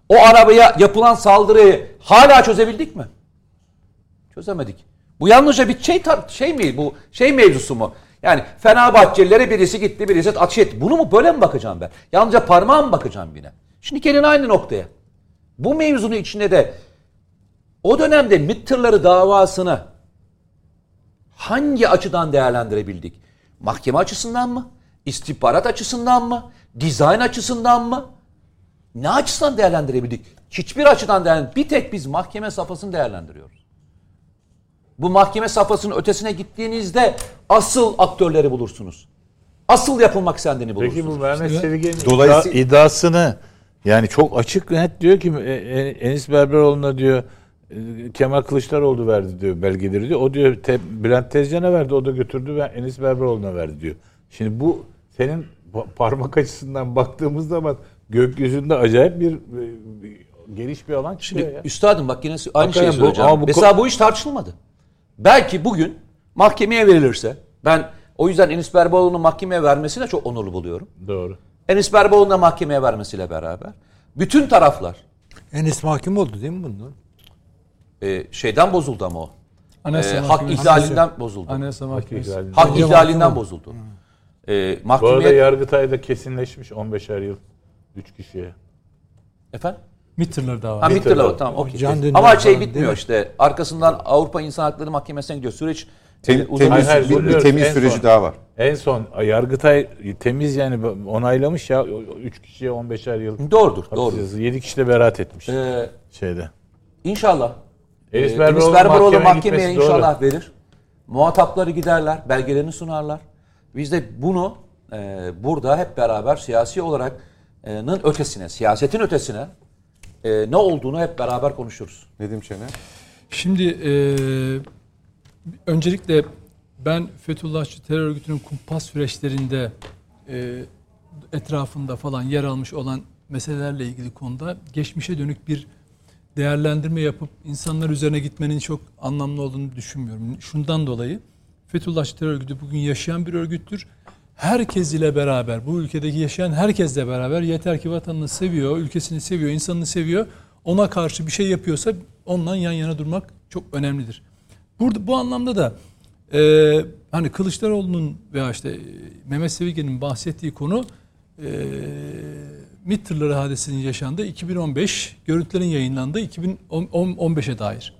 O arabaya yapılan saldırıyı hala çözebildik mi? Çözemedik. Bu yalnızca bir şey şey mi bu şey mevzusu mu? Yani Fenerbahçelilere birisi gitti birisi atış etti. Bunu mu böyle mi bakacağım ben? Yalnızca parmağa mı bakacağım yine? Şimdi gelin aynı noktaya. Bu mevzunun içinde de o dönemde MİT tırları davasını hangi açıdan değerlendirebildik? Mahkeme açısından mı? İstihbarat açısından mı? Dizayn açısından mı? Ne açısından değerlendirebildik? Hiçbir açıdan değerlendir. Bir tek biz mahkeme safhasını değerlendiriyoruz. Bu mahkeme safhasının ötesine gittiğinizde asıl aktörleri bulursunuz. Asıl yapılmak istendiğini bulursunuz. Peki bu Mehmet Çelik'in Dolayısıyla- iddia- iddiasını yani çok açık net diyor ki e, e, Enis Berberoğlu'na diyor e, Kemal Kılıçdaroğlu verdi diyor belgeleri diyor. O diyor te, Bülent Tezcan'a verdi o da götürdü ve Enis Berberoğlu'na verdi diyor. Şimdi bu senin pa- parmak açısından baktığımız zaman gökyüzünde acayip bir, bir geniş bir alan çıkıyor Şimdi ya. üstadım bak yine aynı Hakikaten şeyi bu- söyleyeceğim. ama bu Mesela bu iş tartışılmadı. Belki bugün mahkemeye verilirse ben o yüzden Enis Berberoğlu'nu mahkemeye vermesine çok onurlu buluyorum. Doğru. Enis Berberoğlu'nu da mahkemeye vermesiyle beraber bütün taraflar Enis mahkum oldu değil mi bundan? e, şeyden bozuldu ama o. Anayasa E, hak ihlalinden bozuldu. Anayasa Mahkemesi. ihlalinden. Hak ihlalinden mahkeme. bozuldu. E, Bu arada. Yargıtay'da kesinleşmiş 15'er yıl 3 kişiye. Efendim? Mitter'lar da Ha var. Mitter'la Mitter'la. tamam okey. Ama şey bitmiyor mi? işte. Arkasından Avrupa İnsan Hakları Mahkemesi'ne gidiyor. Süreç Tem- Uzun- temiz, Hayır, hayır, bir, bir temiz En süreci son. daha var. En son Yargıtay temiz yani onaylamış ya 3 kişiye 15'er yıl. Doğrudur, doğru. cezası. 7 kişi de beraat etmiş Ee, şeyde. İnşallah. Enis Ee, Berberoğlu mahkemeye mahkemeye gitmesi doğru. inşallah verir. Muhatapları giderler, belgelerini sunarlar. Biz de bunu e, burada hep beraber siyasi olarak e, ötesine, siyasetin ötesine e, ne olduğunu hep beraber konuşuruz. Nedim Şener. Şimdi e, öncelikle ben Fethullahçı terör örgütünün kumpas süreçlerinde e, etrafında falan yer almış olan meselelerle ilgili konuda geçmişe dönük bir değerlendirme yapıp insanlar üzerine gitmenin çok anlamlı olduğunu düşünmüyorum. Şundan dolayı Fethullahçı terör örgütü bugün yaşayan bir örgüttür. Herkes ile beraber, bu ülkedeki yaşayan herkesle beraber yeter ki vatanını seviyor, ülkesini seviyor, insanını seviyor. Ona karşı bir şey yapıyorsa onunla yan yana durmak çok önemlidir. Burada bu anlamda da e, hani Kılıçdaroğlu'nun veya işte e, Mehmet Sevigen'in bahsettiği konu e, MİT tırları hadisesinin yaşandığı 2015, görüntülerin yayınlandığı 2015'e dair.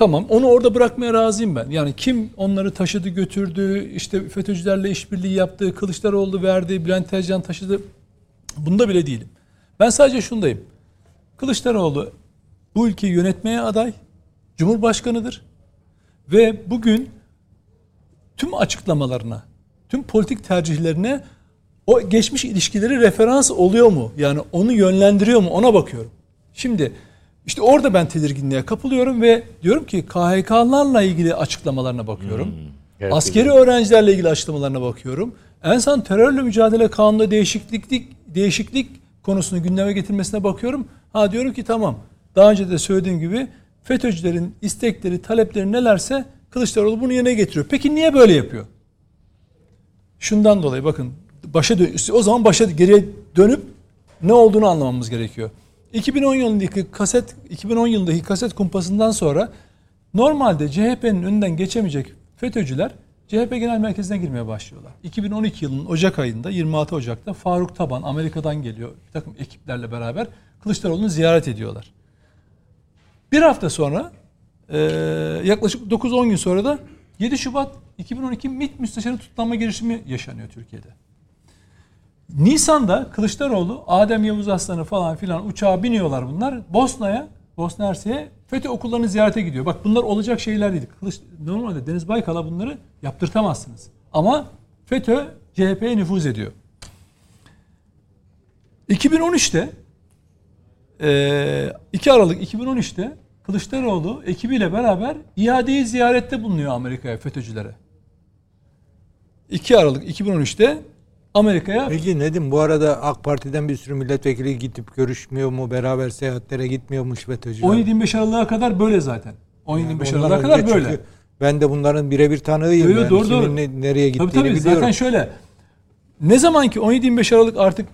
Tamam onu orada bırakmaya razıyım ben. Yani kim onları taşıdı götürdü, işte FETÖ'cülerle işbirliği yaptı, Kılıçdaroğlu verdi, Bülent Tezcan taşıdı. Bunda bile değilim. Ben sadece şundayım. Kılıçdaroğlu bu ülkeyi yönetmeye aday, Cumhurbaşkanıdır. Ve bugün tüm açıklamalarına, tüm politik tercihlerine o geçmiş ilişkileri referans oluyor mu? Yani onu yönlendiriyor mu? Ona bakıyorum. Şimdi işte orada ben tedirginliğe kapılıyorum ve diyorum ki KHK'larla ilgili açıklamalarına bakıyorum. evet, Askeri öğrencilerle ilgili açıklamalarına bakıyorum. En son terörle mücadele kanunda değişiklik değişiklik konusunu gündeme getirmesine bakıyorum. Ha diyorum ki tamam. Daha önce de söylediğim gibi FETÖ'cülerin istekleri, talepleri nelerse Kılıçdaroğlu bunu yerine getiriyor. Peki niye böyle yapıyor? Şundan dolayı bakın başa dön o zaman başa geriye dönüp ne olduğunu anlamamız gerekiyor. 2010 yılındaki kaset 2010 yılındaki kaset kumpasından sonra normalde CHP'nin önünden geçemeyecek FETÖ'cüler CHP Genel Merkezi'ne girmeye başlıyorlar. 2012 yılının Ocak ayında 26 Ocak'ta Faruk Taban Amerika'dan geliyor. Bir takım ekiplerle beraber Kılıçdaroğlu'nu ziyaret ediyorlar. Bir hafta sonra e, yaklaşık 9-10 gün sonra da 7 Şubat 2012 MİT müsteşarı tutuklanma girişimi yaşanıyor Türkiye'de. Nisan'da Kılıçdaroğlu, Adem Yavuz Aslan'ı falan filan uçağa biniyorlar bunlar. Bosna'ya, Bosna Hersek'e FETÖ okullarını ziyarete gidiyor. Bak bunlar olacak şeyler değil. Kılıç, normalde Deniz Baykal'a bunları yaptırtamazsınız. Ama FETÖ CHP'ye nüfuz ediyor. 2013'te 2 Aralık 2013'te Kılıçdaroğlu ekibiyle beraber iadeyi ziyarette bulunuyor Amerika'ya FETÖ'cülere. 2 Aralık 2013'te Amerika'ya Peki Nedim bu arada AK Parti'den bir sürü milletvekili gidip görüşmüyor mu? Beraber seyahatlere gitmiyormuş FETÖ'cüler. 17-25 Aralık'a kadar böyle zaten. 17-25 Ondan Aralık'a kadar böyle. Ben de bunların birebir tanığıyım. Öyle, yani. doğru, Kimin doğru. ne- nereye Tabii gittiğini tabii biliyorum. zaten şöyle. Ne zaman ki 17-25 Aralık artık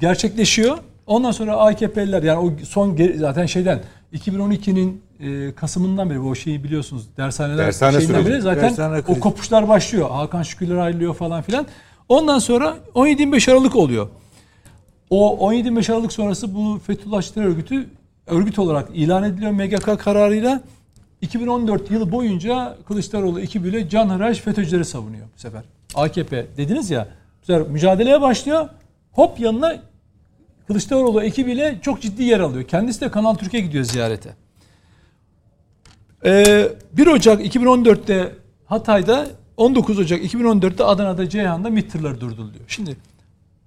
gerçekleşiyor. Ondan sonra AKP'liler yani o son zaten şeyden 2012'nin e, Kasım'ından beri bu şeyi biliyorsunuz dershaneler Dershane şeyinden süreci. beri zaten Dershane o kopuşlar başlıyor. Hakan Şükürler ayrılıyor falan filan. Ondan sonra 17-25 Aralık oluyor. O 17-25 Aralık sonrası bu Fethullahçı örgütü örgüt olarak ilan ediliyor MGK kararıyla. 2014 yılı boyunca Kılıçdaroğlu ekibiyle canhıraş FETÖ'cüleri savunuyor bu sefer. AKP dediniz ya bu sefer mücadeleye başlıyor. Hop yanına Kılıçdaroğlu ekibiyle çok ciddi yer alıyor. Kendisi de Kanal Türkiye gidiyor ziyarete. Ee, 1 Ocak 2014'te Hatay'da 19 Ocak 2014'te Adana'da Ceyhan'da MİT tırları durduruluyor. Şimdi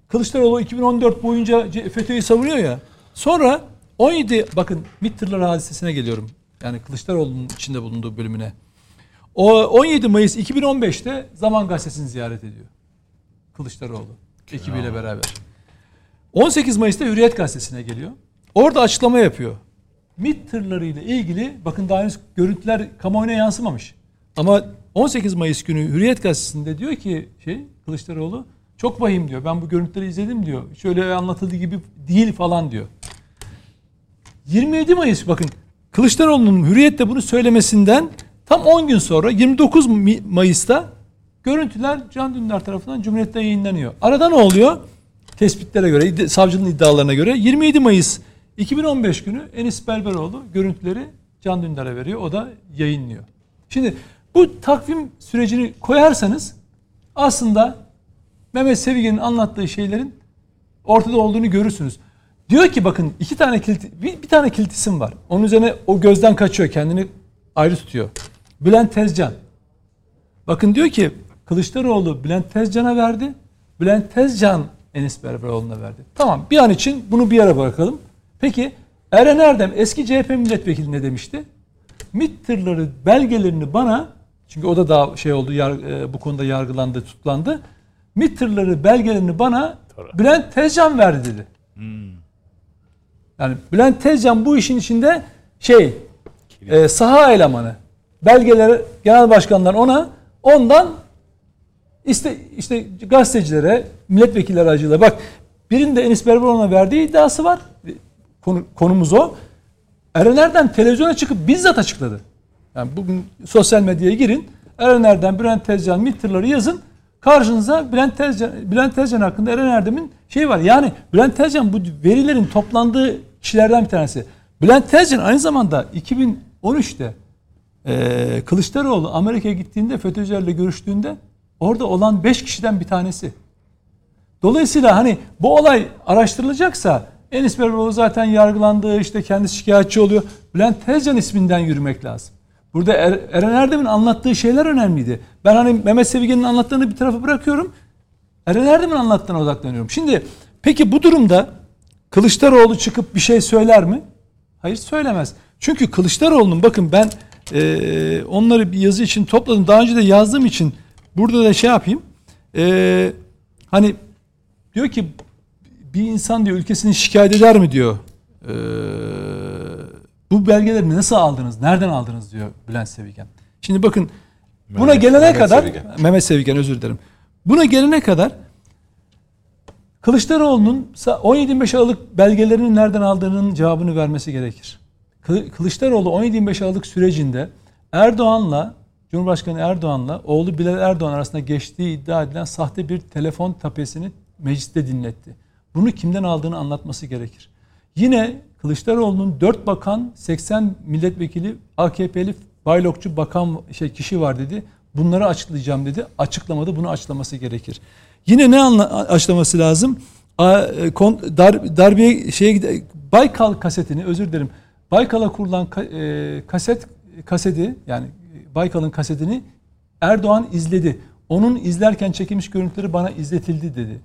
Kılıçdaroğlu 2014 boyunca FETÖ'yü savunuyor ya. Sonra 17 bakın MİT tırları hadisesine geliyorum. Yani Kılıçdaroğlu'nun içinde bulunduğu bölümüne. O 17 Mayıs 2015'te Zaman Gazetesi'ni ziyaret ediyor. Kılıçdaroğlu ekibiyle beraber. 18 Mayıs'ta Hürriyet Gazetesi'ne geliyor. Orada açıklama yapıyor. MİT tırlarıyla ilgili bakın daha henüz görüntüler kamuoyuna yansımamış. Ama 18 Mayıs günü Hürriyet Gazetesi'nde diyor ki şey Kılıçdaroğlu çok vahim diyor. Ben bu görüntüleri izledim diyor. Şöyle anlatıldığı gibi değil falan diyor. 27 Mayıs bakın Kılıçdaroğlu'nun Hürriyet'te bunu söylemesinden tam 10 gün sonra 29 Mi- Mayıs'ta görüntüler Can Dündar tarafından Cumhuriyet'te yayınlanıyor. Arada ne oluyor? Tespitlere göre, savcının iddialarına göre 27 Mayıs 2015 günü Enis Berberoğlu görüntüleri Can Dündar'a veriyor. O da yayınlıyor. Şimdi bu takvim sürecini koyarsanız aslında Mehmet Sevigen'in anlattığı şeylerin ortada olduğunu görürsünüz. Diyor ki bakın iki tane kilit, bir, bir tane kilit isim var. Onun üzerine o gözden kaçıyor, kendini ayrı tutuyor. Bülent Tezcan. Bakın diyor ki Kılıçdaroğlu Bülent Tezcan'a verdi. Bülent Tezcan Enis Berberoğlu'na verdi. Tamam bir an için bunu bir yere bırakalım. Peki Eren Erdem eski CHP milletvekili ne demişti? MİT tırları belgelerini bana çünkü o da daha şey oldu yar, e, bu konuda yargılandı, tutlandı. MİT tırları belgelerini bana Bülent Tezcan verdi dedi. Yani Bülent Tezcan bu işin içinde şey e, saha elemanı. Belgeleri genel başkanlar ona ondan işte işte gazetecilere, milletvekilleri aracılığıyla bak birinde Enis Berberoğlu'na verdiği iddiası var. Konu, konumuz o. Eren Erdem televizyona çıkıp bizzat açıkladı. Yani bugün sosyal medyaya girin. Eren Erdem, Bülent Tezcan, Mitter'ları yazın. Karşınıza Bülent Tezcan, Bülent Tezcan hakkında Eren Erdem'in şeyi var. Yani Bülent Tezcan bu verilerin toplandığı kişilerden bir tanesi. Bülent Tezcan aynı zamanda 2013'te e, Kılıçdaroğlu Amerika'ya gittiğinde FETÖ'cülerle görüştüğünde orada olan 5 kişiden bir tanesi. Dolayısıyla hani bu olay araştırılacaksa Enis Berberoğlu zaten yargılandı işte kendisi şikayetçi oluyor. Bülent Tezcan isminden yürümek lazım. Burada er, Eren Erdem'in anlattığı şeyler önemliydi. Ben hani Mehmet Sevigen'in anlattığını bir tarafa bırakıyorum. Eren Erdem'in anlattığına odaklanıyorum. Şimdi peki bu durumda Kılıçdaroğlu çıkıp bir şey söyler mi? Hayır söylemez. Çünkü Kılıçdaroğlu'nun bakın ben e, onları bir yazı için topladım. Daha önce de yazdığım için burada da şey yapayım. E, hani diyor ki bir insan diyor ülkesini şikayet eder mi diyor. E, bu belgeleri nasıl aldınız? Nereden aldınız diyor Bülent Sevigen. Şimdi bakın buna Mehmet- gelene Mehmet kadar Sevigen. Mehmet Sevigen özür dilerim. Buna gelene kadar Kılıçdaroğlu'nun 17-25 Aralık belgelerinin nereden aldığının cevabını vermesi gerekir. Kı- Kılıçdaroğlu 17-25 Aralık sürecinde Erdoğan'la Cumhurbaşkanı Erdoğan'la oğlu Bilal Erdoğan arasında geçtiği iddia edilen sahte bir telefon tapesini mecliste dinletti. Bunu kimden aldığını anlatması gerekir. Yine Kılıçdaroğlu'nun 4 bakan, 80 milletvekili, AKP'li baylokçu bakan şey kişi var dedi. Bunları açıklayacağım dedi. Açıklamadı. Bunu açıklaması gerekir. Yine ne anla, açıklaması lazım? A, e, kon, dar, darbeye şeye Baykal kasetini özür dilerim. Baykal'a kurulan e, kaset kaseti yani Baykal'ın kasetini Erdoğan izledi. Onun izlerken çekilmiş görüntüleri bana izletildi dedi.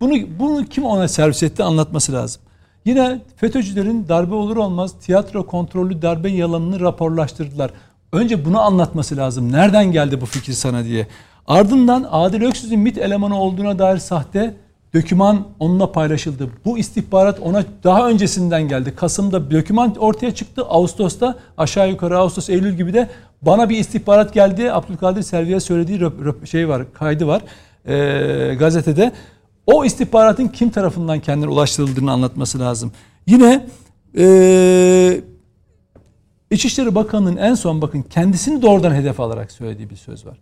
Bunu bunu kim ona servis etti anlatması lazım. Yine FETÖ'cülerin darbe olur olmaz tiyatro kontrollü darbe yalanını raporlaştırdılar. Önce bunu anlatması lazım. Nereden geldi bu fikir sana diye. Ardından Adil Öksüz'ün MİT elemanı olduğuna dair sahte döküman onunla paylaşıldı. Bu istihbarat ona daha öncesinden geldi. Kasım'da döküman ortaya çıktı. Ağustos'ta aşağı yukarı Ağustos Eylül gibi de bana bir istihbarat geldi. Abdülkadir Selvi'ye söylediği şey var, kaydı var ee, gazetede. O istihbaratın kim tarafından kendine ulaştırıldığını anlatması lazım. Yine ee, İçişleri Bakanı'nın en son bakın kendisini doğrudan hedef alarak söylediği bir söz var.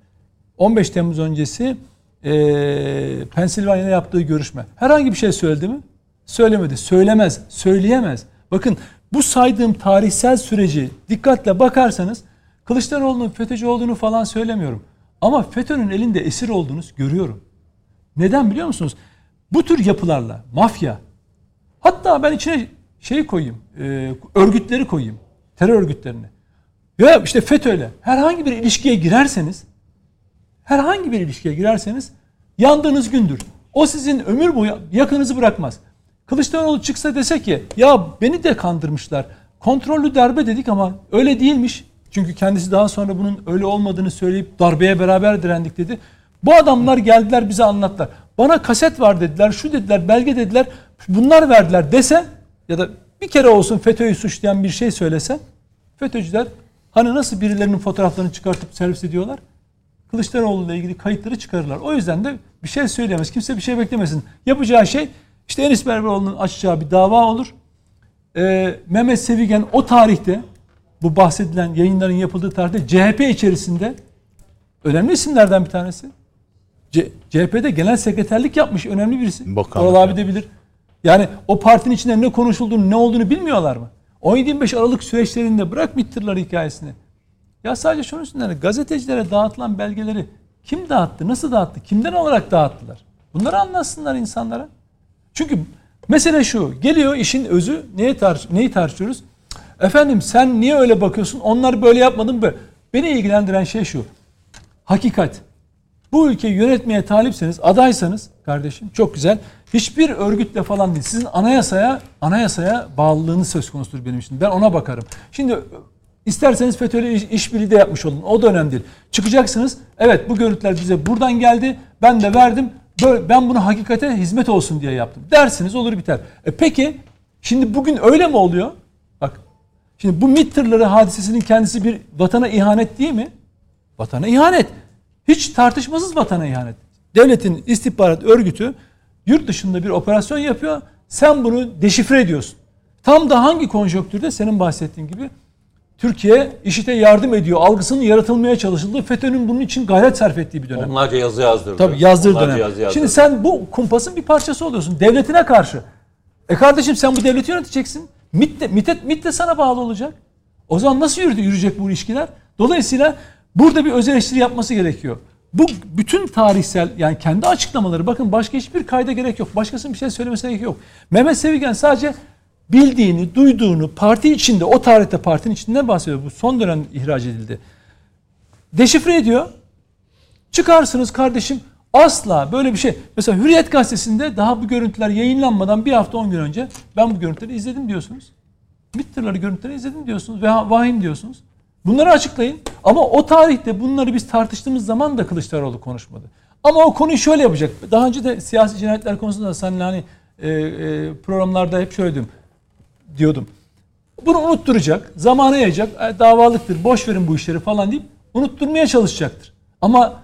15 Temmuz öncesi e, Pensilvanya'da yaptığı görüşme. Herhangi bir şey söyledi mi? Söylemedi. Söylemez. Söyleyemez. Bakın bu saydığım tarihsel süreci dikkatle bakarsanız Kılıçdaroğlu'nun FETÖ'cü olduğunu falan söylemiyorum. Ama FETÖ'nün elinde esir olduğunu görüyorum. Neden biliyor musunuz? Bu tür yapılarla mafya hatta ben içine şey koyayım e, örgütleri koyayım terör örgütlerini ya işte FETÖ'yle herhangi bir ilişkiye girerseniz herhangi bir ilişkiye girerseniz yandığınız gündür. O sizin ömür boyu yakınızı bırakmaz. Kılıçdaroğlu çıksa dese ki ya beni de kandırmışlar. Kontrollü darbe dedik ama öyle değilmiş. Çünkü kendisi daha sonra bunun öyle olmadığını söyleyip darbeye beraber direndik dedi. Bu adamlar geldiler bize anlattılar. Bana kaset var dediler, şu dediler, belge dediler. Bunlar verdiler dese ya da bir kere olsun FETÖ'yü suçlayan bir şey söylese FETÖ'cüler hani nasıl birilerinin fotoğraflarını çıkartıp servis ediyorlar? Kılıçdaroğlu ile ilgili kayıtları çıkarırlar. O yüzden de bir şey söyleyemez. Kimse bir şey beklemesin. Yapacağı şey işte Enis Berberoğlu'nun açacağı bir dava olur. Ee, Mehmet Sevigen o tarihte bu bahsedilen yayınların yapıldığı tarihte CHP içerisinde önemli isimlerden bir tanesi. C- CHP'de genel sekreterlik yapmış önemli birisi. Bakanlık Oral abi de bilir. Yani o partinin içinde ne konuşulduğunu, ne olduğunu bilmiyorlar mı? 17-25 Aralık süreçlerinde bırak Mitter'lar hikayesini. Ya sadece şunu üstünden gazetecilere dağıtılan belgeleri kim dağıttı, nasıl dağıttı, kimden olarak dağıttılar? Bunları anlatsınlar insanlara. Çünkü mesele şu. Geliyor işin özü. Neye tartış neyi tartışıyoruz? Efendim sen niye öyle bakıyorsun? Onlar böyle yapmadı mı? Böyle. Beni ilgilendiren şey şu. Hakikat. Bu ülkeyi yönetmeye talipseniz, adaysanız kardeşim çok güzel. Hiçbir örgütle falan değil. Sizin anayasaya anayasaya bağlılığınız söz konusudur benim için. Ben ona bakarım. Şimdi isterseniz FETÖ'yle iş- işbirliği de yapmış olun. O da önemli değil. Çıkacaksınız. Evet bu görüntüler bize buradan geldi. Ben de verdim. Böyle, ben bunu hakikate hizmet olsun diye yaptım. Dersiniz olur biter. E peki şimdi bugün öyle mi oluyor? Bak Şimdi bu MİT hadisesinin kendisi bir vatana ihanet değil mi? Vatana ihanet. Hiç tartışmasız vatana ihanet. Devletin istihbarat örgütü yurt dışında bir operasyon yapıyor. Sen bunu deşifre ediyorsun. Tam da hangi konjonktürde senin bahsettiğin gibi Türkiye işite yardım ediyor algısının yaratılmaya çalışıldığı FETÖ'nün bunun için gayret sarf ettiği bir dönem. Onlarca yazı yazdırdı. Tabii yazdır Onlarca dönem. yazı yazdırdı. Şimdi sen bu kumpasın bir parçası oluyorsun. Devletine karşı. E kardeşim sen bu devleti yöneteceksin. MİT de, MİT, de- MİT de sana bağlı olacak. O zaman nasıl yürü, yürüyecek bu ilişkiler? Dolayısıyla burada bir öz eleştiri yapması gerekiyor. Bu bütün tarihsel yani kendi açıklamaları bakın başka hiçbir kayda gerek yok. Başkasının bir şey söylemesine gerek yok. Mehmet Sevigen sadece bildiğini, duyduğunu parti içinde o tarihte partinin içinde bahsediyor. Bu son dönem ihraç edildi. Deşifre ediyor. Çıkarsınız kardeşim. Asla böyle bir şey. Mesela Hürriyet gazetesinde daha bu görüntüler yayınlanmadan bir hafta on gün önce ben bu görüntüleri izledim diyorsunuz. Mitter'ları görüntüleri izledim diyorsunuz ve vahim diyorsunuz. Bunları açıklayın. Ama o tarihte bunları biz tartıştığımız zaman da Kılıçdaroğlu konuşmadı. Ama o konuyu şöyle yapacak. Daha önce de siyasi cinayetler konusunda seninle hani e, e, programlarda hep şöyle diyordum. Bunu unutturacak, zamana yayacak, "E, davalıktır, boş verin bu işleri falan deyip unutturmaya çalışacaktır. Ama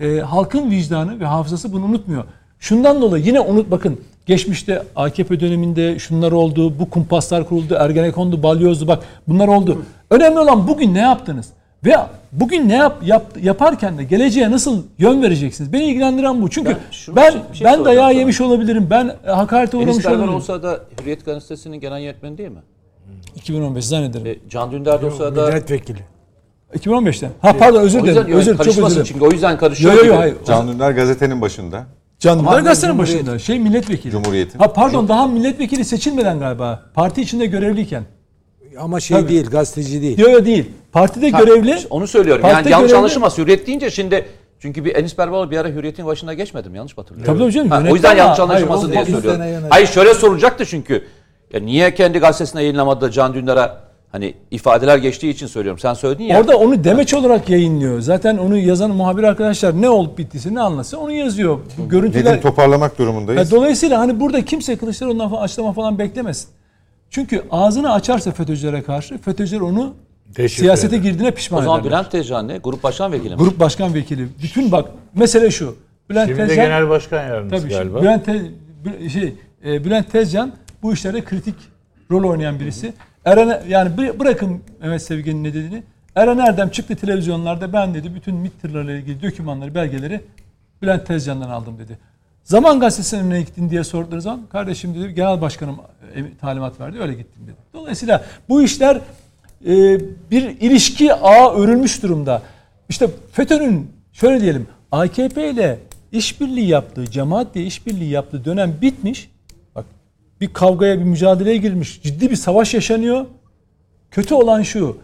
e, halkın vicdanı ve hafızası bunu unutmuyor. Şundan dolayı yine unut bakın geçmişte AKP döneminde şunlar oldu, bu kumpaslar kuruldu, Ergenekon'du, Balyoz'du bak bunlar oldu. Önemli olan bugün ne yaptınız? Ve bugün ne yap, yap- yaparken de geleceğe nasıl yön vereceksiniz? Beni ilgilendiren bu. Çünkü Ben ben ben, şey- şey dayağı sana. yemiş olabilirim. Ben e, hakarete Enis uğramış Berber olabilirim. olsa da Hürriyet Gazetesi'nin genel yönetmeni değil mi? 2015 zannederim. E, Can Dündar da olsa da... Milletvekili. 2015'te. Ha pardon özür dilerim. Özür çok özür dilerim. çünkü o yüzden karışıyor Yo yo gibi. yo hayır. Can Dündar gazetenin başında. Can Dündar gazetenin başında. Şey milletvekili. Cumhuriyet'in. Ha pardon daha milletvekili seçilmeden galiba. Parti içinde görevliyken. Ama şey Tabii. değil, gazeteci değil. Yo yo değil. Partide Ha, görevli. Onu söylüyorum. Partide Yani yanlış görevli- anlaşılmaz. Hürriyet deyince şimdi çünkü bir Enis Berberoğlu bir ara Hürriyet'in başına geçmedim. Yanlış mı hatırlıyorum? Tabii canım, Ha, o yüzden ama- yanlış hayır, anlaşılmasın o- diye söylüyorum. Hayır şöyle soracaktı çünkü. Ya niye kendi gazetesine yayınlamadı da Can Dündar'a hani ifadeler geçtiği için söylüyorum. Sen söyledin ya. Orada onu demeç olarak yayınlıyor. Zaten onu yazan muhabir arkadaşlar ne olup bittiyse ne anlatsa onu yazıyor. Bu görüntüler Nedim toparlamak durumundayız. Ya dolayısıyla hani burada kimse Kılıçdaroğlu'ndan falan açıklama falan beklemesin. Çünkü ağzını açarsa FETÖ'cülere karşı FETÖ'cüler onu Deşifre siyasete eder. girdiğine o pişman zaman ederler. Bülent Tezcan ne? Grup başkan vekili mi? Grup başkan vekili. Bütün bak mesele şu. Bülent Şimdi de Tezcan genel başkan yardımcısı tabii şimdi galiba. Bülent Te- şey e, Bülent Tezcan bu işlerde kritik rol oynayan birisi. Eren yani bı- bırakın Mehmet Sevgen'in ne dediğini. Eren Erdem çıktı televizyonlarda ben dedi bütün MİT tırlarıyla ilgili dokümanları, belgeleri Bülent Tezcan'dan aldım dedi. Zaman gazetesinin önüne gittin diye sorduğu zaman kardeşim dedi genel başkanım e, talimat verdi öyle gittim dedi. Dolayısıyla bu işler e, bir ilişki ağı örülmüş durumda. İşte FETÖ'nün şöyle diyelim AKP ile işbirliği yaptığı, cemaatle işbirliği yaptığı dönem bitmiş. Bir kavgaya, bir mücadeleye girmiş. Ciddi bir savaş yaşanıyor. Kötü olan şu.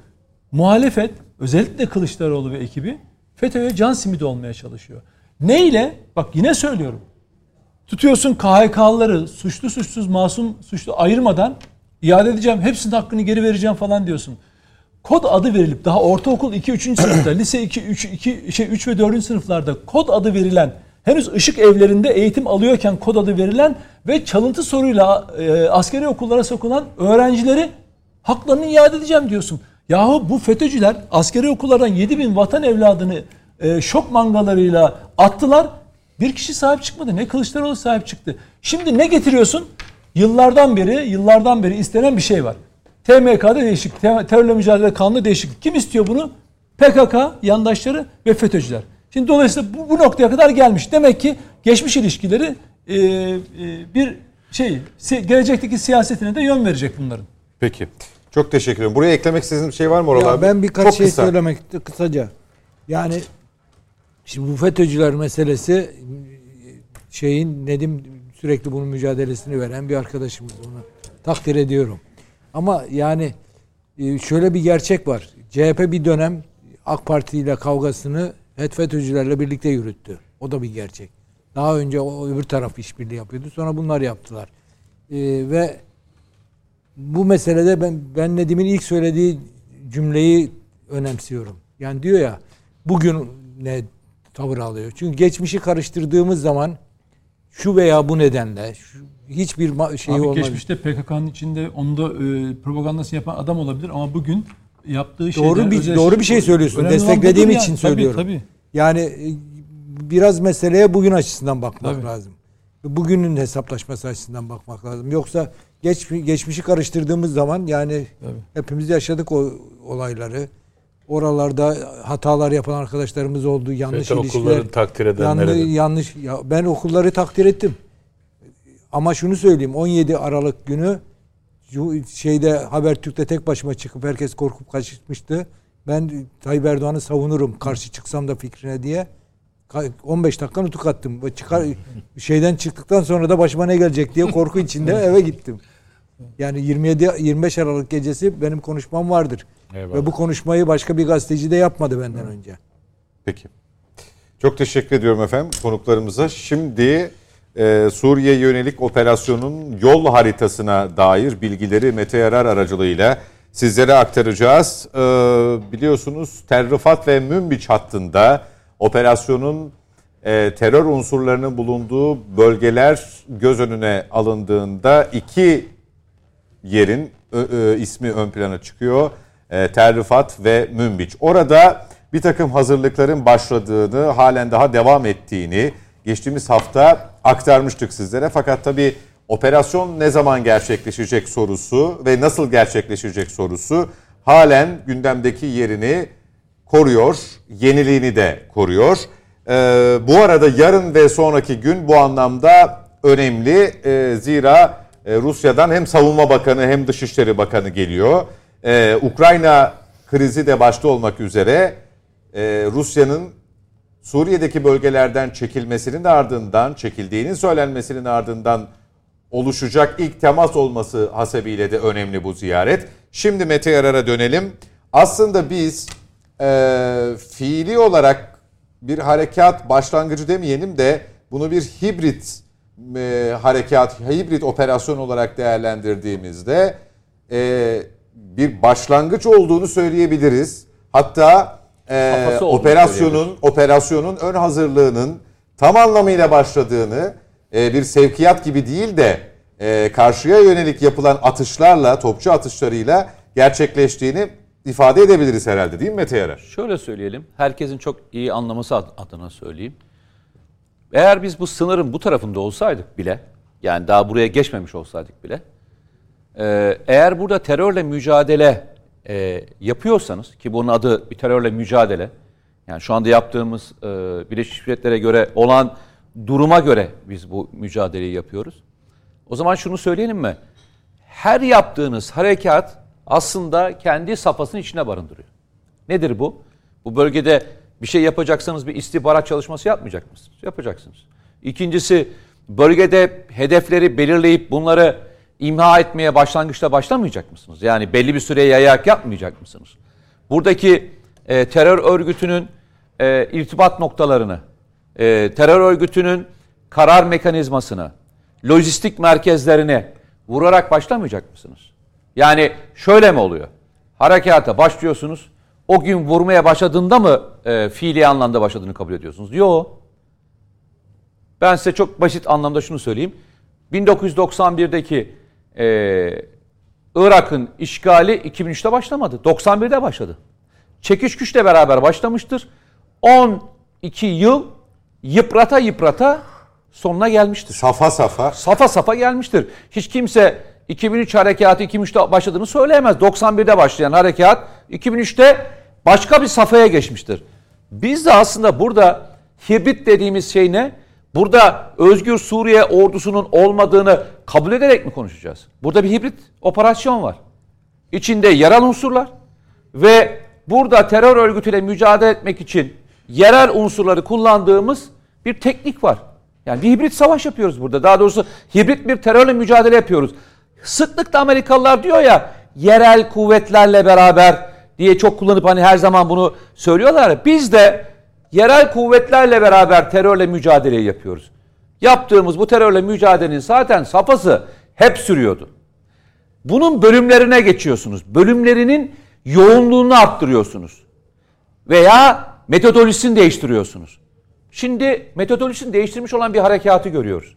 Muhalefet özellikle Kılıçdaroğlu ve ekibi FETÖ'ye can simidi olmaya çalışıyor. Neyle? Bak yine söylüyorum. Tutuyorsun KHK'lıları suçlu suçsuz masum suçlu ayırmadan iade edeceğim. Hepsinin hakkını geri vereceğim falan diyorsun. Kod adı verilip daha ortaokul 2 3. sınıfta, lise 2 3 2 şey 3 ve 4. sınıflarda kod adı verilen henüz ışık evlerinde eğitim alıyorken kod adı verilen ve çalıntı soruyla e, askeri okullara sokulan öğrencileri haklarını iade edeceğim diyorsun. Yahu bu FETÖ'cüler askeri okullardan 7 bin vatan evladını e, şok mangalarıyla attılar. Bir kişi sahip çıkmadı. Ne Kılıçdaroğlu sahip çıktı. Şimdi ne getiriyorsun? Yıllardan beri, yıllardan beri istenen bir şey var. TMK'da değişiklik, te- terörle mücadele kanunu değişiklik. Kim istiyor bunu? PKK, yandaşları ve FETÖ'cüler. Şimdi dolayısıyla bu, bu noktaya kadar gelmiş. Demek ki geçmiş ilişkileri e, e, bir şey, si- gelecekteki siyasetine de yön verecek bunların. Peki. Çok teşekkür ederim. Buraya eklemek istediğiniz bir şey var mı Oral Ya abi? ben birkaç Çok şey kısa. söylemek kısaca. Yani şimdi bu FETÖ'cüler meselesi şeyin Nedim sürekli bunun mücadelesini veren bir arkadaşımız onu takdir ediyorum. Ama yani e, şöyle bir gerçek var. CHP bir dönem AK Parti ile kavgasını FETÖ'cülerle birlikte yürüttü. O da bir gerçek. Daha önce o öbür taraf işbirliği yapıyordu. Sonra bunlar yaptılar. E, ve bu meselede ben ben Nedim'in ilk söylediği cümleyi önemsiyorum. Yani diyor ya bugün ne tavır alıyor. Çünkü geçmişi karıştırdığımız zaman şu veya bu nedenle şu, hiçbir şey olmadı. geçmişte PKK'nın içinde onda e, propagandasını yapan adam olabilir ama bugün yaptığı şeyler Doğru bir doğru bir şey söylüyorsun. Desteklediğim için Tabii, söylüyorum. Tabii, Yani e, biraz meseleye bugün açısından bakmak Tabii. lazım. Bugünün hesaplaşması açısından bakmak lazım. Yoksa geç, geçmişi karıştırdığımız zaman yani Tabii. hepimiz yaşadık o olayları. Oralarda hatalar yapan arkadaşlarımız oldu. Yanlış FETÖ ilişkiler. takdir edenlere yanlış, de. yanlış ya ben okulları takdir ettim. Ama şunu söyleyeyim 17 Aralık günü şeyde Habertürk'te tek başıma çıkıp herkes korkup kaçmıştı. Ben Tayyip Erdoğan'ı savunurum karşı çıksam da fikrine diye. Ka- 15 dakika nutuk attım. Çıkar, şeyden çıktıktan sonra da başıma ne gelecek diye korku içinde eve gittim. Yani 27 25 Aralık gecesi benim konuşmam vardır. Eyvallah. Ve bu konuşmayı başka bir gazeteci de yapmadı benden önce. Peki. Çok teşekkür ediyorum efendim konuklarımıza. Şimdi e, Suriye yönelik operasyonun yol haritasına dair bilgileri Mete Yarar aracılığıyla sizlere aktaracağız. E, biliyorsunuz Tel Rifat ve Münbiç hattında operasyonun e, terör unsurlarının bulunduğu bölgeler göz önüne alındığında iki yerin ö- ö, ismi ön plana çıkıyor. E, Tel Rifat ve Münbiç. Orada bir takım hazırlıkların başladığını, halen daha devam ettiğini geçtiğimiz hafta aktarmıştık sizlere. Fakat tabii operasyon ne zaman gerçekleşecek sorusu ve nasıl gerçekleşecek sorusu halen gündemdeki yerini koruyor, yeniliğini de koruyor. Ee, bu arada yarın ve sonraki gün bu anlamda önemli. Ee, zira e, Rusya'dan hem Savunma Bakanı hem Dışişleri Bakanı geliyor. Ee, Ukrayna krizi de başta olmak üzere e, Rusya'nın Suriye'deki bölgelerden çekilmesinin ardından, çekildiğinin söylenmesinin ardından oluşacak ilk temas olması hasebiyle de önemli bu ziyaret. Şimdi Mete Yarar'a dönelim. Aslında biz e, fiili olarak bir harekat başlangıcı demeyelim de bunu bir hibrit e, harekat, hibrit operasyon olarak değerlendirdiğimizde e, bir başlangıç olduğunu söyleyebiliriz. Hatta e, Kafası olduğunu operasyonun operasyonun ön hazırlığının tam anlamıyla başladığını e, bir sevkiyat gibi değil de e, karşıya yönelik yapılan atışlarla, topçu atışlarıyla gerçekleştiğini ifade edebiliriz herhalde değil mi Mete Yarar? Şöyle söyleyelim. Herkesin çok iyi anlaması ad- adına söyleyeyim. Eğer biz bu sınırın bu tarafında olsaydık bile, yani daha buraya geçmemiş olsaydık bile, e, eğer burada terörle mücadele e, yapıyorsanız, ki bunun adı bir terörle mücadele, yani şu anda yaptığımız e, Birleşmiş Milletler'e göre olan duruma göre biz bu mücadeleyi yapıyoruz. O zaman şunu söyleyelim mi? Her yaptığınız harekat aslında kendi safhasının içine barındırıyor. Nedir bu? Bu bölgede bir şey yapacaksanız bir istihbarat çalışması yapmayacak mısınız? Yapacaksınız. İkincisi bölgede hedefleri belirleyip bunları imha etmeye başlangıçta başlamayacak mısınız? Yani belli bir süreye yayarak yapmayacak mısınız? Buradaki e, terör örgütünün e, irtibat noktalarını, e, terör örgütünün karar mekanizmasını, lojistik merkezlerine vurarak başlamayacak mısınız? Yani şöyle mi oluyor? Harekata başlıyorsunuz. O gün vurmaya başladığında mı e, fiili anlamda başladığını kabul ediyorsunuz? Yok. Ben size çok basit anlamda şunu söyleyeyim. 1991'deki e, Irak'ın işgali 2003'te başlamadı. 91'de başladı. Çekiş güçle beraber başlamıştır. 12 yıl yıprata yıprata sonuna gelmiştir. Safa safa. Safa safa gelmiştir. Hiç kimse 2003 harekatı 2003'te başladığını söyleyemez. 91'de başlayan harekat 2003'te başka bir safhaya geçmiştir. Biz de aslında burada hibrit dediğimiz şey ne? Burada Özgür Suriye ordusunun olmadığını kabul ederek mi konuşacağız? Burada bir hibrit operasyon var. içinde yerel unsurlar ve burada terör örgütüyle mücadele etmek için yerel unsurları kullandığımız bir teknik var. Yani bir hibrit savaş yapıyoruz burada. Daha doğrusu hibrit bir terörle mücadele yapıyoruz. Sıklıkla Amerikalılar diyor ya yerel kuvvetlerle beraber diye çok kullanıp hani her zaman bunu söylüyorlar. Biz de yerel kuvvetlerle beraber terörle mücadele yapıyoruz. Yaptığımız bu terörle mücadelenin zaten safhası hep sürüyordu. Bunun bölümlerine geçiyorsunuz. Bölümlerinin yoğunluğunu arttırıyorsunuz. Veya metodolojisini değiştiriyorsunuz. Şimdi metodolojisini değiştirmiş olan bir harekatı görüyoruz.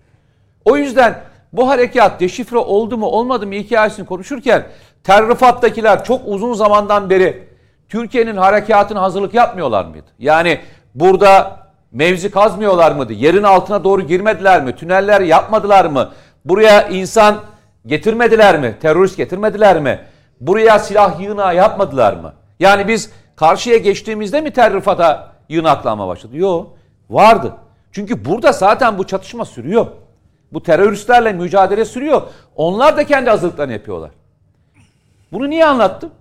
O yüzden bu harekat deşifre oldu mu olmadı mı hikayesini konuşurken Terrifat'takiler çok uzun zamandan beri Türkiye'nin harekatına hazırlık yapmıyorlar mıydı? Yani burada mevzi kazmıyorlar mıydı? Yerin altına doğru girmediler mi? Tüneller yapmadılar mı? Buraya insan getirmediler mi? Terörist getirmediler mi? Buraya silah yığınağı yapmadılar mı? Yani biz karşıya geçtiğimizde mi terrifata yığınaklanma başladı? Yok. Vardı. Çünkü burada zaten bu çatışma sürüyor. Bu teröristlerle mücadele sürüyor. Onlar da kendi hazırlıklarını yapıyorlar. Bunu niye anlattım?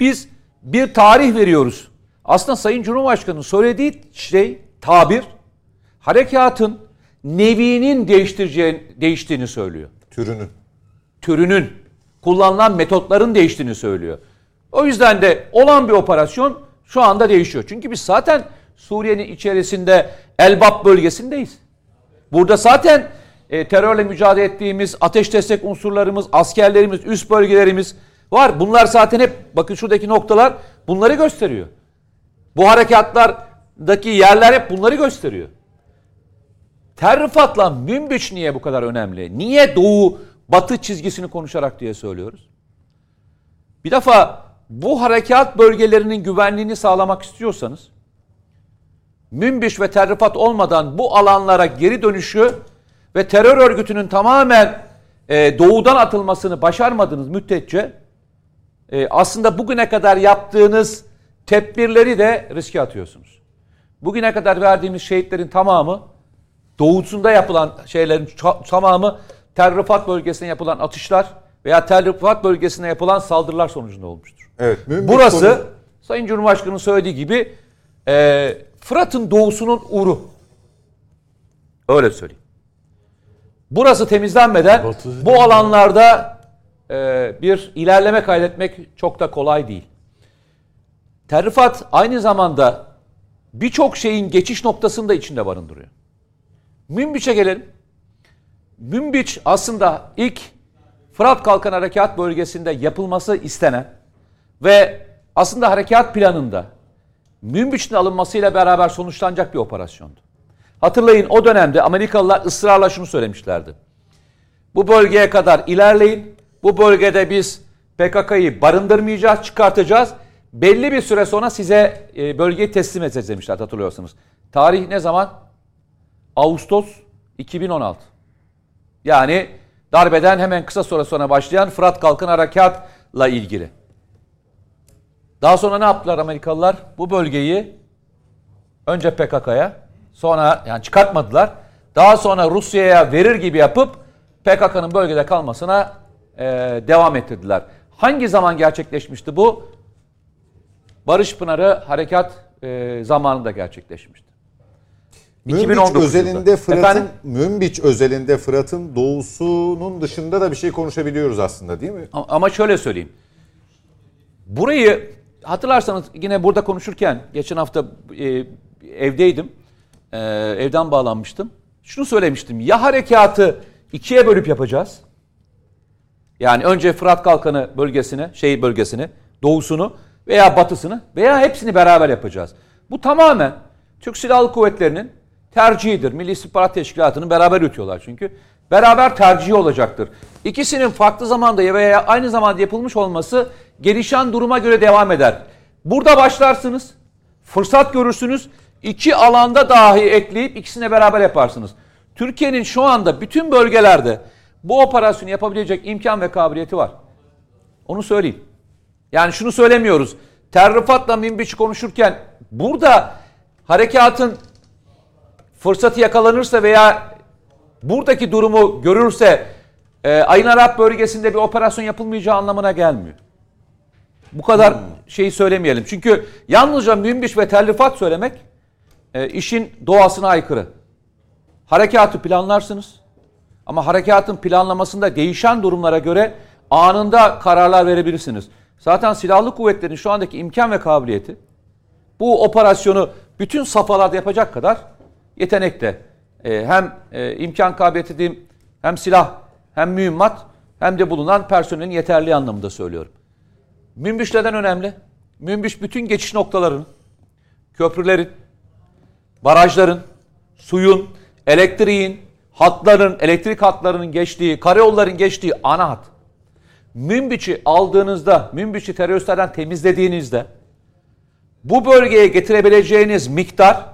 Biz bir tarih veriyoruz. Aslında Sayın Cumhurbaşkanı'nın söylediği şey, tabir, harekatın nevinin değiştiğini söylüyor. Türünün. Türünün, kullanılan metotların değiştiğini söylüyor. O yüzden de olan bir operasyon şu anda değişiyor. Çünkü biz zaten Suriye'nin içerisinde Elbap bölgesindeyiz. Burada zaten e, terörle mücadele ettiğimiz ateş destek unsurlarımız, askerlerimiz, üst bölgelerimiz var. Bunlar zaten hep bakın şuradaki noktalar bunları gösteriyor. Bu harekatlardaki yerler hep bunları gösteriyor. Terrifat'la Münbiç niye bu kadar önemli? Niye doğu batı çizgisini konuşarak diye söylüyoruz? Bir defa bu harekat bölgelerinin güvenliğini sağlamak istiyorsanız Münbiş ve terrifat olmadan bu alanlara geri dönüşü ve terör örgütünün tamamen e, doğudan atılmasını başarmadığınız müddetçe e, aslında bugüne kadar yaptığınız tedbirleri de riske atıyorsunuz. Bugüne kadar verdiğimiz şehitlerin tamamı doğusunda yapılan şeylerin tamamı terrifat bölgesine yapılan atışlar veya terrifat bölgesine yapılan saldırılar sonucunda olmuştur. Evet. Burası konu... Sayın Cumhurbaşkanı'nın söylediği gibi e, Fırat'ın doğusunun uru. Öyle söyleyeyim. Burası temizlenmeden Batı bu alanlarda e, bir ilerleme kaydetmek çok da kolay değil. Terrifat aynı zamanda birçok şeyin geçiş noktasını da içinde barındırıyor. Münbiç'e gelelim. Münbiç aslında ilk Fırat Kalkan Harekat Bölgesi'nde yapılması istenen ve aslında harekat planında Münbiç'in alınmasıyla beraber sonuçlanacak bir operasyondu. Hatırlayın o dönemde Amerikalılar ısrarla şunu söylemişlerdi. Bu bölgeye kadar ilerleyin. Bu bölgede biz PKK'yı barındırmayacağız, çıkartacağız. Belli bir süre sonra size e, bölgeyi teslim edeceğiz demişler hatırlıyorsunuz. Tarih ne zaman? Ağustos 2016. Yani darbeden hemen kısa süre sonra başlayan Fırat Kalkın Harekat'la ilgili. Daha sonra ne yaptılar Amerikalılar? Bu bölgeyi önce PKK'ya sonra yani çıkartmadılar. Daha sonra Rusya'ya verir gibi yapıp PKK'nın bölgede kalmasına e, devam ettirdiler. Hangi zaman gerçekleşmişti bu? Barış Pınarı harekat e, zamanında gerçekleşmişti. Münbiç özelinde Fırat'ın Münbiç özelinde Fırat'ın doğusunun dışında da bir şey konuşabiliyoruz aslında değil mi? Ama şöyle söyleyeyim. Burayı hatırlarsanız yine burada konuşurken geçen hafta e, evdeydim. E, evden bağlanmıştım. Şunu söylemiştim. Ya harekatı ikiye bölüp yapacağız. Yani önce Fırat Kalkanı bölgesini, şey bölgesini, doğusunu veya batısını veya hepsini beraber yapacağız. Bu tamamen Türk Silahlı Kuvvetleri'nin tercihidir. Milli İstihbarat Teşkilatı'nı beraber ütüyorlar çünkü. Beraber tercihi olacaktır. İkisinin farklı zamanda veya aynı zamanda yapılmış olması gelişen duruma göre devam eder. Burada başlarsınız, fırsat görürsünüz, iki alanda dahi ekleyip ikisine beraber yaparsınız. Türkiye'nin şu anda bütün bölgelerde bu operasyonu yapabilecek imkan ve kabiliyeti var. Onu söyleyeyim. Yani şunu söylemiyoruz. Terrifat'la Minbiç'i konuşurken burada harekatın fırsatı yakalanırsa veya buradaki durumu görürse e, Ayın Arap bölgesinde bir operasyon yapılmayacağı anlamına gelmiyor. Bu kadar şeyi söylemeyelim. Çünkü yalnızca münbiş ve tellifat söylemek e, işin doğasına aykırı. Harekatı planlarsınız. Ama harekatın planlamasında değişen durumlara göre anında kararlar verebilirsiniz. Zaten silahlı kuvvetlerin şu andaki imkan ve kabiliyeti bu operasyonu bütün safhalarda yapacak kadar yetenekte. E, hem e, imkan kabiliyeti diyeyim, hem silah, hem mühimmat, hem de bulunan personelin yeterli anlamında söylüyorum. Münbiş neden önemli? Münbiş bütün geçiş noktalarının, köprülerin, barajların, suyun, elektriğin, hatların, elektrik hatlarının geçtiği, karayolların geçtiği ana hat. Münbiç'i aldığınızda, Münbiç'i teröristlerden temizlediğinizde bu bölgeye getirebileceğiniz miktar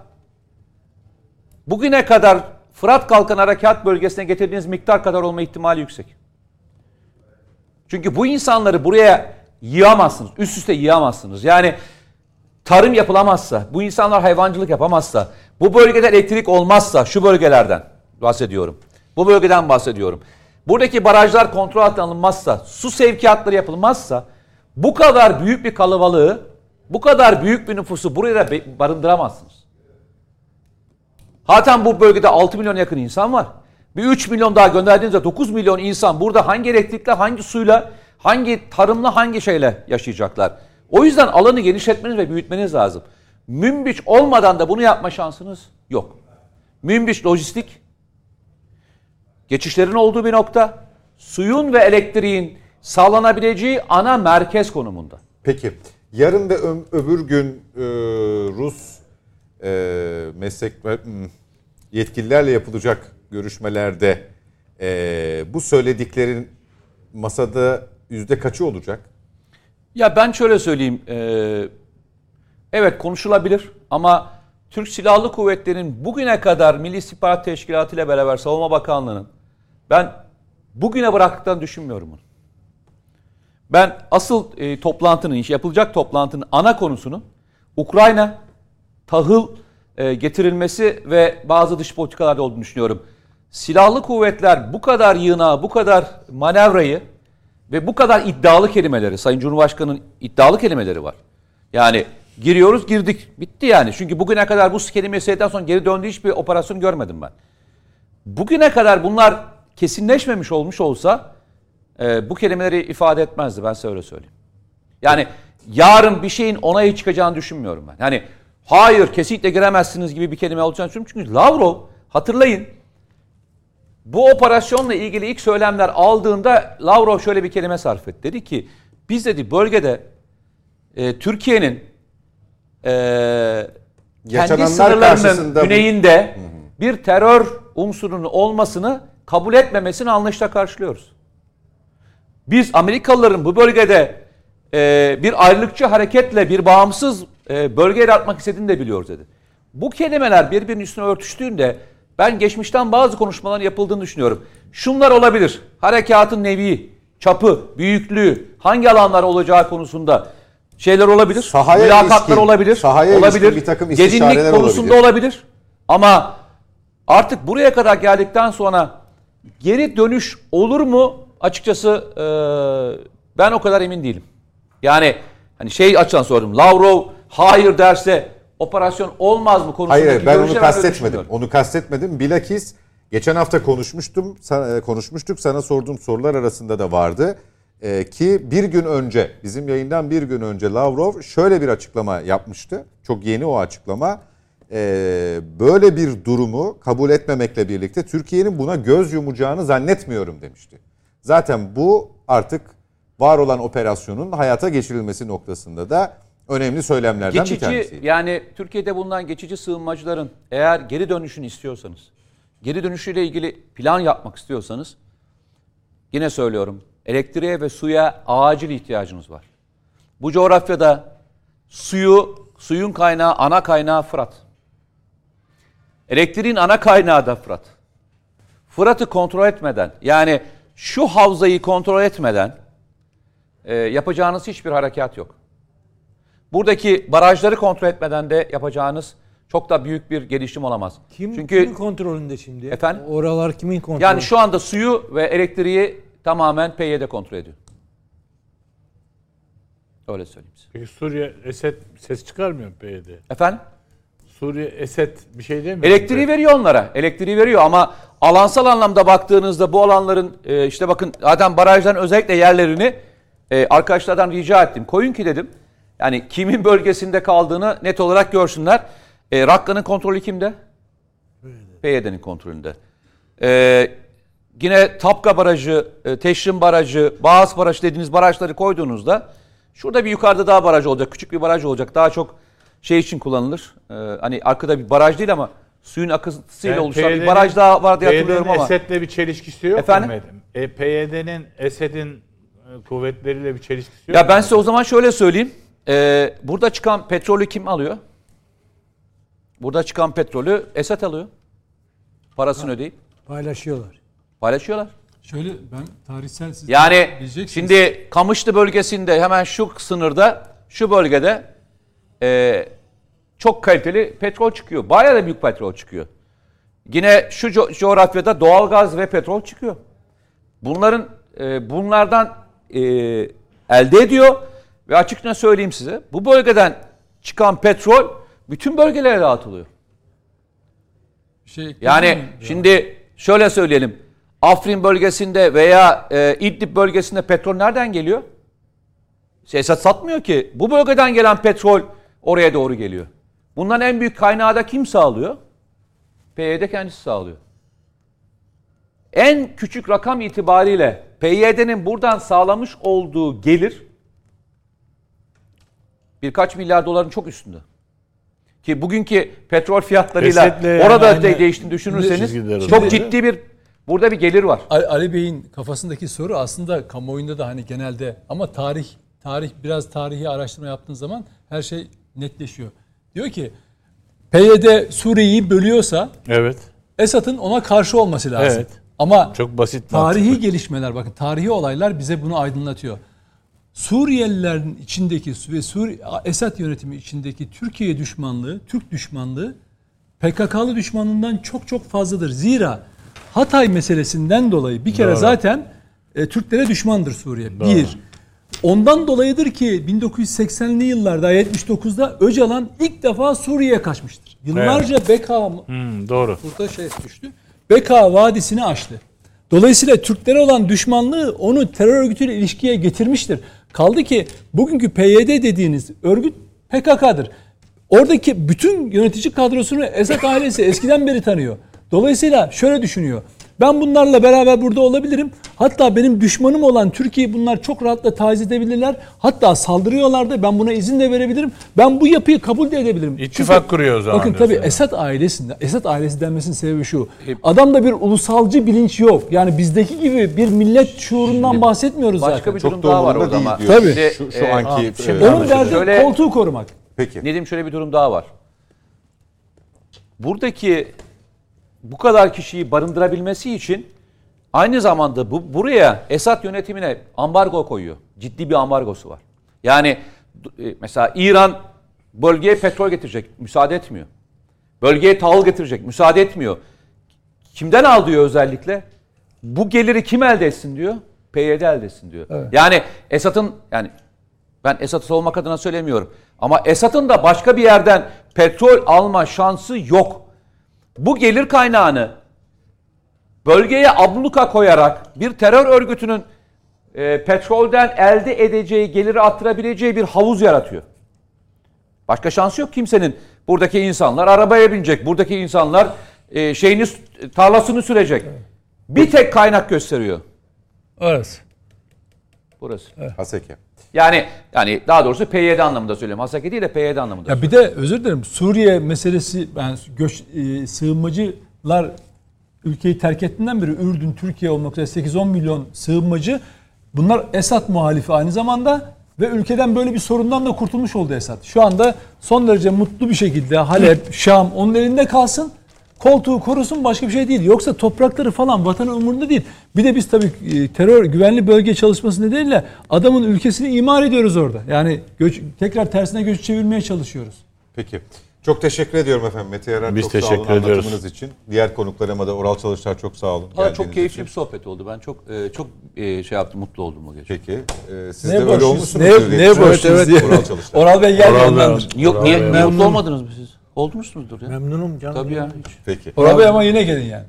bugüne kadar Fırat Kalkan Harekat bölgesine getirdiğiniz miktar kadar olma ihtimali yüksek. Çünkü bu insanları buraya yığamazsınız. Üst üste yığamazsınız. Yani tarım yapılamazsa, bu insanlar hayvancılık yapamazsa, bu bölgede elektrik olmazsa, şu bölgelerden bahsediyorum. Bu bölgeden bahsediyorum. Buradaki barajlar kontrol altına alınmazsa, su sevkiyatları yapılmazsa bu kadar büyük bir kalabalığı, bu kadar büyük bir nüfusu buraya barındıramazsınız. Zaten bu bölgede 6 milyon yakın insan var. Bir 3 milyon daha gönderdiğinizde 9 milyon insan burada hangi elektrikle, hangi suyla, hangi tarımla, hangi şeyle yaşayacaklar. O yüzden alanı genişletmeniz ve büyütmeniz lazım. Münbiç olmadan da bunu yapma şansınız yok. Münbiç lojistik, geçişlerin olduğu bir nokta, suyun ve elektriğin sağlanabileceği ana merkez konumunda. Peki yarın ve ö- öbür gün e, Rus e, meslek yetkililerle yapılacak görüşmelerde e, bu söylediklerin masada yüzde kaçı olacak? Ya ben şöyle söyleyeyim. eee, evet konuşulabilir ama Türk Silahlı Kuvvetleri'nin bugüne kadar Milli İstihbarat Teşkilatı ile beraber Savunma Bakanlığı'nın ben bugüne bıraktıklarını düşünmüyorum bunu. Ben asıl e, toplantının, yapılacak toplantının ana konusunun Ukrayna, tahıl e, getirilmesi ve bazı dış politikalarda olduğunu düşünüyorum. Silahlı kuvvetler bu kadar yığınağı, bu kadar manevrayı ve bu kadar iddialı kelimeleri, Sayın Cumhurbaşkanı'nın iddialı kelimeleri var. Yani giriyoruz girdik bitti yani. Çünkü bugüne kadar bu kelimeyi söyledikten sonra geri döndüğü hiçbir operasyon görmedim ben. Bugüne kadar bunlar kesinleşmemiş olmuş olsa e, bu kelimeleri ifade etmezdi ben size öyle söyleyeyim. Yani yarın bir şeyin onayı çıkacağını düşünmüyorum ben. Yani hayır kesinlikle giremezsiniz gibi bir kelime olacağını düşünüyorum. Çünkü Lavrov hatırlayın bu operasyonla ilgili ilk söylemler aldığında Lavrov şöyle bir kelime sarf etti. Dedi ki biz dedi bölgede e, Türkiye'nin e, kendi sınırlarının güneyinde bir terör unsurunun olmasını kabul etmemesini anlayışla karşılıyoruz. Biz Amerikalıların bu bölgede e, bir ayrılıkçı hareketle bir bağımsız e, bölge yaratmak istediğini de biliyoruz dedi. Bu kelimeler birbirinin üstüne örtüştüğünde ben geçmişten bazı konuşmaların yapıldığını düşünüyorum. Şunlar olabilir. Harekatın nevi, çapı, büyüklüğü, hangi alanlar olacağı konusunda şeyler olabilir. Sahaya mülakatlar ilişkin- olabilir. sahaya olabilir. bir takım istişareler konusunda olabilir. olabilir. Ama artık buraya kadar geldikten sonra geri dönüş olur mu? Açıkçası e, ben o kadar emin değilim. Yani hani şey açıdan sordum. Lavrov hayır derse operasyon olmaz mı konusundaki Hayır ben onu kastetmedim. Onu kastetmedim. Bilakis geçen hafta konuşmuştum. E, konuşmuştuk. Sana sorduğum sorular arasında da vardı. Ee, ki bir gün önce bizim yayından bir gün önce Lavrov şöyle bir açıklama yapmıştı. Çok yeni o açıklama. Ee, böyle bir durumu kabul etmemekle birlikte Türkiye'nin buna göz yumacağını zannetmiyorum demişti. Zaten bu artık var olan operasyonun hayata geçirilmesi noktasında da önemli söylemlerden bir Geçici tanesi. yani Türkiye'de bulunan geçici sığınmacıların eğer geri dönüşünü istiyorsanız, geri dönüşüyle ilgili plan yapmak istiyorsanız yine söylüyorum elektriğe ve suya acil ihtiyacınız var. Bu coğrafyada suyu, suyun kaynağı, ana kaynağı Fırat. Elektriğin ana kaynağı da Fırat. Fırat'ı kontrol etmeden yani şu havzayı kontrol etmeden e, yapacağınız hiçbir harekat yok. Buradaki barajları kontrol etmeden de yapacağınız çok da büyük bir gelişim olamaz. Kim, Çünkü kimin kontrolünde şimdi? Efendim? Oralar kimin kontrolünde? yani şu anda suyu ve elektriği tamamen PYD kontrol ediyor. Öyle söyleyeyim size. Peki Suriye Esed ses çıkarmıyor mu PYD? Efendim? Suriye Esed bir şey demiyor? Elektriği veriyor onlara. Elektriği veriyor ama alansal anlamda baktığınızda bu alanların e, işte bakın zaten barajların özellikle yerlerini e, arkadaşlardan rica ettim. Koyun ki dedim. Yani kimin bölgesinde kaldığını net olarak görsünler. E, Rakka'nın kontrolü kimde? PYD'nin kontrolünde. E, yine Tapka Barajı, e, Teşrin Barajı, Bağız Barajı dediğiniz barajları koyduğunuzda şurada bir yukarıda daha baraj olacak. Küçük bir baraj olacak. Daha çok şey için kullanılır. E, hani arkada bir baraj değil ama suyun akıntısıyla Yani oluşan bir PYD'nin baraj daha var diye hatırlıyorum PYD'nin ama. Esed'le bir çelişkisi yok Efendim? mu? E, PYD'nin Esed'in e, kuvvetleriyle bir çelişkisi yok Ya mu? ben size o zaman şöyle söyleyeyim. Ee, burada çıkan petrolü kim alıyor? Burada çıkan petrolü Esad alıyor. Parasını ödeyip Paylaşıyorlar. Paylaşıyorlar. Şöyle ben tarihsel siz Yani şimdi Kamışlı bölgesinde hemen şu sınırda şu bölgede e, çok kaliteli petrol çıkıyor. Bayağı da büyük petrol çıkıyor. Yine şu co- coğrafyada doğalgaz ve petrol çıkıyor. Bunların e, bunlardan e, elde ediyor ve açıkça söyleyeyim size bu bölgeden çıkan petrol bütün bölgelere dağıtılıyor. Şey Yani miyim? şimdi şöyle söyleyelim. Afrin bölgesinde veya e, İdlib bölgesinde petrol nereden geliyor? Esad satmıyor ki. Bu bölgeden gelen petrol oraya doğru geliyor. Bundan en büyük kaynağı da kim sağlıyor? PYD kendisi sağlıyor. En küçük rakam itibariyle PYD'nin buradan sağlamış olduğu gelir birkaç milyar doların çok üstünde. Ki bugünkü petrol fiyatlarıyla Esed'le yani orada aynı de değiştiğini düşünürseniz çok ciddi bir burada bir gelir var. Ali, Ali Bey'in kafasındaki soru aslında kamuoyunda da hani genelde ama tarih tarih biraz tarihi araştırma yaptığın zaman her şey netleşiyor. Diyor ki PYD Suriye'yi bölüyorsa Evet. Esad'ın ona karşı olması lazım. Evet. Ama Çok basit tarihi mantıklı. gelişmeler bakın tarihi olaylar bize bunu aydınlatıyor. Suriyelilerin içindeki ve Suri Esad yönetimi içindeki Türkiye düşmanlığı, Türk düşmanlığı PKK'lı düşmanlığından çok çok fazladır. Zira Hatay meselesinden dolayı bir kere Doğru. zaten e, Türklere düşmandır Suriye. Bir. Ondan dolayıdır ki 1980'li yıllarda 79'da Öcalan ilk defa Suriye'ye kaçmıştır. Yıllarca Beka Hmm, doğru. burada şey düştü. Beka Vadisi'ni aştı. Dolayısıyla Türklere olan düşmanlığı onu terör örgütüyle ilişkiye getirmiştir. Kaldı ki bugünkü PYD dediğiniz örgüt PKK'dır. Oradaki bütün yönetici kadrosunu Esad ailesi eskiden beri tanıyor. Dolayısıyla şöyle düşünüyor. Ben bunlarla beraber burada olabilirim. Hatta benim düşmanım olan Türkiye'yi bunlar çok rahatla taciz edebilirler. Hatta saldırıyorlar da ben buna izin de verebilirim. Ben bu yapıyı kabul de edebilirim. İttifak Çünkü- kuruyor o zaman Bakın tabii. Esad ailesinde, Esad ailesi denmesinin sebebi şu. Adamda bir ulusalcı bilinç yok. Yani bizdeki gibi bir millet şuurundan bahsetmiyoruz Başka zaten. bir Çok durum daha var orada ama. Tabii. Şu, şu e, anki şimdi e, Onun derdi Şöyle- koltuğu korumak. Peki. Nedim şöyle bir durum daha var. Buradaki bu kadar kişiyi barındırabilmesi için aynı zamanda bu buraya Esad yönetimine ambargo koyuyor. Ciddi bir ambargosu var. Yani e, mesela İran bölgeye petrol getirecek, müsaade etmiyor. Bölgeye tahıl getirecek, müsaade etmiyor. Kimden al diyor özellikle? Bu geliri kim elde etsin diyor? PYD elde etsin diyor. Yani Esad'ın yani ben Esad'ı savunmak adına söylemiyorum. Ama Esad'ın da başka bir yerden petrol alma şansı yok. Bu gelir kaynağını bölgeye abluka koyarak bir terör örgütünün e, petrolden elde edeceği geliri arttırabileceği bir havuz yaratıyor. Başka şansı yok kimsenin. Buradaki insanlar arabaya binecek. Buradaki insanlar e, şeyini tarlasını sürecek. Bir tek kaynak gösteriyor. Evet. Burası. Haseke. Yani yani daha doğrusu PYD anlamında söylüyorum. Haseki değil de PYD anlamında. Ya bir de özür dilerim Suriye meselesi yani göç e, sığınmacılar ülkeyi terk ettiğinden beri Ürdün, Türkiye olmak üzere 8-10 milyon sığınmacı bunlar Esad muhalifi aynı zamanda ve ülkeden böyle bir sorundan da kurtulmuş oldu Esad. Şu anda son derece mutlu bir şekilde Halep, Şam onun elinde kalsın. Koltuğu korusun başka bir şey değil. Yoksa toprakları falan vatanın umurunda değil. Bir de biz tabii e, terör güvenli bölge çalışması nedeniyle adamın ülkesini imar ediyoruz orada. Yani göç, tekrar tersine göç çevirmeye çalışıyoruz. Peki. Çok teşekkür ediyorum efendim. Mete Yarar Biz çok sağ olun teşekkür ediyoruz. anlatımınız için. Diğer konuklarıma da Oral Çalışlar çok sağ olun. Geldiğiniz çok keyifli için. bir sohbet oldu. Ben çok e, çok e, şey yaptım, mutlu oldum o gece. Peki. Ee, siz Ne de öyle borçluyuz? olmuşsunuz. Ne, diye ne düşünüyorum. borçluyuz diye. Oral Çalışlar. Oral Bey geldi Oral Bey- ondandır. Yok niye, Bravo. niye mutlu olmadınız mı siz? Olmuşsunuzdur ya. Memnunum canım. Tabii ya hiç. Peki. Bey ama yine gelin yani.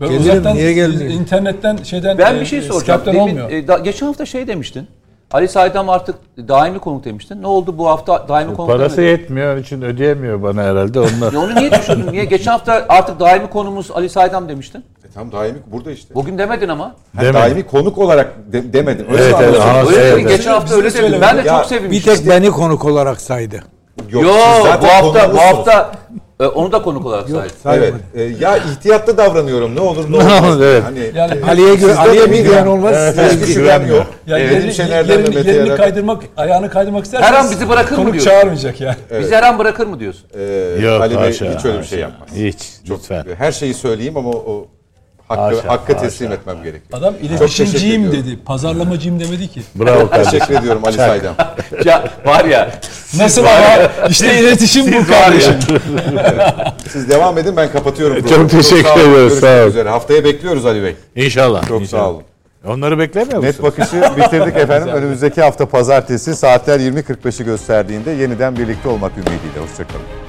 Böyle Gelirim, uzaktan, niye gelmeyeyim? internetten şeyden Ben e, bir şey e, soracağım. Demin, olmuyor. e, da- geçen hafta şey demiştin. Ali Saydam artık daimi konuk demiştin. Ne oldu bu hafta daimi konuk Parası demedin? yetmiyor onun için ödeyemiyor bana herhalde onlar. Ya onu niye düşürdün? Niye? Geçen hafta artık daimi konumuz Ali Saydam demiştin. E, tam daimi burada işte. Bugün demedin ama. Demedim. daimi konuk olarak de, demedim. Öyle Evet, evet, Öyle evet. Geçen hafta öyle dedin. söylemedik. Ben de Ya, çok Bir sevinmiştim. tek beni konuk olarak saydı. Yok, Yo siz bu zaten hafta bu hafta e, onu da konuk olarak saydı. Evet. E, ya ihtiyatlı davranıyorum. Ne olur ne olmaz. olur, evet. Hani Yani Ali'ye Sizde Ali'ye bir güven- olmaz. Evet, hiçbir bir şüphem güven yok. Yani Ee, yerini, Şener'den yerini, Mete yerini kaydırmak, ayağını kaydırmak isterseniz Her an bizi bırakır mı konuk diyorsun? çağırmayacak yani. Bizi her an bırakır mı diyorsun? Ee, Yok Ali Bey haşa, hiç öyle bir şey haşa. yapmaz. Hiç Çok, lütfen. Her şeyi söyleyeyim ama o hakkı, Haşa, hakkı haşa. teslim etmem gerekiyor. Adam iletişimciyim dedi. Pazarlamacıyım demedi ki. Bravo kardeşim. Teşekkür ediyorum Ali Saydam. ya var ya Nasıl ama işte iletişim bu kardeşim. Siz devam edin ben kapatıyorum. Çok programı. teşekkür Görüşmek sağ olun. üzere. Haftaya bekliyoruz Ali Bey. İnşallah. Çok inşallah. sağ olun. Onları beklemiyor musun? Net bakışı bitirdik efendim. Önümüzdeki hafta pazartesi saatler 20.45'i gösterdiğinde yeniden birlikte olmak ümidiyle. Hoşçakalın.